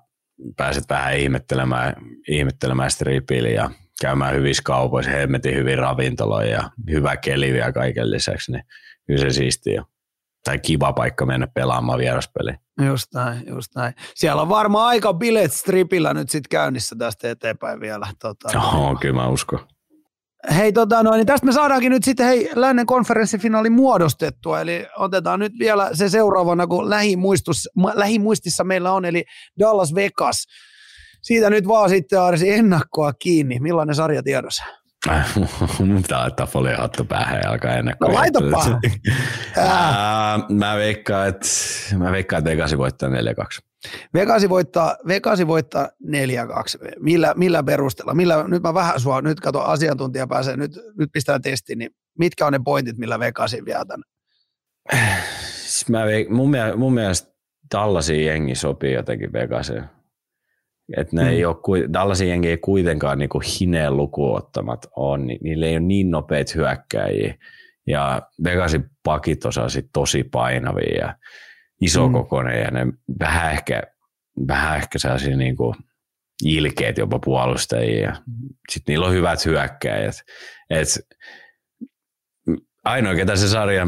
pääset vähän ihmettelemään, ihmettelemään stripillä ja käymään hyvissä kaupoissa, hemmetin hyvin ravintoloja ja hyvä keli vielä kaiken lisäksi, niin kyllä se siistiä tai kiva paikka mennä pelaamaan vieraspeliä. Just näin, just näin. Siellä on varmaan aika bilet stripillä nyt sitten käynnissä tästä eteenpäin vielä. Tota, Oho, kyllä mä uskon. Hei, tota, no, niin tästä me saadaankin nyt sitten hei, lännen konferenssifinaali muodostettua, eli otetaan nyt vielä se seuraavana, kun lähimuistissa meillä on, eli Dallas Vegas. Siitä nyt vaan sitten Arsi ennakkoa kiinni. Millainen sarja tiedossa? Mun pitää laittaa foliohattu päähän ja alkaa ennakkoa. No laitapa! mä veikkaan, että mä veikkaan, että Vegasi voittaa 4-2. Vegasi voittaa, Vegasi voittaa 4-2. Millä, millä perusteella? Millä, nyt mä vähän sua, nyt kato asiantuntija pääsee, nyt, nyt pistää testiin, niin mitkä on ne pointit, millä Vegasi vie tänne? Siis mä mun, mielestä, mun mielestä tällaisia jengi sopii jotenkin Vegaseen. Että ne mm. ei ole, Dallasin jengi ei kuitenkaan niin kuin hineen lukuottamat on, niin niillä ei ole niin nopeita hyökkäjiä. Ja Vegasin pakit on tosi painavia ja isokokoinen mm. ja ne vähän ehkä, vähän ehkä sellaisia niin kuin ilkeät jopa puolustajia. Sitten niillä on hyvät hyökkäjät. Et ainoa, ketä se sarja,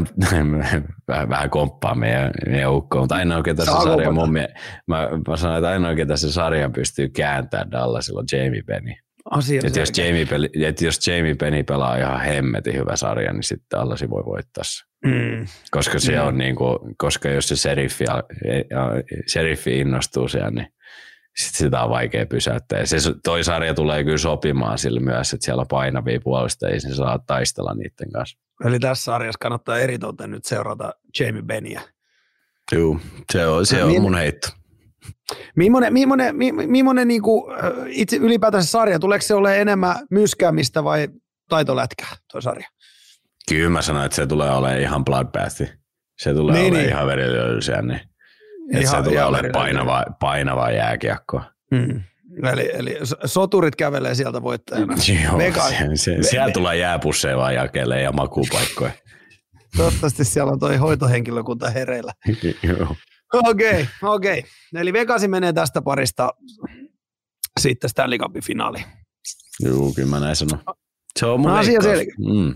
vähän, vähän komppaa meidän, meidän ukko, mutta ainoa, ketä se sarja, mun mie, mä, mä sanoin, että ainoa, ketä se sarja pystyy kääntämään Dallasilla on Jamie Penny. Asia että jos, Jamie, että jos Jamie Penny pelaa ihan hemmetin hyvä sarja, niin sitten Dallasi voi voittaa se. Mm. Koska se mm. on niin kuin, koska jos se seriffi, seriffi innostuu siellä, niin sit sitä on vaikea pysäyttää. Ja se, toi sarja tulee kyllä sopimaan sille myös, että siellä on painavia puolustajia, niin saa taistella niiden kanssa. Eli tässä sarjassa kannattaa eritoten nyt seurata Jamie Beniä. Joo, se on, se on mun heitto. Millainen, millainen, millainen niin kuin, itse ylipäätänsä sarja, tuleeko se olemaan enemmän myskäämistä vai taitolätkää tuo sarja? Kyllä mä sanoin, että se tulee olemaan ihan bloodbathi. Se tulee niin, olemaan niin. ihan verilöylyisiä, niin ihan, se tulee olemaan painavaa, painavaa jääkiekkoa. Mm. Eli, eli soturit kävelee sieltä voittajana. Joo, Mega, se, se, siellä tulee jääpusseja vaan jakelee ja makupaikkoja. Toivottavasti siellä on toi hoitohenkilökunta hereillä. Okei, okay, okei. Okay. Eli Vegasi menee tästä parista sitten Stanley Cupin finaaliin. Joo, kyllä mä näin sanon. Se on mun no, asia selkeä. Mm.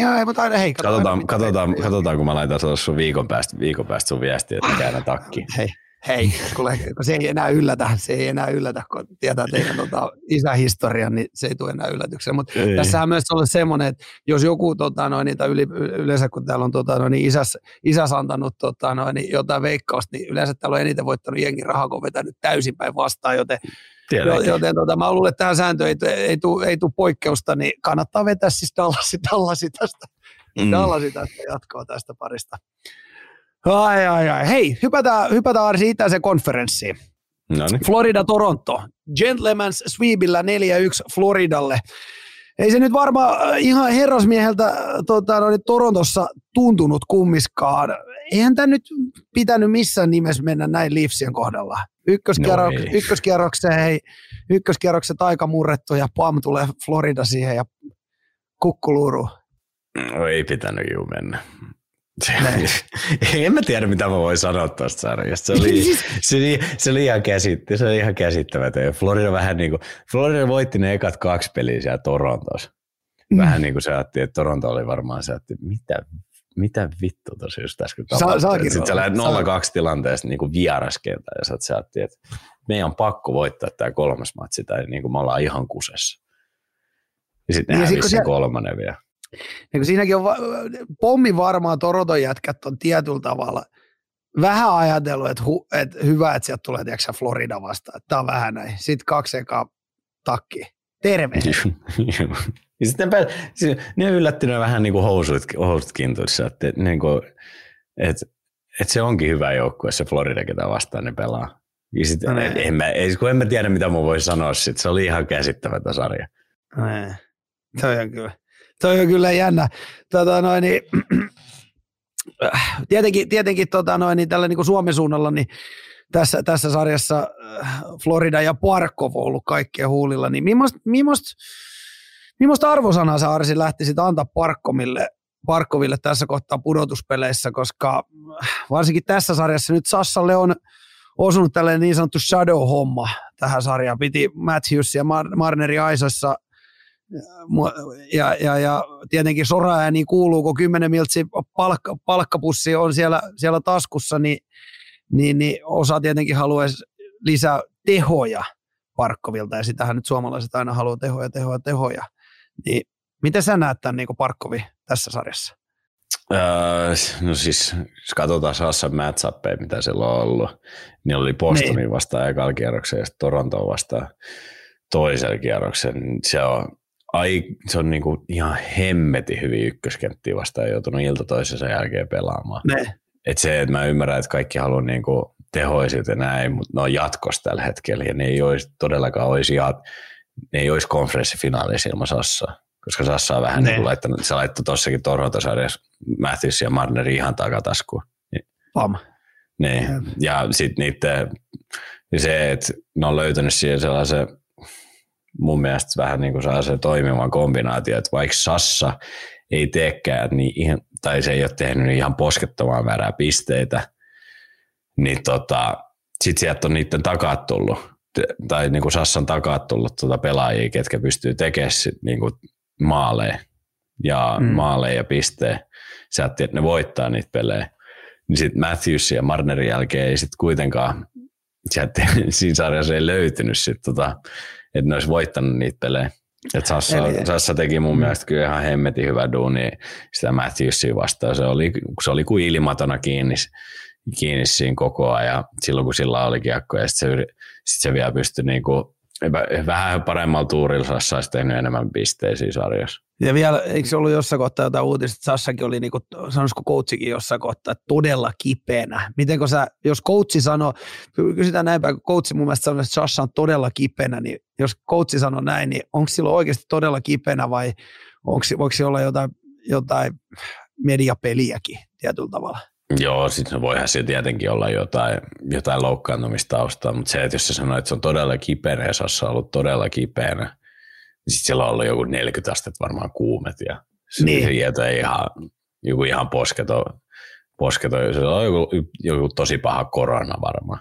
Joo, mutta aina hei. Katsotaan, katsotaan, katsotaan, kun mä laitan sun viikon päästä, viikon päästä sun viestiä, että käännä takki. Hei, hei, kuule, kun se ei enää yllätä, se ei enää yllätä, kun tietää teidän tota, isähistorian, niin se ei tule enää yllätyksenä. Mutta tässähän myös on semmoinen, että jos joku tota, noin, niitä yli, yleensä kun täällä on tota, noin, niin isäs, isäs antanut tota, noin, niin jotain veikkausta, niin yleensä täällä on eniten voittanut jengi rahaa, kun on vetänyt täysinpäin vastaan, joten Joten tota, mä luulen, että tähän sääntöön ei, ei tule ei poikkeusta, niin kannattaa vetää siis Dallasi, Dallasi tästä, mm. Dallasi tästä jatkoa tästä parista. Ai, ai, ai. Hei, hypätään, hypätään Arsi itäiseen konferenssiin. Florida-Toronto. Gentleman's sweepillä 4-1 Floridalle. Ei se nyt varmaan äh, ihan herrasmieheltä äh, tota, no, niin Torontossa tuntunut kummiskaan. Eihän tämä nyt pitänyt missään nimessä mennä näin Leafsien kohdalla. Ykköskierrok, no ykköskierrokseen, hei, ykköskierrokset aika murrettu ja pam tulee Florida siihen ja kukkuluuru. No ei pitänyt juu mennä. en mä tiedä, mitä mä voin sanoa tuosta sarjasta. Se oli, se oli, se oli ihan, käsitt- se oli ihan käsittämätön. Florida vähän niin kuin, Florida voitti ne ekat kaksi peliä siellä Torontossa. Mm. Vähän niin kuin se ajatteli, että Toronto oli varmaan se, että mitä, mitä vittu tosi just äsken tapahtui. Sitten sä lähdet 0-2 tilanteesta niin vieraskelta ja sä ajattelin, että meidän on pakko voittaa tämä kolmas matsi tai niin kuin me ollaan ihan kusessa. Ja sitten ne hävisi siellä... kolmannen vielä. Ja kun siinäkin on pommi varmaan Toronton jätkät on tietyllä tavalla vähän ajatellut, että, hu, että hyvä, että sieltä tulee tiedätkö, Florida vastaan. Tämä on vähän näin. Sitten kaksi ekaa takki. Terve. ja sitten siis ne yllättynyt vähän niin kuin housut, housut kintuissa, että, niin kuin, että, että se onkin hyvä joukkue, se Florida, ketä vastaan ne pelaa. Ja sit, no, en, en, mä, kun en mä tiedä, mitä mä voin sanoa, sit. se oli ihan käsittämättä sarja. No, se on kyllä toi on kyllä jännä. Tota noin, niin, tietenkin, tietenkin tota noin, niin tällä niin kuin Suomen suunnalla, niin tässä, tässä sarjassa äh, Florida ja Parkov on ollut kaikkien huulilla, niin millaista, millaista, millaista arvosanaa sä Arsi lähtisit antaa Parkkomille, Parkkoville tässä kohtaa pudotuspeleissä, koska varsinkin tässä sarjassa nyt Sassalle on osunut tällainen niin sanottu shadow-homma tähän sarjaan. Piti Matthews ja Mar- Marneri Aisossa ja, ja, ja tietenkin soraääni kuuluu, kun 10 miltsi palkka, palkkapussi on siellä, siellä taskussa, niin, niin, niin osa tietenkin haluaisi lisää tehoja Parkkovilta, ja sitähän nyt suomalaiset aina haluaa tehoja, tehoja, tehoja. Niin miten sä näet tämän niin Parkkovi tässä sarjassa? Öö, no siis, jos katsotaan Sassan matchappeja, mitä siellä on ollut, niin oli Bostonin niin. vastaan ekalla kierroksen ja Torontoon vastaan toisella kierroksen. Se on, ai, se on niinku ihan hemmeti hyvin ykköskenttiä vastaan joutunut ilta toisensa jälkeen pelaamaan. Ne. Et se, että mä ymmärrän, että kaikki haluaa niinku tehoisit ja näin, mutta ne on jatkos tällä hetkellä ja ne ei olisi todellakaan olisi, ne ei olisi konferenssifinaalissa ilman Sassaa koska Sassa on vähän niin kuin laittanut, se laittoi tuossakin Toronto-sarjassa Matthews ja Marner ihan takataskuun. Pam. Niin. Ja sitten niiden, se, että ne on löytänyt siihen sellaisen mun mielestä vähän niin kuin sellaisen toimivan kombinaatio, että vaikka Sassa ei teekään, niin ihan, tai se ei ole tehnyt niin ihan poskettomaan määrää pisteitä, niin tota, sitten sieltä on niiden takaa tullut, tai niin kuin Sassan takaa tullut tuota pelaajia, ketkä pystyy tekemään sit niin kuin maaleja ja mm. maaleja ja pisteen. Sä että ne voittaa niitä pelejä. Niin sitten Matthews ja Marnerin jälkeen ei sitten kuitenkaan, sieltä, siinä sarjassa ei löytynyt sit tota, että ne olisi voittanut niitä pelejä. Et Sassa, Eli... Sassa teki mun mm. mielestä kyllä ihan hemmetin hyvä duuni sitä Matthewsia vastaan. Se oli, se oli kuin ilmatona kiinni, kiinni siinä koko ajan silloin, kun sillä oli kiekko. Ja sitten se, sit se vielä pystyi niinku vähän paremmalla tuurilla Sassa olisi tehnyt enemmän pisteisiä sarjassa. Ja vielä, eikö se ollut jossain kohtaa jotain uutista, että Sassakin oli, niin kuin, sanoisiko coachikin jossain kohtaa, että todella kipeänä. Miten sä, jos coachi sanoo, kysytään näin kun coachi mun mielestä sanoo, että Sassa on todella kipeänä, niin jos coachi sanoo näin, niin onko silloin oikeasti todella kipeänä vai onko, voiko se olla jotain, jotain mediapeliäkin tietyllä tavalla? Joo, sitten voihan se tietenkin olla jotain, jotain loukkaantumistaustaa, mutta se, että jos sä sanoit, että se on todella kipeänä ja Sassa on ollut todella kipeänä, niin sitten siellä on ollut joku 40 astetta varmaan kuumet ja se niin. ei ihan, joku ihan posketo, posketo se on joku, joku tosi paha korona varmaan.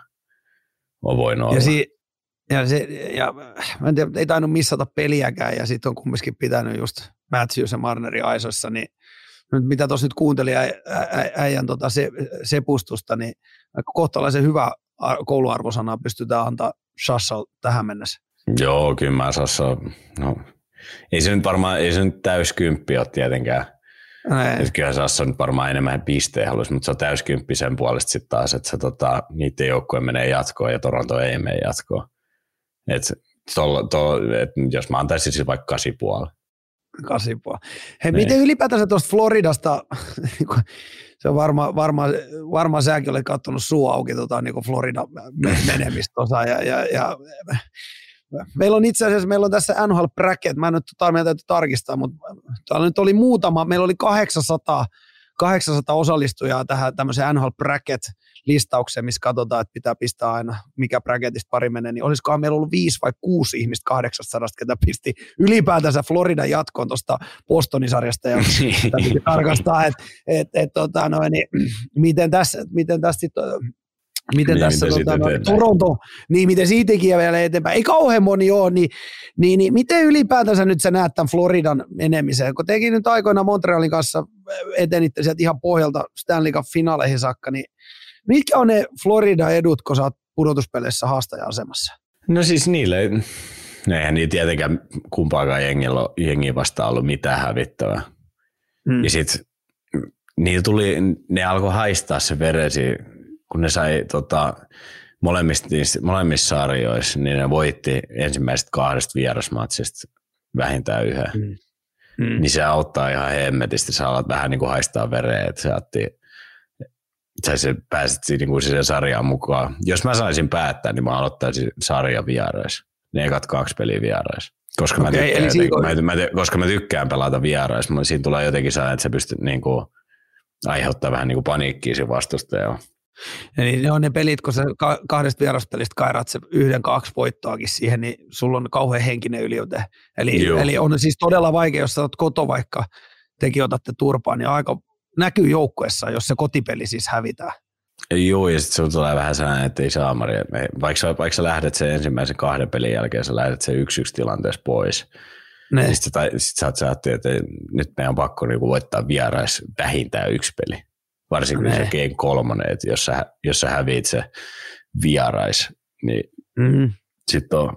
On voinut olla. Ja, si- ja, se, ja mä en tiedä, ei tainnut missata peliäkään ja sitten on kumminkin pitänyt just Matthews ja Marneri aisoissa, niin mitä tuossa nyt kuuntelin äijän tota se, sepustusta, niin kohtalaisen hyvä kouluarvosana pystytään antaa Shassal tähän mennessä. Joo, kyllä mä Sassa, no, ei se nyt varmaan, ei se nyt täyskymppi ole tietenkään. Että kyllä Sassa nyt varmaan enemmän pisteen haluaisi, mutta se on täyskymppi sen puolesta sitten taas, että se, tota, niiden joukkojen menee jatkoon ja Toronto ei mene jatkoon. Et, tol, tol, et, jos mä antaisin siis vaikka puoli kasipua. Hei, niin. miten ylipäätänsä tuosta Floridasta, niinku, se on varmaan varma, varma säkin olet katsonut suu auki tota, niin Florida menemistä ja, ja, ja, Meillä on itse asiassa, meillä on tässä NHL Bracket, mä en nyt tota, meidän täytyy tarkistaa, mutta täällä nyt oli muutama, meillä oli 800, 800 osallistujaa tähän tämmöiseen NHL Bracket listaukseen, missä katsotaan, että pitää pistää aina, mikä bracketista pari menee, niin olisikohan meillä ollut viisi vai kuusi ihmistä 800, ketä pisti ylipäätänsä Floridan jatkoon tuosta Bostonin sarjasta, ja täytyy tarkastaa, että et, et, tota, no, niin, miten tässä, miten tässä sit, miten niin, tässä miten tota, no, Toronto, niin miten siitäkin vielä eteenpäin, ei kauhean moni ole, niin, niin, niin miten ylipäätänsä nyt sä näet tämän Floridan menemiseen, kun tekin nyt aikoina Montrealin kanssa etenitte sieltä ihan pohjalta Stanley Cup-finaaleihin saakka, niin Mitkä on ne Florida-edut, kun sä oot pudotuspeleissä haastaja-asemassa? No siis niille, no eihän niitä tietenkään kumpaakaan jengillä, jengi vastaan ollut mitään hävittävää. Hmm. Ja sitten niillä tuli, ne alkoi haistaa se veresi, kun ne sai tota, molemmissa, molemmissa sarjoissa, niin ne voitti ensimmäisestä kahdesta vierasmatsista vähintään yhden. Hmm. Hmm. Niin se auttaa ihan hemmetisti, sä alat vähän niin kuin haistaa vereä, että se otti sä se pääsit siihen, niin siihen sarjaan mukaan. Jos mä saisin päättää, niin mä aloittaisin sarjan vierais. Ne ekat kaksi peliä vierais. Koska, okay, mä tykkään, jotenkin, mä, mä, koska mä tykkään pelata vierais. Siinä tulee jotenkin sellainen, että se pystyt niin kuin, aiheuttaa vähän niin kuin paniikkiä siinä vastustajalle. Eli ne on ne pelit, kun sä kahdesta vieraspelistä kairat se yhden, kaksi voittoakin siihen, niin sulla on kauhean henkinen yliote. Eli, eli on siis todella vaikea, jos sä oot koto vaikka, tekin otatte turpaan, niin aika näkyy joukkuessa, jos se kotipeli siis hävitää. Joo, ja sitten se tulee vähän sellainen, että ei saamari. Vaikka, sä, vaikka sä lähdet sen ensimmäisen kahden pelin jälkeen, sä lähdet sen yksi yksi tilanteessa pois. Ne. Niin sitten sit sä, sä että nyt meidän on pakko niinku voittaa vierais vähintään yksi peli. Varsinkin ne. se game kolmonen, että jos sä, jos sä häviit se vierais, niin mm. sitten on,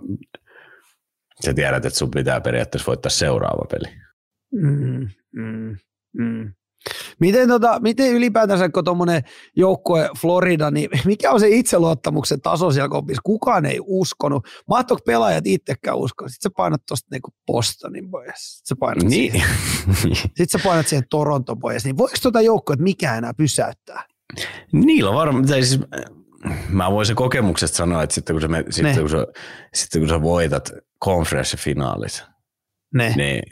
sä tiedät, että sun pitää periaatteessa voittaa seuraava peli. Mm, mm, mm. Miten, tota, miten ylipäätänsä, kun tuommoinen joukkue Florida, niin mikä on se itseluottamuksen taso siellä kopissa? Kukaan ei uskonut. Mahtoiko pelaajat itsekään uskoa? Sitten sä painat tuosta niinku Bostonin pois. Sitten sä painat, niin. siihen. Sitten sä painat siihen Toronto pois. Niin voiko tuota joukkoa mikä enää pysäyttää? Niillä on varmaan, siis, mä voisin kokemuksesta sanoa, että sitten kun sä, sitten kun sä, sitten kun sä voitat konferenssifinaalit, ne. niin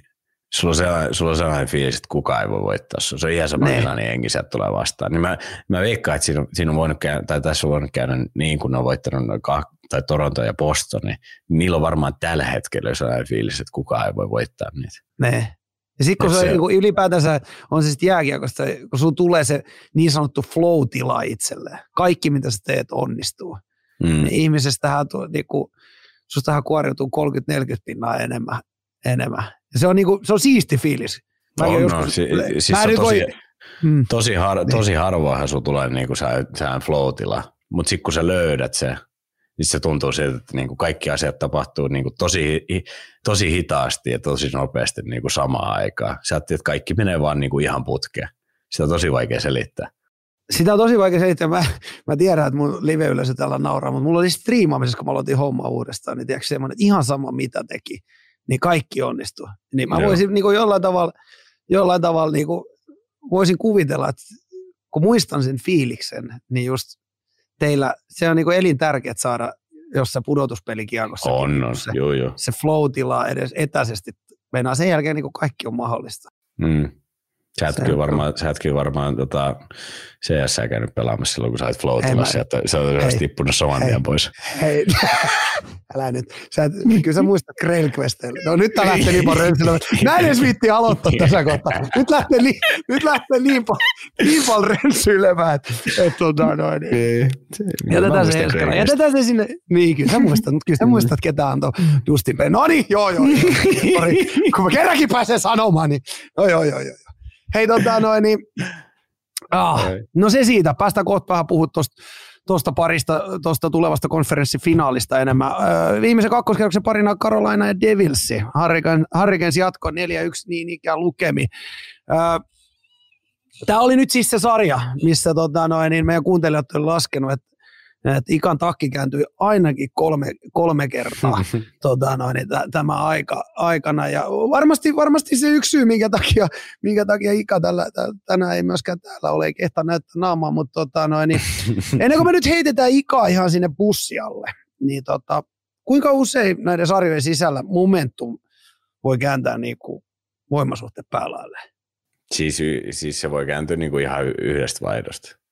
sulla on, sellainen, sulla on sellainen fiilis, että kukaan ei voi voittaa sun. Se on ihan sama, millainen jengi sieltä tulee vastaan. Niin mä, mä veikkaan, että siinä, siinä on voinut käydä, tai tässä on voinut käydä niin, kun ne on voittanut noin kah- tai Toronto ja Boston, niin niillä on varmaan tällä hetkellä sellainen fiilis, että kukaan ei voi voittaa niitä. Ne. Ja sitten kun se, se niin ylipäätänsä on se sitten jääkiekosta, kun sulla tulee se niin sanottu flow-tila itselleen, kaikki mitä sä teet onnistuu, mm. niin ihmisestähän niin kuin, sustahan kuoriutuu 30-40 pinnaa enemmän, enemmän. Se on, niinku, se on siisti fiilis. Mä on, joskus, no, si, siis mä on tosi, mm. tosi, har, niin. tosi harvoinhan sulla tulee niinku sä, sään floatilla, mutta sitten kun sä löydät se, niin se tuntuu siltä, että niinku kaikki asiat tapahtuu niinku tosi, tosi hitaasti ja tosi nopeasti niinku samaan aikaan. Sä että kaikki menee vaan niinku ihan putkeen. Sitä on tosi vaikea selittää. Sitä on tosi vaikea selittää. Mä, mä tiedän, että mun live-yleisö täällä nauraa, mutta mulla oli striimaamisessa, kun mä aloitin hommaa uudestaan, niin tiedätkö semmoinen, että ihan sama mitä teki niin kaikki onnistuu. Niin mä Joo. voisin niin kuin jollain tavalla, jollain tavalla niin kuin, voisin kuvitella, että kun muistan sen fiiliksen, niin just teillä, se on niin kuin elintärkeää saada jossa pudotuspelikiekossa. On, on. Se, joo, joo. se flow-tila edes etäisesti. Meinaa sen jälkeen niin kuin kaikki on mahdollista. Mm. Sä et, kyllä varmaan, sä et kyllä varmaan tota, CS käynyt pelaamassa silloin, kun sä olet floatilassa, että sä olet tippunut saman tien pois. Hei, älä nyt. Sä et, kyllä sä muistat Grail No nyt tää lähtee niin paljon Mä en edes viitti aloittaa tässä kohtaa. Nyt lähtee niin, nyt lähtee niin, paljon, niin paljon rensyilemään, että et, tota, noin, niin. Jätetään se eskara. Jätetään se sinne. Niin, kyllä sä muistat, kyllä sä muistat ketä antoi Justin P. No niin, joo, joo. joo. Kun mä kerrankin pääsen sanomaan, niin joo, joo, joo. joo. Hei, tota noin, niin, ah, no se siitä. Päästään kohta vähän puhua tuosta tuosta parista, tuosta tulevasta konferenssifinaalista enemmän. Öö, viimeisen kakkoskerroksen parina Carolina ja Devilsi. Hurricanes jatko 4-1 niin ikään lukemi. Öö, Tämä oli nyt siis se sarja, missä tota noin, niin meidän kuuntelijat on laskenut, että että Ikan takki kääntyi ainakin kolme, kolme kertaa tota noin, t- tämä aika, aikana. Ja varmasti, varmasti se yksi syy, minkä takia, minkä takia Ika tällä, tänään ei myöskään täällä ole, ei kehtaa näyttää naamaa, mutta tota noin, niin, ennen kuin me nyt heitetään Ikaa ihan sinne bussialle, niin tota, kuinka usein näiden sarjojen sisällä momentum voi kääntää niin kuin voimasuhteen päälaille? Siis, siis se voi kääntyä niin kuin ihan yhdestä vaihdosta.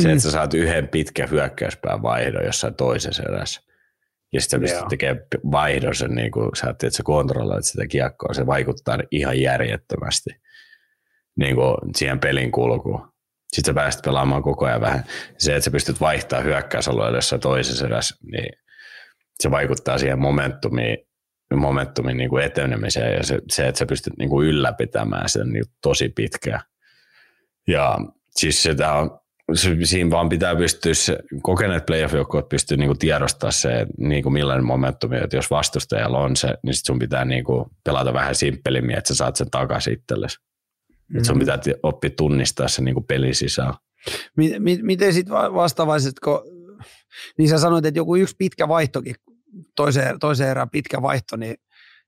Se, mm. että sä saat yhden pitkän hyökkäyspään vaihdon jossain toisessa erässä. Ja sitten pystyt tekemään vaihdon sen, niin kuin sä että sä kontrolloit sitä kiekkoa, se vaikuttaa ihan järjettömästi niin kuin siihen pelin kulkuun. Sitten sä pääset pelaamaan koko ajan vähän. Se, että sä pystyt vaihtamaan hyökkäysalueelle jossain toisessa erässä, niin se vaikuttaa siihen momentumiin, momentumin niin kuin etenemiseen ja se, se, että sä pystyt niin kuin ylläpitämään sen niin tosi pitkään. Ja siis sitä on, siinä vaan pitää pystyä, se, kokeneet playoff-joukkueet pystyy niinku tiedostamaan se, niinku millainen momentumi, että jos vastustajalla on se, niin sit sun pitää niinku pelata vähän simppelimmin, että sä saat sen takaisin itsellesi. Mm. Et sun pitää oppia tunnistaa se niinku pelin sisään. Miten sitten vastaavaiset, kun niin sä sanoit, että joku yksi pitkä vaihtokin, toiseen, toiseen erään pitkä vaihto, niin,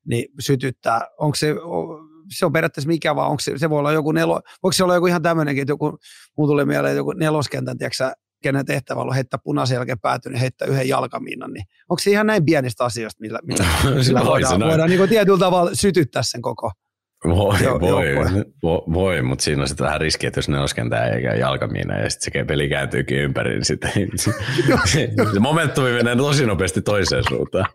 niin sytyttää. Onko se, se on periaatteessa mikä vaan, onko se, se voi olla joku nelo, voiko se olla joku ihan tämmöinenkin, että joku, mun tulee mieleen että joku neloskentän, tiedätkö kenen tehtävä on heittää punaisen jälkeen pääty, niin heittää yhden jalkamiinan, niin onko se ihan näin pienistä asioista, millä, millä, millä voidaan, voidaan niin tietyllä tavalla sytyttää sen koko? Voi, Joo, voi, voi, voi, mutta siinä on sitten vähän riski, että jos ne oskentää eikä jalkamiina ja sitten se peli kääntyykin ympäri, niin sitten se, se momentumi menee tosi nopeasti toiseen suuntaan.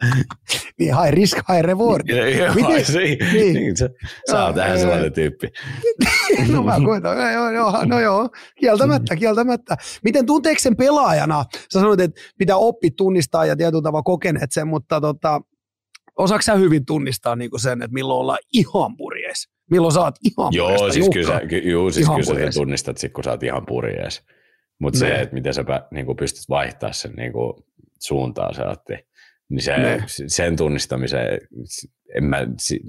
Niin, high risk, high reward. Joo, Miten? Se, niin. niin, se, sä oot tähän sellainen tyyppi. no mä koitan, joo, joo, no joo, kieltämättä, kieltämättä. Miten tunteeko sen pelaajana? Sä sanoit, että pitää oppi tunnistaa ja tietyllä tavalla kokeneet sen, mutta tota, osaako sä hyvin tunnistaa niin sen, että milloin ollaan ihan purjees? Milloin sä oot ihan Joo, siis kyllä ky, juu, siis kyllä sä tunnistat sit, kun sä oot ihan purjees. Mutta se, että miten sä niin kuin pystyt vaihtaa sen niin kuin suuntaan, se otti, niin se, sen tunnistamiseen, en mä, si,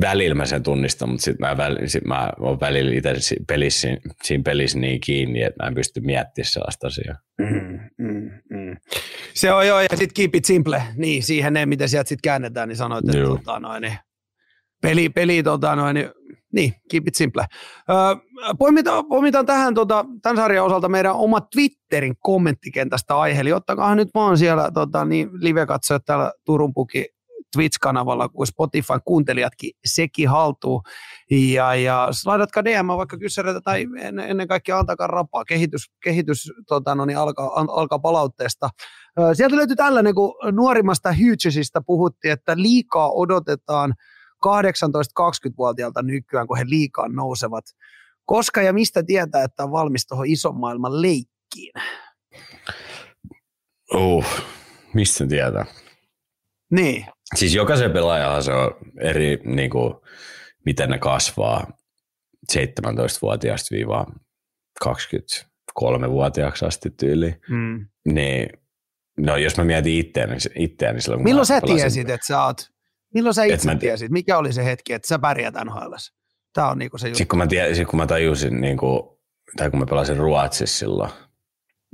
välillä mä sen tunnistan, mutta sitten mä, väl, sit mä oon välillä itse pelissä, siinä pelissä niin kiinni, että mä en pysty miettimään sellaista asiaa. Mm, mm, mm. Se on joo, ja sitten keep it simple, niin siihen ne, miten sieltä sitten käännetään, niin sanoit, että tota, noin, niin, peli, peli tota, noin, niin, keep it simple. Poimitaan, poimitaan tähän tota, tämän sarjan osalta meidän oma Twitterin kommenttikentästä aihe, eli ottakaa nyt vaan siellä tota, niin live-katsojat täällä Turun Puki Twitch-kanavalla kuin Spotify kuuntelijatkin sekin haltuu. Ja, ja laitatkaa DM vaikka kyssäreitä tai ennen, ennen kaikkea antakaa rapaa. Kehitys, kehitys tota, no niin, alkaa, alkaa palautteesta. Sieltä löytyy tällainen, kun nuorimmasta Hugesista puhuttiin, että liikaa odotetaan 18-20-vuotiaalta nykyään, kun he liikaa nousevat. Koska ja mistä tietää, että on valmis tuohon ison maailman leikkiin? Oh, mistä tietää? Niin. Siis jokaisen pelaajahan se on eri, niin kuin, miten ne kasvaa 17-vuotiaasta viiva 23-vuotiaaksi asti tyyli. Mm. Niin, no jos mä mietin itseäni, itseäni silloin, Milloin sä tiesit, että sä oot, milloin sä itse mä, tiesit, mikä oli se hetki, että sä pärjät nhl Tämä on niinku se juttu. Sitten kun mä, sit kun mä tajusin, niinku, tai kun mä pelasin Ruotsissa silloin,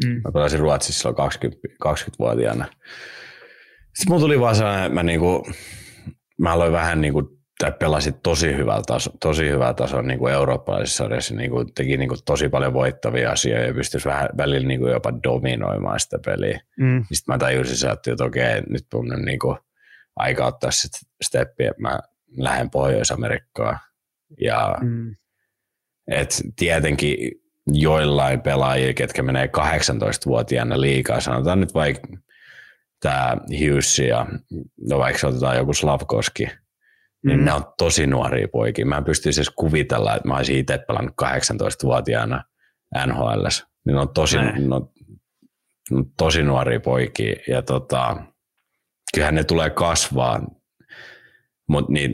mm. mä pelasin Ruotsissa silloin 20, 20-vuotiaana, sitten mulla tuli vaan sellainen, mä, niinku, mä aloin vähän niinku, tai pelasin tosi hyvällä taso, tosi hyvällä tasolla niin kuin eurooppalaisessa sarjassa, niin kuin, teki niin kuin, tosi paljon voittavia asioita ja pystyisi vähän välillä niin kuin, jopa dominoimaan sitä peliä. Mm. Sitten mä tajusin, että, okei, nyt mun on niin kuin, aika ottaa sit steppi, että mä lähden Pohjois-Amerikkaan. Ja mm. et tietenkin joillain pelaajilla, ketkä menee 18-vuotiaana liikaa, sanotaan nyt vaikka tämä Hughes ja no vaikka otetaan joku Slavkoski, niin mm. ne on tosi nuoria poikia. Mä en pystyisi edes kuvitella, että mä olisin itse pelannut 18-vuotiaana NHL. Niin ne on tosi, ne on tosi nuoria poikia ja tota, kyllähän ne tulee kasvaa, mutta niin,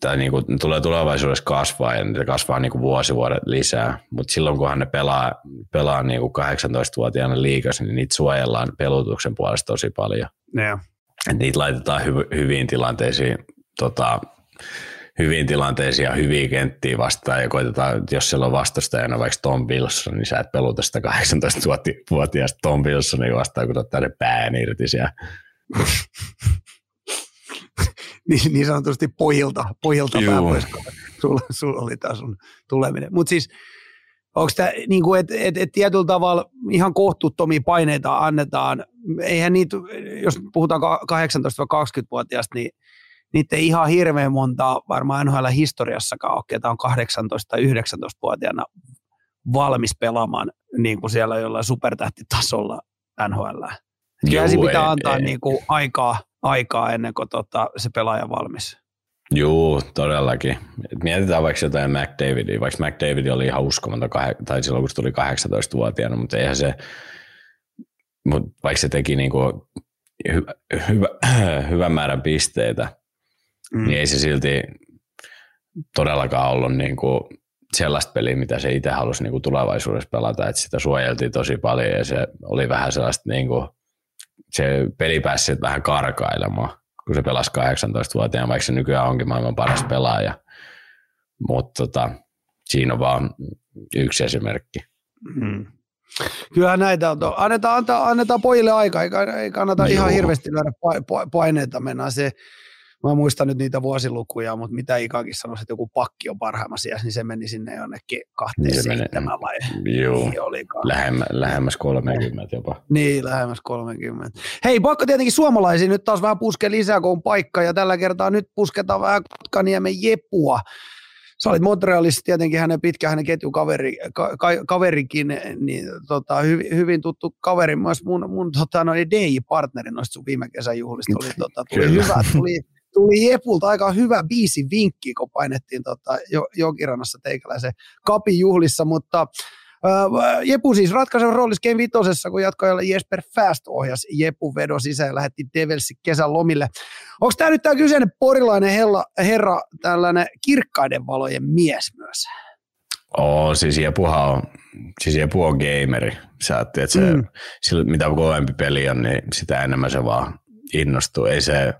tai niinku, ne tulee tulevaisuudessa kasvaa ja ne kasvaa niinku vuosi vuodet lisää, mutta silloin kunhan ne pelaa, pelaa niinku 18-vuotiaana liikassa, niin niitä suojellaan pelutuksen puolesta tosi paljon. Yeah. Et niitä laitetaan hy- hyviin tilanteisiin, tota, hyviin tilanteisiin ja hyviin kenttiin vastaan ja koitetaan, jos siellä on vastustajana vaikka Tom Wilson, niin sä et peluta sitä 18-vuotiaasta Tom Wilsonia vastaan, kun ottaa ne pään irti siellä. niin, niin sanotusti pojilta, pojilta pois, sulla, sulla oli tämä sun tuleminen. Mutta siis onko tämä, niin kuin, että et, et tietyllä tavalla ihan kohtuuttomia paineita annetaan, eihän niitä, jos puhutaan 18-20-vuotiaasta, niin niitä ei ihan hirveän montaa varmaan NHL-historiassakaan ole, ketä on 18- tai 19-vuotiaana valmis pelaamaan niin kuin siellä jollain supertähtitasolla NHL. Kyllä se pitää antaa ei. Niin kuin aikaa, aikaa ennen kuin tota, se pelaaja on valmis. Joo, todellakin. Et mietitään vaikka jotain McDavidia, vaikka McDavid oli ihan uskomaton, tai silloin kun se tuli 18-vuotiaana, mutta eihän se, mutta vaikka se teki niinku hyvä, hyvä, hyvän määrän pisteitä, mm. niin ei se silti todellakaan ollut niinku sellaista peliä, mitä se itse halusi niinku tulevaisuudessa pelata, että sitä suojeltiin tosi paljon ja se oli vähän sellaista niinku, se peli pääsi vähän karkailemaan, kun se pelasi 18-vuotiaana, vaikka se nykyään onkin maailman paras pelaaja. Mutta tota, siinä on vaan yksi esimerkki. Hmm. Kyllä näitä on. Annetaan, annetaan, annetaan pojille aikaa, ei, ei kannata Joo. ihan hirveästi lyödä paineita. Mennään se mä muistan nyt niitä vuosilukuja, mutta mitä Ikakin sanoi, että joku pakki on parhaimmassa niin se meni sinne jonnekin 27 vai Joo, niin Lähemmä, lähemmäs 30 jopa. Niin, lähemmäs 30. Hei, pakko tietenkin suomalaisiin nyt taas vähän puske lisää, kun on paikka, ja tällä kertaa nyt pusketaan vähän Kotkaniemen Jepua. Sä olit Montrealissa tietenkin hänen pitkä hänen ketjukaveri, ka, ka, kaverikin, niin tota, hyvin, hyvin, tuttu kaveri. Myös mun, mun tota, noin DJ-partneri noista sun viime kesän juhlista oli, tota, tuli hyvä, tuli, tuli Jepulta aika hyvä biisi vinkki, kun painettiin tota, Jokirannassa teikäläisen kapin juhlissa, mutta Jepu siis ratkaiseva roolissa Game Vitosessa, kun jatkoajalla Jesper Fast ohjasi Jepu vedo sisään ja lähetti Devilsi kesän lomille. Onko tämä nyt tämä kyseinen porilainen herra, herra tällainen kirkkaiden valojen mies myös? Oo, siis Jepuhan on, siis Jepu on gameri. Sä että se, mm. sillä, mitä kovempi peli on, niin sitä enemmän se vaan innostuu. Ei se,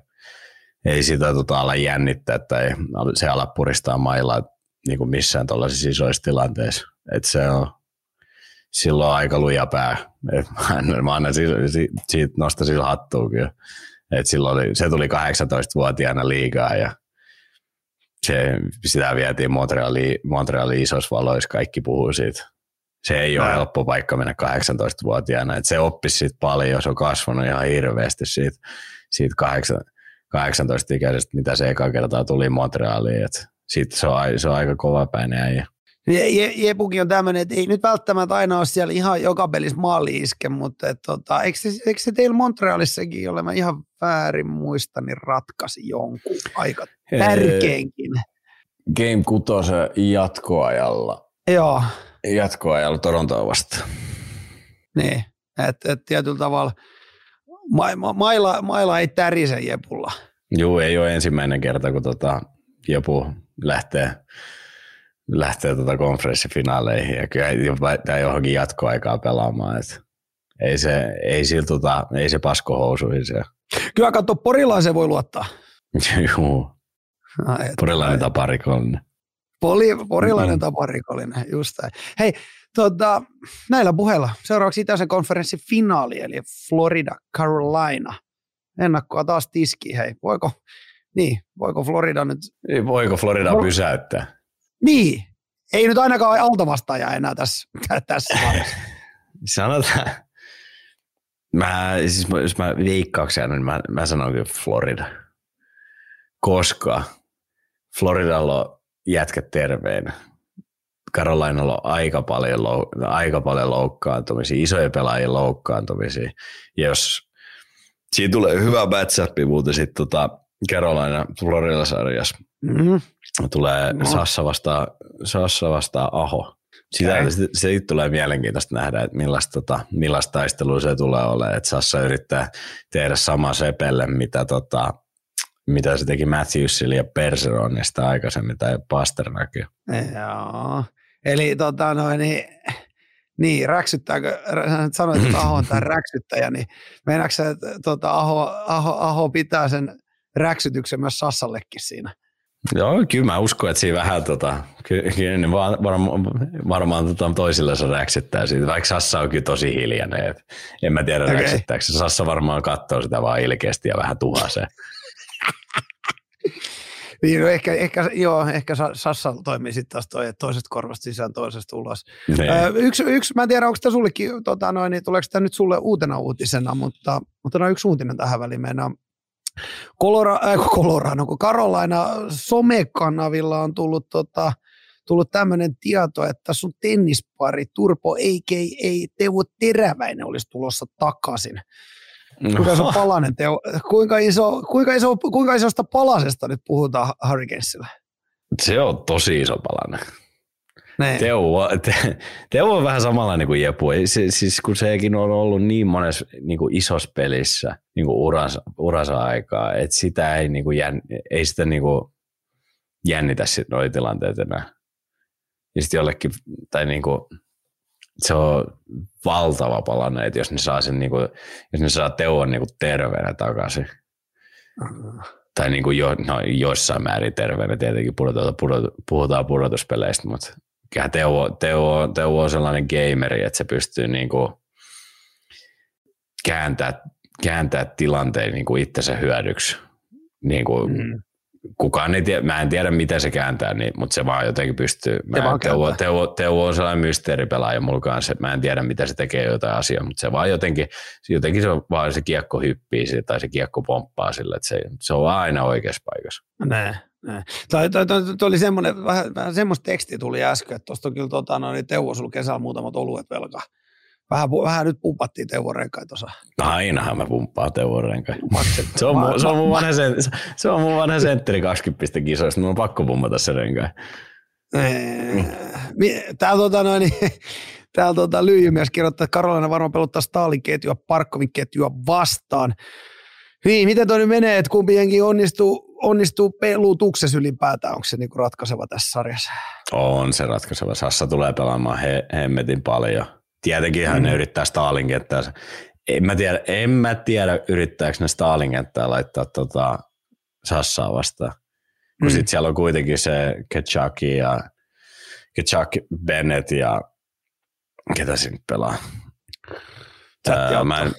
ei sitä tota ala jännittää tai se ala puristaa mailla niin kuin missään tuollaisissa isoissa tilanteissa. Et se on, silloin aika luja pää. Et mä annan siitä, siitä nosta sillä hattua kyllä. Et silloin oli, se tuli 18-vuotiaana liigaa ja se, sitä vietiin Montrealiin, Montrealiin isossa valoissa, kaikki puhuu siitä. Se ei ole helppo paikka mennä 18-vuotiaana. Et se oppisi siitä paljon, se on kasvanut ihan hirveästi siitä, siitä 18-ikäisestä, mitä se eka kertaa tuli Montrealiin. Et siitä se on, se on aika kova päinen äijä. Jepukin on tämmöinen, että ei nyt välttämättä aina ole siellä ihan joka pelissä maali iske, mutta et, tota, eikö, se, eikö se teillä Montrealissakin ole, mä ihan väärin muistan, niin ratkaisi jonkun aika tärkeinkin. Game 6 jatkoajalla. Joo. Jatkoajalla Torontoa vastaan. Niin, että et tietyllä tavalla ma, ma, maila, maila ei tärise Jepulla. Joo, ei ole ensimmäinen kerta, kun tota, Jepu lähtee lähtee tuota konferenssifinaaleihin ja kyllä tämä johonkin jatkoaikaa pelaamaan. Et ei se, ei sillä, tota, ei se pasko housuihin se. Kyllä katso, porilaisen voi luottaa. Joo. Porilainen taparikollinen. Poli, porilainen mm. taparikollinen, just näin. Hei, tota, näillä puheilla seuraavaksi itäisen konferenssin finaali, eli Florida, Carolina. Ennakkoa taas tiski, hei. Voiko, niin, voiko Florida nyt... Voiko Florida pysäyttää? Niin, ei nyt ainakaan altavastaaja enää tässä, tässä Sanotaan, mä, siis jos mä veikkauksen niin mä, mä sanon kyllä Florida. Koska Floridalla on jätkät terveenä. Carolinalla on aika paljon, aika paljon loukkaantumisia, isoja pelaajia loukkaantumisia. Ja jos siinä tulee hyvä matchup muuten sitten tota Carolina Florida-sarjassa, Mm-hmm. Tulee no. Sassa vastaan, Sassa vastaan Aho. Sitä, okay. se, se tulee mielenkiintoista nähdä, että millaista, tota, millaista taistelua se tulee olemaan. Että Sassa yrittää tehdä sama sepelle, mitä, tota, mitä se teki Matthewsille ja Perseronista aikaisemmin tai Pasternakille. Joo. Eli tota, noin, niin, niin, räksyttääkö, sanoit, että Aho on tämä räksyttäjä, niin meinaatko että tota, Aho, Aho, Aho pitää sen räksytyksen myös Sassallekin siinä? Joo, kyllä mä uskon, että siinä vähän tota, kyllä ne varmaan, varmaan tota, toisillensa räksyttää siitä, vaikka Sassa on kyllä tosi hiljainen. Et en mä tiedä okay. räksyttääkö Sassa varmaan katsoo sitä vaan ilkeästi ja vähän tuhasee. Niin, no ehkä, ehkä, joo, ehkä Sassa toimii sitten taas toi, toisesta korvasta sisään, toisesta ulos. Öö, yksi, yksi, mä en tiedä, onko tämä sullekin, tota, noin, niin tuleeko tämä nyt sulle uutena uutisena, mutta, mutta no yksi uutinen tähän väliin. Meidän Colora, äh, Colorado, kun Carolina somekanavilla on tullut, tota, tullut tämmöinen tieto, että sun tennispari Turpo a.k.a. Teuvo Teräväinen olisi tulossa takaisin. Kuinka iso palanen teo, kuinka, iso, kuinka, iso, kuinka isosta palasesta nyt puhutaan Hurricanesilla? Se on tosi iso palanen. Teuvo, te, Teuvo on vähän samanlainen kuin Jepu. Se, siis kun sekin on ollut niin monessa niin kuin isossa pelissä niin kuin uransa, uransa aikaa, että sitä ei, niin kuin jän, ei sitä niin kuin jännitä sit noita tilanteita enää. Ja sitten jollekin, tai niin kuin, se on valtava palanne, että jos ne saa sen, niin kuin, jos ne saa Teuvon niin kuin terveenä takaisin. Uh-huh. Tai niin kuin jo, no, jossain määrin terveenä tietenkin puhutaan, puhutaan pudotuspeleistä, mutta Teuvo, Teuvo, Teuvo on sellainen gameri, että se pystyy niinku kääntää, kääntää tilanteen niinku itsensä hyödyksi. niin kuin, mm. Kukaan ei tiedä, mä en tiedä miten se kääntää, niin, mutta se vaan jotenkin pystyy. Mä vaan Teuvo, Teuvo, Teuvo, on sellainen mysteeripelaaja mulla kanssa, mä en tiedä mitä se tekee jotain asiaa, mutta se vaan jotenkin, jotenkin se, on vaan se kiekko hyppii sille, tai se kiekko pomppaa sille, että se, se on aina oikeassa paikassa. Näin. näin. Toi, toi, toi, toi, oli semmoinen, vähän, vähän semmoista tekstiä tuli äsken, että tuosta on kyllä tota, no, niin Teuvo sulla kesällä muutamat oluet velkaa. Vähän, vähän nyt pumpattiin Teuvo renkai tuossa. Ainahan mä pumppaan Teuvo renkai. se, on mun, se, on mun vanha, sen, se on mun vanha sentteri 20 kisoista, mun on pakko pumpata se renkai. Täällä tota noin, täällä tota, lyijymies kirjoittaa, että Karolina varmaan peluttaa Stalin ketjua Parkkovin ketjua vastaan. Niin, miten toi nyt menee, että kumpi jengi onnistuu, onnistuu pelutuksessa ylipäätään? Onko se niinku ratkaiseva tässä sarjassa? On se ratkaiseva. Sassa tulee pelaamaan he, hemmetin paljon. Tietenkin hän mm. yrittää Stalin kenttää. En mä tiedä, en mä tiedä yrittääkö ne Stalin kenttää laittaa tota Sassaa vastaan. Kun mm. sitten siellä on kuitenkin se Ketchaki ja Ketchak Bennett ja ketä se nyt pelaa. Ää, mä, en,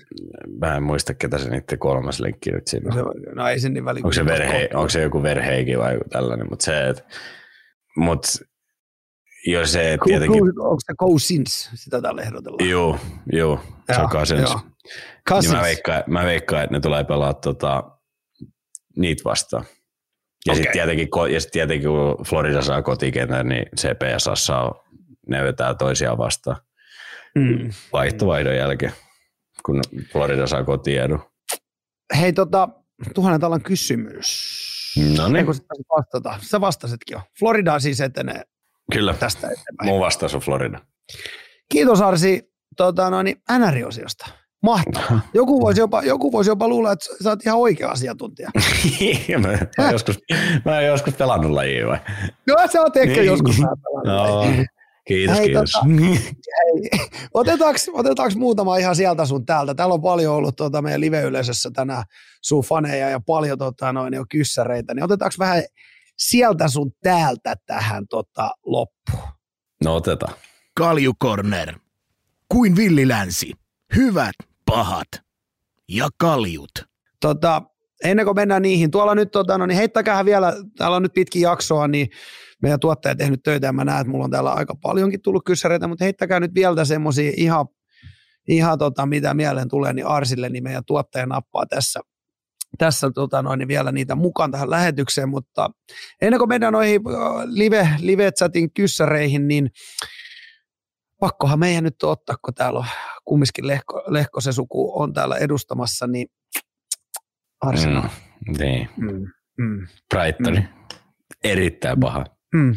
mä en muista, ketä se niiden kolmas lenkki nyt siinä Se, no ei sen niin väliin. Onko se, verhe, onko se joku verheiki vai joku tällainen, mutta se, et, mut jos se Ko, tietenkin... ko, onko se Cousins? Sitä täällä ehdotellaan. Joo, joo, se on Cousins. joo. Niin Cousins. mä, veikkaan, mä veikkaan, että ne tulee pelaa tota, niitä vastaan. Ja Okei. sitten tietenkin, ja sit tietenkin, kun Florida saa kotikentän, niin CP ja Sassa on, ne vetää toisiaan vastaan Mm. vaihtovaihdon jälkeen, kun Florida saa kotiedun. Hei, tota, tuhannen talan kysymys. No niin. Vastata? Sä vastasitkin jo. Florida siis etenee Kyllä, tästä eteenpäin. mun vastaus on Florida. Kiitos Arsi tota, no niin, NR-osiosta. Mahtavaa. Joku voisi, jopa, joku voisi jopa luulla, että sä oot ihan oikea asiantuntija. mä, mä, joskus, mä oon joskus pelannut lajia vai? No sä oot ehkä Niin. joskus pelannut. No, kiitos, Hei, kiitos. tota- Hei, otetaanko, otetaanko muutama ihan sieltä sun täältä? Täällä on paljon ollut tuota, meidän live-yleisössä tänään sun faneja ja paljon tota, noin, jo kyssäreitä, niin otetaanko vähän sieltä sun täältä tähän tota, loppuun? No otetaan. Kaljukorner. Kuin villilänsi. Hyvät, pahat ja kaljut. Tota, ennen kuin mennään niihin, tuolla nyt, tota, no, niin heittäkää vielä, täällä on nyt pitkin jaksoa, niin meidän tuottaja tehnyt töitä ja mä näen, että mulla on täällä aika paljonkin tullut kyssäreitä, mutta heittäkää nyt vielä semmoisia ihan, ihan tota, mitä mieleen tulee, niin Arsille, niin meidän tuottaja nappaa tässä, tässä tota, noin, niin vielä niitä mukaan tähän lähetykseen, mutta ennen kuin mennään noihin ö, live, live-chatin kyssäreihin, niin pakkohan meidän nyt ottaa, kun täällä on kumminkin Lehko, Lehkosen suku on täällä edustamassa, niin Arsenal. Mm, niin. Mm. Mm. Brightoni. Mm. Erittäin paha. Mm.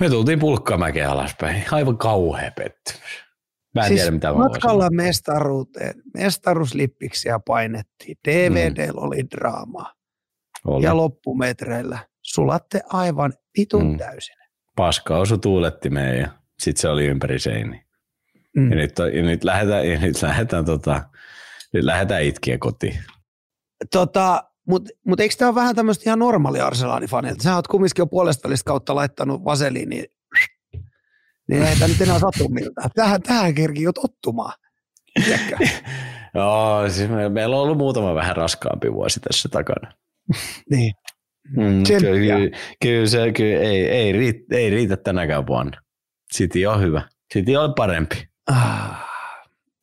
Me tultiin pulkkamäkeen alaspäin. Aivan kauhea pettymys. Mä en siis tiedä, mitä mä matkalla sanoa. mestaruuteen, mestaruuslippiksiä painettiin, DVDllä mm. oli draamaa Oli. ja loppumetreillä sulatte aivan vitun Mm. täysin. Paska osui tuulettimeen ja sit se oli ympäri seiniä. Mm. Ja nyt, ja nyt lähdetään, ja nyt lähdetään, tota, nyt lähdetään itkiä kotiin. Tota, Mutta mut eikö tämä ole vähän tämmöistä ihan normaali Arsenalin fanilta? Sä oot kumminkin jo puolesta välistä kautta laittanut vaseliin, niin, ei tämä nyt enää satu miltä. Tähän, tähän kerkii jo tottumaan. Joo, siis me, meillä on ollut muutama vähän raskaampi vuosi tässä takana. niin. Mm, kyllä, kyllä, se, kyllä ei, ei, riitä, ei riitä tänäkään vuonna. City on hyvä. City on parempi. Ah.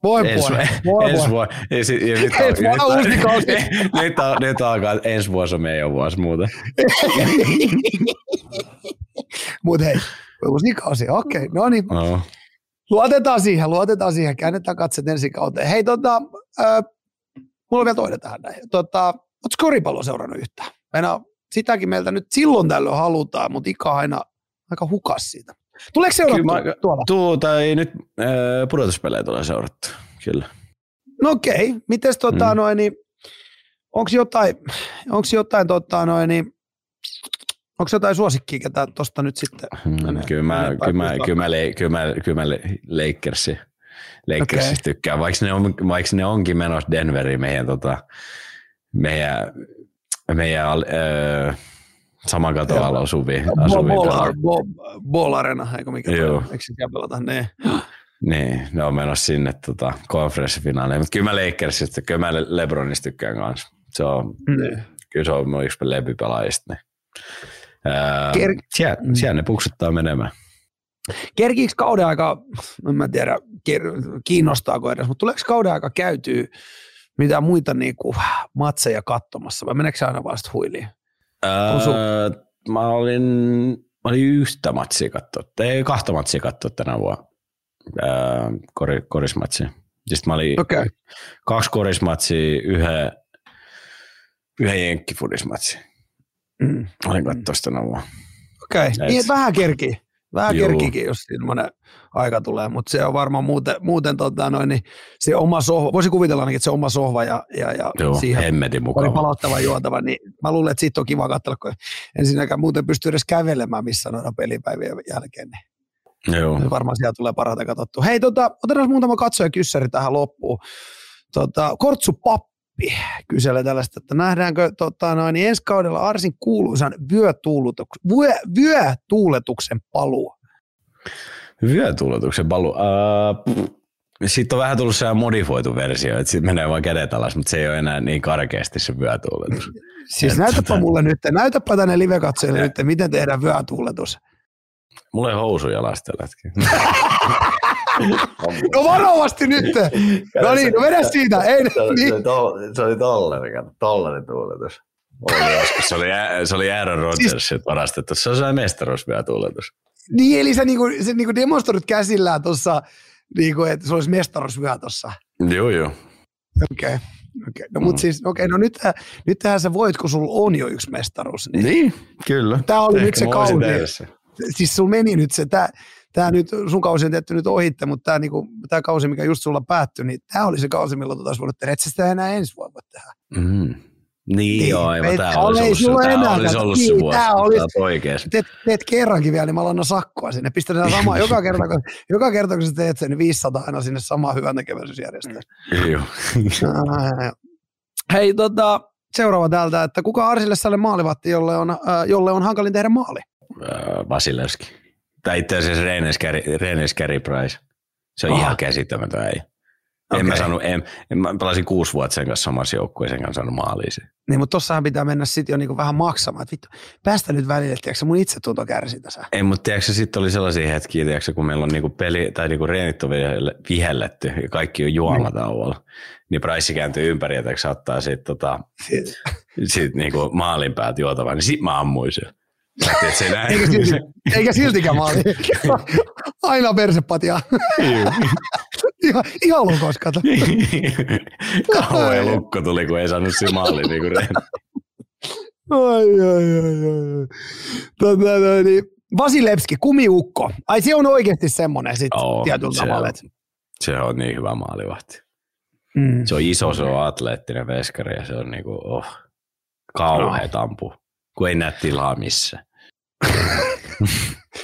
Voi Ensi, voi, vuonna. Ja nyt, Ensi vuonna nyt, uusi kausi. nyt, al- nyt alkaa, ensi vuosi on meidän vuosi muuta. Mutta hei, uusi kausi, okei, okay, no niin. No. Luotetaan siihen, luotetaan siihen, käännetään katset ensi kauteen. Hei, tota, äh, mulla on vielä toinen tähän näin. Tota, Oletko koripalloa seurannut yhtään? Meina, sitäkin meiltä nyt silloin tällöin halutaan, mutta Ika aina aika hukas siitä. Tuleeko seurattu Kyllä mä- tuolla? Tuota ei nyt äh, pudotuspelejä tulee seurattu. Kyllä. No okei, okay. mites tota Mm. noin, niin, onko jotain, onks jotain tota noin, niin, onko jotain suosikkia, ketä tuosta nyt sitten menee? Mm, kyllä mä, menee kyllä mä, päin kyllä mä, le, kyllä mä, kyllä mä le, Lakersi, Lakersista tykkään, vaikka ne, on, vaikka ne onkin menossa Denveriin meidän, tota, meidän, meidän öö, saman katon alla asuvia, Ball, asuvia ball, Arena, eikö mikä Joo. Eikö se pelata? Ne. Niin, ne on menossa sinne tota, konferenssifinaaleihin, mutta kyllä mä Lakersista, kyllä mä Le- Lebronista tykkään kanssa. Se on, Mm. kyllä se on mun yksi lempipelaajista. Niin. Ää, Ker- siellä, Mm. siellä ne puksuttaa menemään. Kerkiikö kauden aika, en mä tiedä kiinnostaako edes, mutta tuleeko kauden aika käytyy mitään muita niinku matseja katsomassa vai meneekö aina vasta huiliin? On sun- mä olin, mä olin yhtä matsia katsoa, ei kahta matsia katsoa tänä vuonna, ää, kori, korismatsia. Sitten mä olin. Okay. kaksi korismatsia, yhden, yhden jenkkifudismatsia. Mm. Olin katsoa sitä. Okei, okay. Niin vähän kerkii. Vähän Juu. kerkiikin, jos semmoinen aika tulee, mutta se on varmaan muuten, muuten tota noin, niin se oma sohva, voisi kuvitella ainakin, että se oma sohva ja, ja, ja Joo, siihen oli palauttava juotava, niin mä luulen, että siitä on kiva katsella, kun ensinnäkään muuten pystyy edes kävelemään missä noina pelipäivien jälkeen, niin Joo. varmaan siellä tulee parhaiten katsottu. Hei, tota, otetaan muutama katsoja kyssäri tähän loppuun. Tota, Kortsu Pappi kyselee tällaista, että nähdäänkö tota, noin, niin ensi kaudella Arsin kuuluisan vyötuuletuksen, vyö, vyötuuletuksen paluu. Vyötuuletuksen balu. Uh, sitten on vähän tullut se modifioitu versio, että sitten menee vaan kädet alas, mutta se ei ole enää niin karkeasti se vyötuuletus. Siis Et näytäpä tota- mulle nyt, näytäpä tänne live-katsojille nyt, miten tehdään vyötuuletus. Mulla ei housuja tällä hetkellä. No varovasti nyt! No niin, no vedä siitä. Ei, Se oli, niin. se oli, tol, se oli tollainen, kato, tollainen tuuletus. Se oli, se oli Aaron Rodgersit siis... varastettu. Se on sellainen mestaruusvyötuuletus. Niin, eli sä niinku, sä niinku demonstroit käsillään tuossa, niinku, että se olisi mestaruusvyö tuossa. Joo, joo. Okei. Okay. Okay. No, mut Mm. siis, okei, okay, no nyt, nyt tähän sä voit, kun sulla on jo yksi mestaruus. Niin. Niin, kyllä. Tää oli Ehkä nyt se sen. Siis sulla meni nyt se, tää, tää nyt, sun kausi on tietty nyt ohitte, mutta tää, niinku, tää kausi, mikä just sulla päättyi, niin tää oli se kausi, milloin tota olisi voinut tehdä. Et sä sitä enää ensi vuonna voi tehdä. Mm. Niin, Niin, joo, aivan. et- Tämä olisi ei ollut, sulla se, enää tämä olisi ollut se niin, vuosi. tää Tämä olisi- oikeasti. Teet, teet kerrankin vielä, niin mä annan sakkoa sinne. Pistetään sama, joka kerta, kun, joka kerta, kun sä teet sen, niin 500 aina sinne samaan hyvän tekeväisyysjärjestöön. Joo. Hei, tota, seuraava täältä, että kuka Arsille Sälle maalivatti, jolle on, äh, jolle on hankalin tehdä maali? Äh, Vasilevski. Tai itse asiassa Reines Carey, Price. Se on Aha. ihan käsittämätön ei. En Okei. mä saanut, en, en, mä pelasin kuusi vuotta sen kanssa samassa joukkueessa, sen kanssa saanut maalia se. Niin, mutta tossahan pitää mennä sitten jo niinku vähän maksamaan. Että vittu, päästä nyt välille, tiedätkö, mun itsetunto kärsii tässä. Ei, mutta tiedätkö, sitten oli sellaisia hetkiä, tiedätkö, kun meillä on niinku peli, tai niinku reenit on vihelle- vihelletty ja kaikki on juomatauolla. Niin Price kääntyy ympäri ja tiedätkö, ottaa siitä tota, Siis- sit niinku maalin päät juotavan, niin sit mä ammuin sen. Se näin. Eikä, silti, eikä siltikään maali. Aina persepatia. ihan, ihan lukos, kato. Kauhean lukko tuli, kun ei saanut siinä maaliin niin kuin Ai, ai, ai, ai. Tota, no, niin. Vasilevski, kumiukko. Ai se on oikeasti semmoinen sitten tietyllä se tavalla. on. Se on niin hyvä maalivahti. Mm. Se on iso, se on atleettinen veskari ja se on niinku, oh, kauheet ampuu, kun ei näe tilaa missään.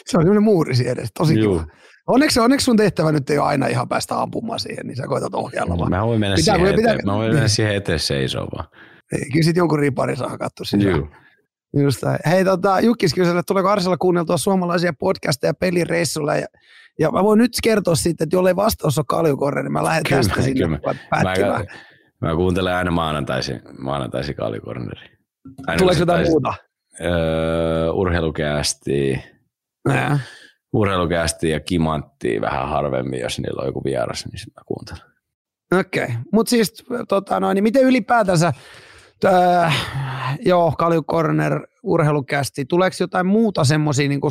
Se on semmoinen muuri siinä edes, tosi Juu. kiva. Onneksi, onneksi sun tehtävä nyt ei ole aina ihan päästä ampumaan siihen, niin sä koetat ohjailla vaan. Mä voin mennä Pitää- siihen, pitää- eteen, mä voin mennä siihen eteen seisoo vaan. Niin, Kyllä sit jonkun ripari saa katsoa sitä. Just näin. Hei, tota, Jukkis kyseli, että tuleeko Arsella kuunneltua suomalaisia podcasteja pelireissulla. Ja, ja mä voin nyt kertoa sitten, että jollei vastaus ole kaljukorre, niin mä lähden Kyllä tästä sinne kyllä mä- pätkimään. Mä, mä kuuntelen aina maanantaisin, maanantaisin kallikorneri. Aina Tuleeko jotain muuta? Öö, urheilukästi, Nää. urheilukästi ja kimantti vähän harvemmin, jos niillä on joku vieras, niin sit mä kuuntelen. Okei, okay. mutta siis tota, noin, niin miten ylipäätänsä, tää, joo, Kalju Corner, urheilukästi, tuleeko jotain muuta semmoisia, niin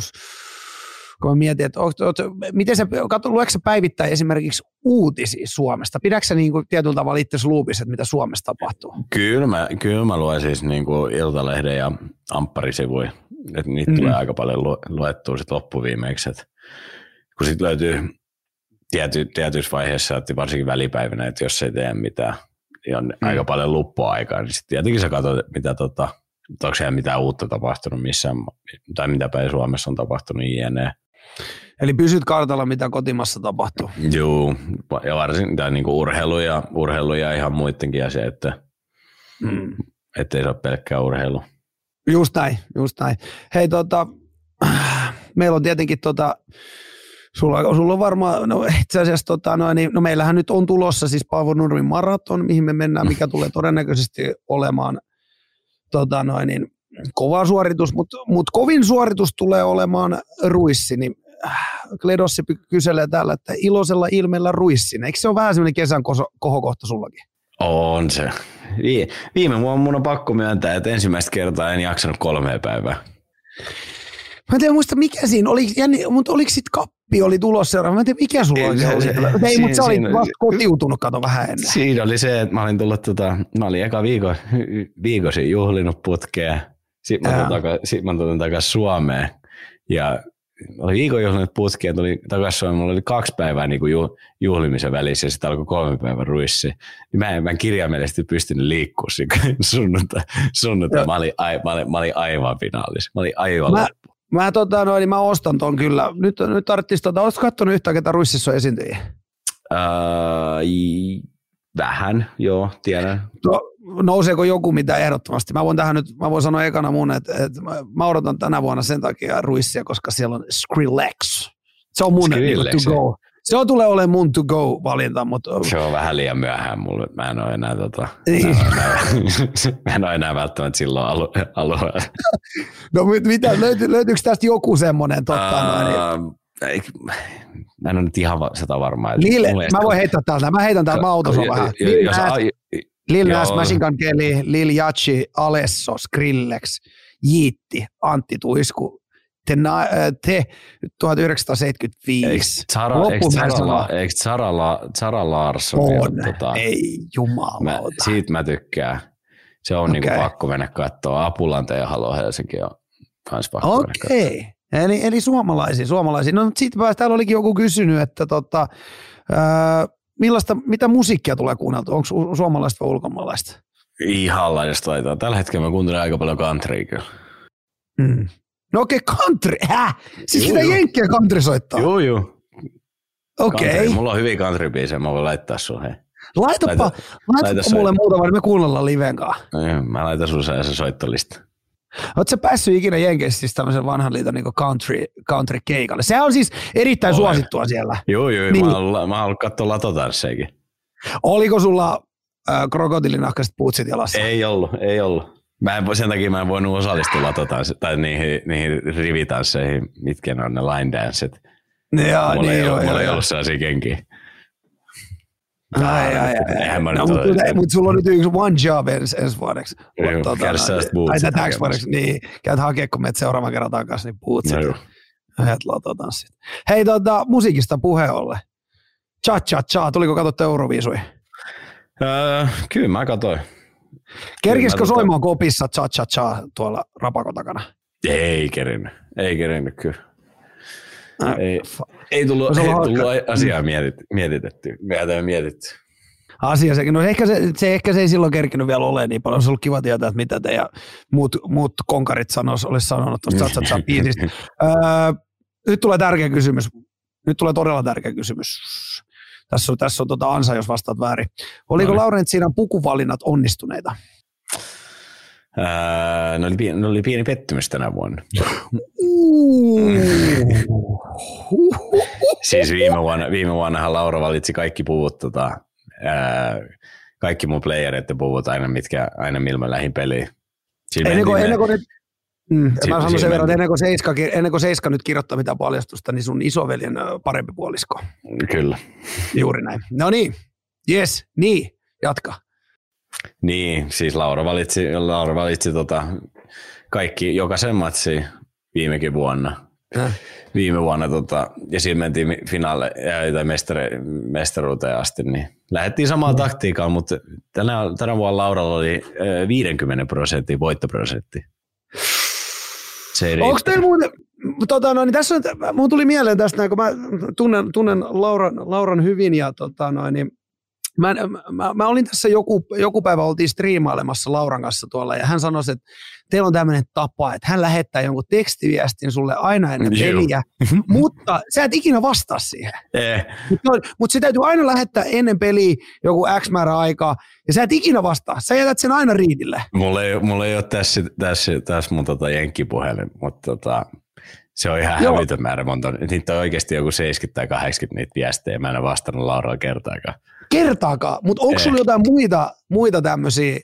kun, mä mietin, että oot, oot, miten sä, luetko sä päivittäin esimerkiksi uutisia Suomesta? Pidätkö sä niin kuin tietyllä tavalla itse luupissa, että mitä Suomessa tapahtuu? Kyllä mä, kyllä mä luen siis niin kuin Iltalehden ja Amppari-sivuja. Et niitä Mm. tulee aika paljon lu- luettua sit loppuviimeiksi. Et kun sit löytyy tiety, tietyissä vaiheissa, että varsinkin välipäivinä, että jos ei tee mitään, niin on Mm. aika paljon luppuaikaa, niin sitten tietenkin sä katsot, mitä tota, että onko siellä mitään uutta tapahtunut missään, tai mitä päin Suomessa on tapahtunut jne. Eli pysyt kartalla, mitä kotimassa tapahtuu. Juu, ja varsin tai niinku urheilu ja, urheilu ja ihan muidenkin asia, että Mm. ettei se ole pelkkää urheilu. Just näin, just näin. Hei, tota, meillä on tietenkin tota, Sulla, sulla on varmaan, no itse asiassa, tota, no, niin, no meillähän nyt on tulossa siis Paavo Nurmin maraton, mihin me mennään, mikä tulee todennäköisesti olemaan tota, noin, niin, kova suoritus, mutta mut kovin suoritus tulee olemaan ruissi, niin Kledossi kyselee täällä, että iloisella ilmeellä ruissin. Eikö se ole vähän semmoinen kesän kohokohta sullakin? On se. Viime vuonna mun on pakko myöntää, että ensimmäistä kertaa en jaksanut kolmea päivää. Mä en tiedä muista mikä siinä oli, jänni, mutta oliko sitten kappi oli tulossa seuraava? Mä en tiedä mikä sulla oli. Ei, mutta sä olit vasta kotiutunut, kato vähän ennen. Siinä oli se, että mä olin tullut, tota, mä olin eka viikon, viikosi juhlinut putkea. Sitten mä tulin takaisin sit takaisin Suomeen. Ja oli viikon juhlinut putkea, tuli takaisin Suomeen. Mulla oli kaksi päivää niin kuin juhlimisen välissä ja sitten alkoi kolme päivän ruissi. Niin mä en, mä en kirjaimellisesti pystynyt liikkua sunnuntai. sunnuntai. Mä, olin, mä, olin, mä olin aivan finaalissa. Mä olin aivan mä, Mä, tota, no, niin mä ostan ton kyllä. Nyt, nyt tarvitsisi, tota, oletko katsonut yhtään, ketä Ruississa on esiintyjiä? Uh, vähän, joo, tiedän. No, nouseeko joku mitä ehdottomasti? Mä voin tähän nyt, mä voin sanoa ekana mun, että, että mä odotan tänä vuonna sen takia Ruissia, koska siellä on Skrillex. Se on mun niin to go. Se on tulee olemaan mun to-go-valinta. Mutta... Se on vähän liian myöhään mulle. Mä en ole enää, tota, niin. mä, en ole enää välttämättä silloin alu, alueella. no mitä, löyty, löytyykö tästä joku semmoinen? Totta, uh, noin, ei, mä en ole nyt ihan sitä varmaa. Mä voin heittää täältä. Mä heitän täältä, mä autossa vähän. Lil, Nas, Lil Nas, Machine Gun Kelly, Lil Yachi, Alesso, Skrillex, Jiitti, Antti Tuisku, te, te 1975. Eikö Zara, Larsson? On, tota, ei jumalauta. Mä, siitä mä tykkään. Se on okay. niinku pakko mennä katsoa. Apulanteen ja Halo Helsinki on kans pakko Okei. Okay. Eli, eli suomalaisia, suomalaisia. No siitä päästä täällä olikin joku kysynyt, että tota, ää, millaista, mitä musiikkia tulee kuunneltu? Onko suomalaista vai ulkomaalaista? Ihan laajasta taitaa. Tällä hetkellä mä kuuntelen aika paljon countryä kyllä. Mm. No okei, okay, country. Häh? Siis sitä jenkkiä country soittaa? Joo, joo. Okei. Okay. Mulla on hyvin country biisejä, mä voin laittaa sun hei. Laitapa, laita, laitapa laita mulle muuta, vaan me kuunnellaan liven kanssa. No mä laitan sun se soittolista. Oletko sä päässyt ikinä Jenkeissä siis tämmöisen vanhan liiton niin country, country keikalle? Sehän on siis erittäin Olen. suosittua siellä. Joo, joo. Niin. Mä oon ollut katsoa latotansseikin. Oliko sulla äh, krokotilinahkaiset puutsit jalassa? Ei ollut, ei ollut. Mä en, sen takia mä en voinut osallistua latotansseihin tai niihin, niihin rivitansseihin, mitkä ne on ne line dancet. Joo, mulla niin ei, joo, mulla ei ollut sellaisia kenkiä. Ai, ai, ai. No, mutta, mutta sulla on nyt yksi one job ens, ensi vuodeksi. Joo, tota, käydä sellaista bootsit. Ai täksi vuodeksi, niin. Käyt hakea, kun menet seuraavan kerran takaisin, niin bootsit. No, Yhdet latotanssit. Hei, tota, musiikista puhe olle. Cha cha cha, tuliko katsottu Euroviisuja? Öö, kyllä mä katsoin. Kerkisikö tota... soimaan kopissa cha cha cha tuolla rapakon takana? Ei kerinnyt, ei kerinnyt kyllä. Äh, ei, ei tullut, ei tullut asiaa mietit, mietitetty, meitä mietitty. Asia sekin. No ehkä se, se, ehkä se ei silloin kerkinyt vielä ole niin paljon. Se ollut kiva tietää, että mitä te ja muut, muut konkarit sanois, olisi sanonut tuosta cha biisistä. öö, nyt tulee tärkeä kysymys. Nyt tulee todella tärkeä kysymys. Tässä on, tässä on tuota ansa, jos vastaat väärin. Oliko no. Laurentiinan pukuvalinnat onnistuneita? Ää, ne, oli ne oli pieni pettymys tänä vuonna. siis viime vuonna, viime vuonnahan Laura valitsi kaikki puvut, tota, ää, kaikki mun playereiden puvut aina, mitkä, aina milloin lähin peliin. ennen kuin, ennen kuin nyt, Mm, mä sanon sen verran, ennen kuin, Seiska, ennen kuin Seiska nyt kirjoittaa mitään paljastusta, niin sun isoveljen parempi puolisko. Kyllä. Juuri näin. No niin, yes, niin, jatka. Niin, siis Laura valitsi, Laura valitsi tota kaikki, jokaisen matsi viimekin vuonna. Äh. Viime vuonna, tota, ja siinä mentiin finaalle tai mestari, mestaruuteen asti, niin lähdettiin samaan mm. taktiikkaan, mutta tänä, tänä vuonna Lauralla oli 50 prosentin voittoprosentti. Onko teillä muuten, tota, no, niin tässä on, mun tuli mieleen tästä, kun mä tunnen, tunnen Lauran, Lauran hyvin ja tota, no, niin Mä, mä, mä olin tässä joku, joku päivä, oltiin striimailemassa Lauran kanssa tuolla, ja hän sanoi, että teillä on tämmöinen tapa, että hän lähettää jonkun tekstiviestin sulle aina ennen peliä, mutta sä et ikinä vastaa siihen. Eh. Mutta mut se täytyy aina lähettää ennen peliä joku X määrä aikaa, ja sä et ikinä vastaa. Sä jätät sen aina riidille. Mulla ei, mulla ei ole tässä, tässä, tässä mun tota jenkkipuhelin, mutta tota, Se on ihan hävytön määrä monta. Niitä on oikeasti joku 70 tai 80 niitä viestejä. Mä en ole vastannut Lauralla kertaakaan. Kertaakaan, mutta onko sulla Eh. jotain muita, muita tämmöisiä,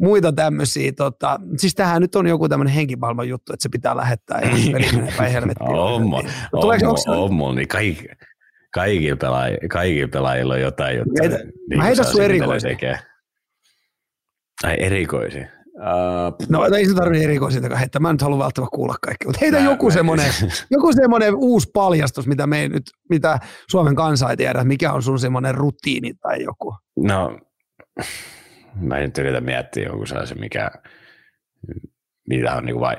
muita tämmöisiä, tota, siis tähän nyt on joku tämmöinen henkimaailman juttu, että se pitää lähettää ja se veli menee päin helvettiin. On, on, on, niin kaikki, kaikilla, pelaajilla, kaikilla pelaajilla on jotain. Heitä- niin mä heitän saa sun erikoisia. Ai erikoisia. Uh, No ei se tarvitse erikoisiltakaan heittää, mä en nyt halua välttämättä kuulla kaikkea, mutta heitä Mä- joku mä- semmoinen, joku semmoinen uusi paljastus, mitä me ei nyt, mitä Suomen kansa ei tiedä, mikä on sun semmoinen rutiini tai joku. no, mä nyt yritän miettiä jonkun sellaisen, mikä, mitä on niin vai,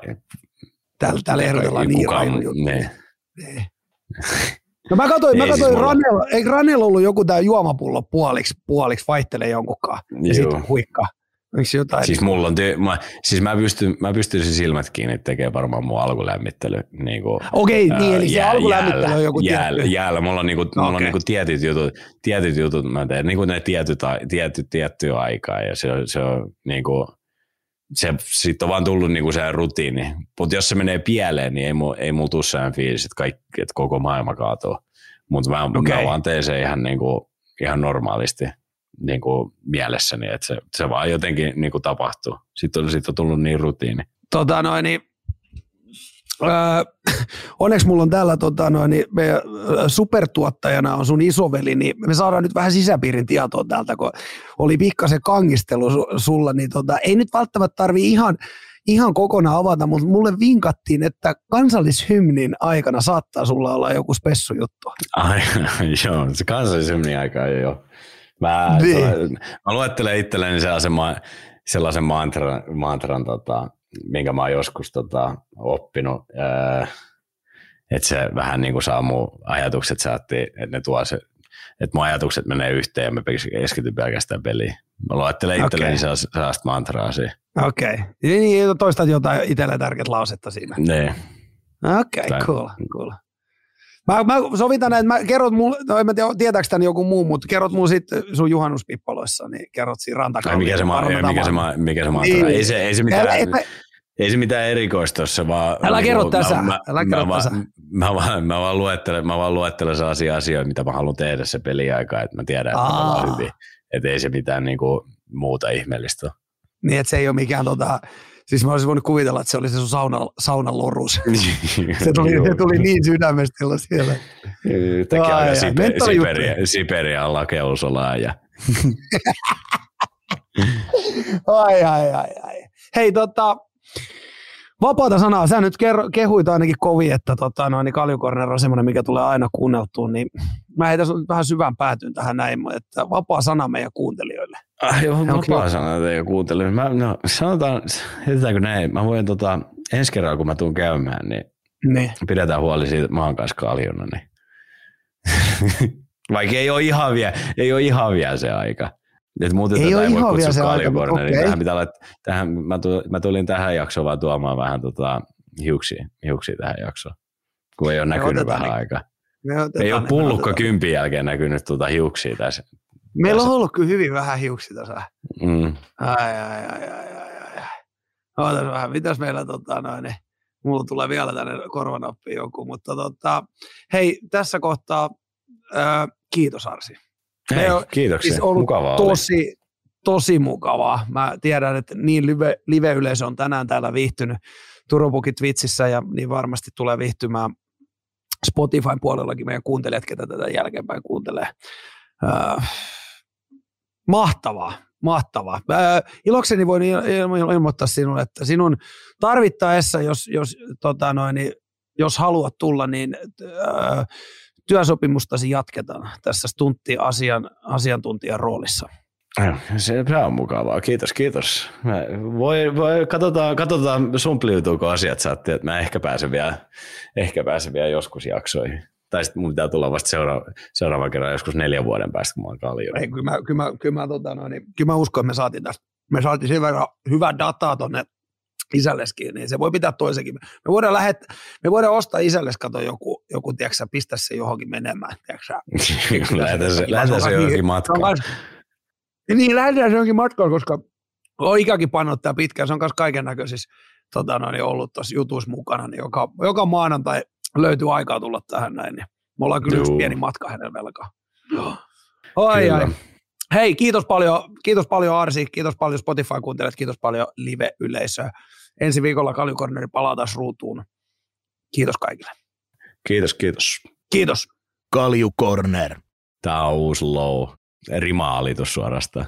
Täällä, täällä ehdotellaan niin kukaan- raju juttu. ne. Niin. No mä katsoin, mä Ei siis katsoin mulla- Ranella, eikö Ranella ollut joku tää juomapullo puoliksi, puoliksi vaihtelee jonkunkaan ja Juu. sitten huikka. Onko jotain? Siis mulla on, ty- mä, siis mä pystyn, mä pystyisin silmät kiinni tekemään varmaan mun alkulämmittely. Niin kuin, Okei, niin, eli se jää- alkulämmittely on joku jäällä, tietty. jäällä. Mulla on, niinku, okay. mulla on Okei. niinku tietyt jutut, tietyt jutut mä teen, niinku ne tietyt, tietyt, tiettyä aikaa ja se, se on niinku, se, siitä on vaan tullut niinku se rutiini. Mutta jos se menee pieleen, niin ei, mu, ei mulla tule sellainen fiilis, että, kaikki, että koko maailma kaatuu. Mutta mä, okay. Mä vaan teen sen ihan, niinku, ihan normaalisti niinku mielessäni, että se, se vaan jotenkin niinku tapahtuu. Sitten on, siitä on tullut niin rutiini. Tota noin, niin, öö, onneksi mulla on täällä tota noin, niin meidän supertuottajana on sun isoveli, niin me saadaan nyt vähän sisäpiirin tietoa täältä, kun oli pikkasen kangistelu su, sulla, niin tota, ei nyt välttämättä tarvi ihan, ihan kokonaan avata, mutta mulle vinkattiin, että kansallishymnin aikana saattaa sulla olla joku spessujuttu. Ai, joo, se kansallisemmin aikaa jo. Mä, Niin. mä luettelen itselleni sellaisen, ma, sellaisen mantran, mantran tota, minkä mä oon joskus tota, oppinut. Ää, että se vähän niin kuin saa mun ajatukset saatti, että ne tuo se, että mun ajatukset menee yhteen ja mä keskityn pelkästään peliin. Mä luettelen itselleni Okei. sellaista, mantraa siinä. Okei. Okay. Niin, toistat jotain itselle tärkeät lausetta siinä. Ne. Okei, okay, Tai- cool, cool. Mä, mä sovitan, että mä kerrot mulle, no en mä tiedä, tietääkö tän joku muu, mutta kerrot mun sitten sun juhannuspippaloissa, niin kerrot siinä rantakalliolla. mikä se, ma, Varmaan mikä se, tämä- ma, mikä se mantra? Niin. Ei, se, ei, se mitään, et mä- ei se mitään erikoista se vaan... Älä kerro mä- tässä, mä, älä kerro mä, tässä. Mä, mä, vaan, mä, vaan luettelen, mä vaan luettelen sellaisia asioita, mitä mä haluan tehdä se peliaika, että mä tiedän, että mä Aa. ollaan hyvin. Että ei se mitään niinku, muuta ihmeellistä. Niin, että se ei ole mikään tota, siis mä olisin voinut kuvitella, että se oli se sun sauna, saunan lorus. Se tuli, se tuli niin sydämestä siellä. Teki Ai, aika ai, Sipe, mentorijuttuja. Siberia, Siberian lakeusolaa ja Ai, ai, ai, ai. Hei, tota, vapaata sanaa. Sä nyt kerro, kehuit ainakin kovin, että tota, no, niin Kaljukorner on semmoinen, mikä tulee aina kuunneltua, niin mä heitän vähän syvään päätyyn tähän näin, että vapaa sana meidän kuuntelijoille. Ah, joo, Onko vapaa jo- sana teidän kuuntelin. Mä, no, sanotaan, heitetäänkö näin, mä voin tota, ensi kerralla kun mä tuun käymään, niin Niin. pidetään huoli siitä, että mä oon kanssa kaljuna. Niin. Vaikka ei ole ihan vielä, ei ole ihan vielä se aika. Et muuten Ei tätä ei voi ihan vielä kutsua se aika, kaljukorneriin. okei. Tähän pitää olla, tähän, mä, tulin, mä, tulin tähän jaksoon vaan tuomaan vähän tota, hiuksia, hiuksia tähän jaksoon. Kun ei ole näkynyt vähän niin. aikaa. Ei ole ne, pullukka kympin jälkeen näkynyt tuota hiuksia tässä. Meillä on ollut kyllä hyvin vähän hiuksia tässä. Mm. Ai, ai, ai, ai, ai, ai. Ootas vähän, mitäs meillä tota noin, niin, mulla tulee vielä tänne korvanappiin joku, mutta tota, hei, tässä kohtaa ää, kiitos Arsi. Me Hei, on kiitoksia. siis ollut Mukavaa oli. tosi, tosi mukavaa. Mä tiedän, että niin live, live-yleisö on tänään täällä viihtynyt Turupukit Twitchissä ja niin varmasti tulee viihtymään Spotifyn puolellakin meidän kuuntelijat, ketä tätä jälkeenpäin kuuntelee. Äh, mahtavaa, mahtavaa. Äh, ilokseni voin il- il- ilmoittaa sinulle, että sinun tarvittaessa, jos, jos, tota noin, niin, jos haluat tulla, niin äh, työsopimustasi jatketaan tässä stuntti asian, asiantuntijan roolissa. Se, se on mukavaa. Kiitos, kiitos. Mä voi, voi, katsotaan, katsotaan sumpliutuuko asiat saatti, että mä ehkä pääsen vielä, ehkä pääsen vielä joskus jaksoihin. Tai sitten mun pitää tulla vasta seuraava, seuraava kerran joskus neljän vuoden päästä, kun mä oon kalju. Ei, kyllä, mä, kyllä, mä, kyllä, mä, tota, noin, niin, kyllä mä uskon, että me saatiin tästä, me saatiin sen verran hyvää dataa tonne isälleskin, niin se voi pitää toisenkin. Me voidaan, lähet, me voidaan ostaa isällesi, kato joku, joku tiedätkö, sä, pistää se johonkin menemään, tiedätkö, sä. lähetään se, Kiva, lähetään se on johonkin matkaan. kans- Niin, lähdetään se johonkin matkaan, koska on ikäkin pannut tää pitkään, se on myös kaiken näköisissä tota noin, ollut tuossa jutuissa mukana, niin joka, joka maanantai löytyy aikaa tulla tähän näin. Niin me ollaan kyllä yksi Juu. pieni matka hänen velkaa. Ai, ai. Hei, kiitos paljon, kiitos paljon Arsi, kiitos paljon Spotify-kuuntelijat, kiitos paljon live-yleisöä. Ensi viikolla Kaljukorneri palaa taas ruutuun. Kiitos kaikille. Kiitos, kiitos. Kiitos. Kalju Corner. Tää on uusi low. Rima-alitus suorastaan.